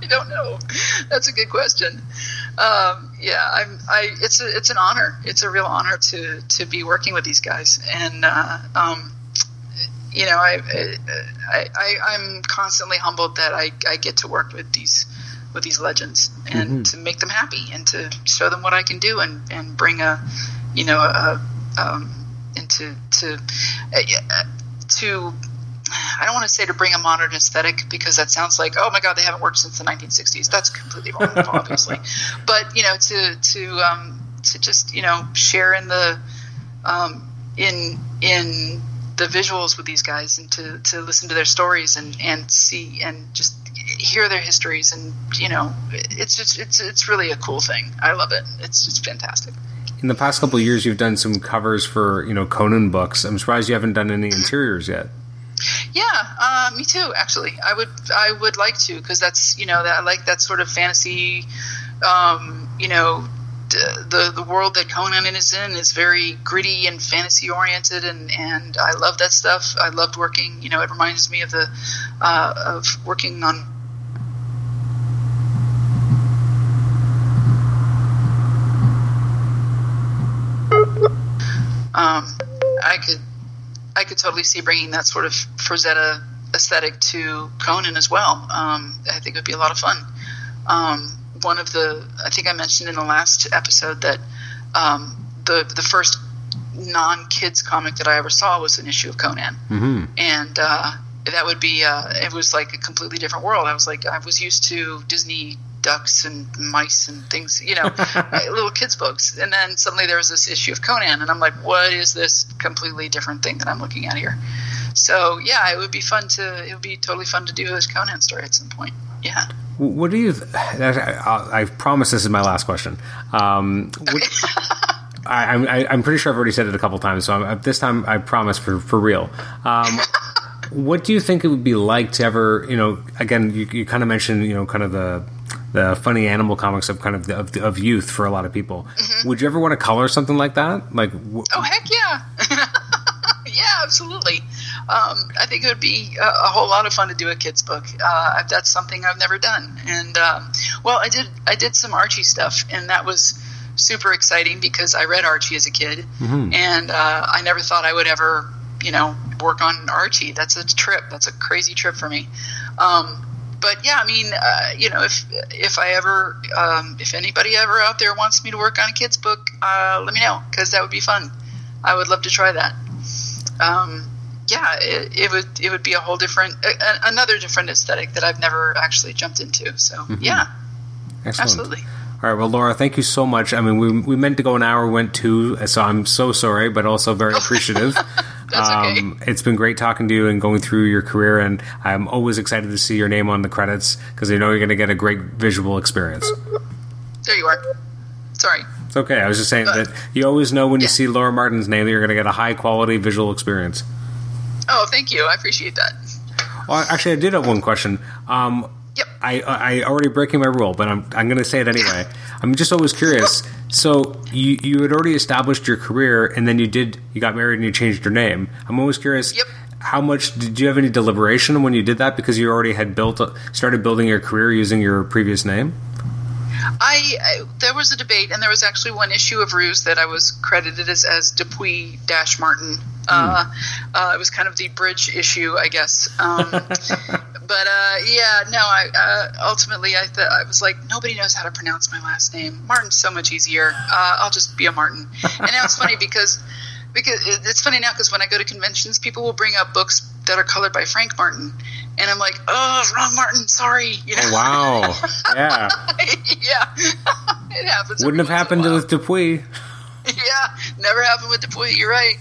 I don't know. That's a good question. Um, yeah, I'm. I. It's a. It's an honor. It's a real honor to to be working with these guys, and uh, um, you know, I, I, I, I'm constantly humbled that I, I get to work with these with these legends and to make them happy and to show them what I can do and, and bring a, you know, a, um, into to uh, to I don't want to say to bring a modern aesthetic because that sounds like oh my god they haven't worked since the 1960s. That's completely wrong, obviously. But you know to to um, to just you know share in the um, in in the visuals with these guys and to, to listen to their stories and, and see and just hear their histories and you know it's just it's it's really a cool thing. I love it. It's just fantastic. In the past couple years, you've done some covers for you know Conan books. I'm surprised you haven't done any interiors yet. Yeah, uh, me too. Actually, I would I would like to because that's you know that I like that sort of fantasy, um, you know, the the world that Conan is in is very gritty and fantasy oriented, and and I love that stuff. I loved working. You know, it reminds me of the uh, of working on um, I could I could totally see bringing that sort of Frazetta aesthetic to Conan as well. Um, I think it would be a lot of fun. Um, one of the I think I mentioned in the last episode that um, the the first non kids comic that I ever saw was an issue of Conan, Mm-hmm. and uh, that would be uh, it was like a completely different world. I was like I was used to Disney ducks and mice and things, you know, little kids books, and then suddenly there was this issue of Conan, and I'm like, what is this completely different thing that I'm looking at here? So yeah, it would be fun to it would be totally fun to do this Conan story at some point. Yeah. What do you? I, I promise this is my last question. Um, what, I, I'm pretty sure I've already said it a couple times, so I'm, this time I promise for for real. Um, what do you think it would be like to ever, you know, again, you, you kind of mentioned, you know, kind of the the funny animal comics of kind of the, of, the, of youth for a lot of people. Would you ever want to color something like that? Like, w- Oh heck yeah, yeah, absolutely. Um, I think it would be a, a whole lot of fun to do a kids book. Uh, that's something I've never done, and um, well, I did I did some Archie stuff, and that was super exciting because I read Archie as a kid, and uh, I never thought I would ever, you know, work on Archie. That's a trip. That's a crazy trip for me. Um, but yeah, I mean, uh, you know, if if I ever, um, if anybody ever out there wants me to work on a kids book, uh, let me know because that would be fun. I would love to try that. Um, yeah, it, it would it would be a whole different, a, another different aesthetic that I've never actually jumped into. So yeah, excellent. absolutely. All right, well, Laura, thank you so much. I mean, we, we meant to go an hour, went two, so I'm so sorry, but also very appreciative. That's okay. Um, it's been great talking to you and going through your career, and I'm always excited to see your name on the credits because I know you're going to get a great visual experience. There you are. Sorry. It's okay. I was just saying that you always know when you see Laura Martin's name that you're going to get a high quality visual experience. Oh, thank you. I appreciate that. Well, actually, I did have one question. Um. I, I already breaking my rule, but I'm, I'm going to say it anyway. I'm just always curious. So you you had already established your career, and then you did you got married and you changed your name. I'm always curious. Yep. How much did you have any deliberation when you did that? Because you already had built started building your career using your previous name. I, I there was a debate, and there was actually one issue of Ruse that I was credited as as Dupuis Dash Martin. Uh, uh, it was kind of the bridge issue, I guess. Um, but uh, yeah, no. I uh, ultimately I th- I was like, nobody knows how to pronounce my last name. Martin's so much easier. Uh, I'll just be a Martin. And now it's funny because because it's funny now because when I go to conventions, people will bring up books that are colored by Frank Martin, and I'm like, oh, wrong Martin. Sorry. You oh, know? Oh, wow. yeah. yeah, it happens. Wouldn't have happened with Dupuis. Yeah, never happened with Dupuis. You're right.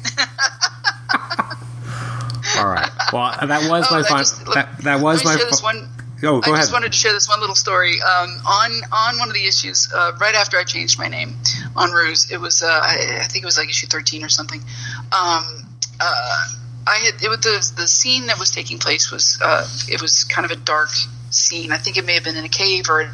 All right. Well, that was Oh, my that fun. just- that, that was my. this one. Oh, go I ahead. just wanted to share this one little story. Um, on on one of the issues, uh, right after I changed my name on Ruse, it was uh, I, I think it was like issue thirteen or something. Um, uh, I had it was the the scene that was taking place was uh, it was kind of a dark scene. I think it may have been in a cave or.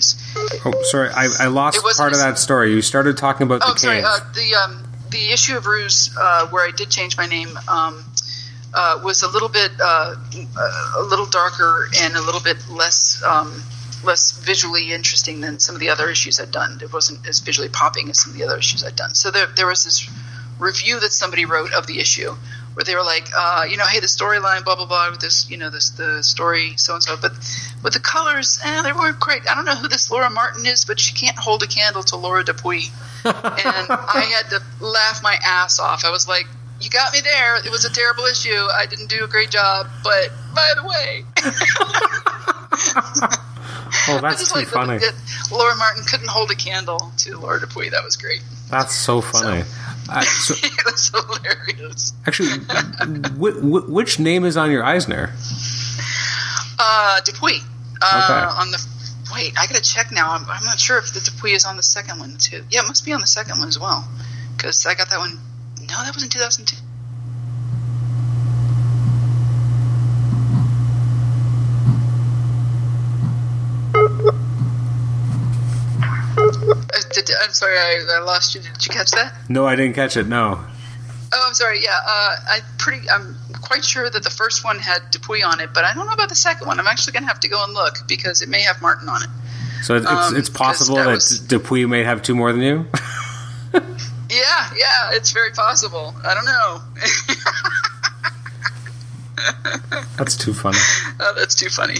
Previous. Oh, sorry, I, I lost part of that story. You started talking about Oh, the sorry. cave. Uh, the um, the issue of Ruse uh, where I did change my name um, uh, was a little bit uh, a little darker and a little bit less um, less visually interesting than some of the other issues I'd done. It wasn't as visually popping as some of the other issues I'd done. So there there was this review that somebody wrote of the issue where they were like, uh, you know, hey, the storyline, blah blah blah, with this, you know, this the story, so and so, but with the colors, eh, they weren't great. I don't know who this Laura Martin is, but she can't hold a candle to Laura Dupuis, and I had to laugh my ass off. I was like. You got me there. It was a terrible issue. I didn't do a great job, but by the way, Oh, that's too like funny. Laura Martin couldn't hold a candle to Laura Dupuis. That was great. That's so funny. Uh, so, it was hilarious. actually, w- w- which name is on your Eisner? Uh, Dupuis. Uh, Okay. On the wait, I gotta check now. I'm, I'm not sure if the Dupuis is on the second one too. Yeah, it must be on the second one as well, because I got that one. No, that was in 2002. I'm sorry, I, I lost you. Did you catch that? No, I didn't catch it. No. Oh, I'm sorry. Yeah, uh, I pretty. I'm quite sure that the first one had Dupuis on it, but I don't know about the second one. I'm actually going to have to go and look because it may have Martin on it. So it's, Um, it's possible that that was- Dupuis may have two more than you. Yeah, yeah, it's very possible. I don't know. That's too funny. oh, that's too funny.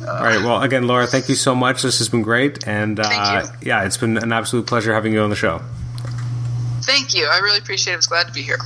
All right. Well, again, Laura, thank you so much. This has been great, and uh, yeah, it's been an absolute pleasure having you on the show. Thank you. I really appreciate it. I was glad to be here.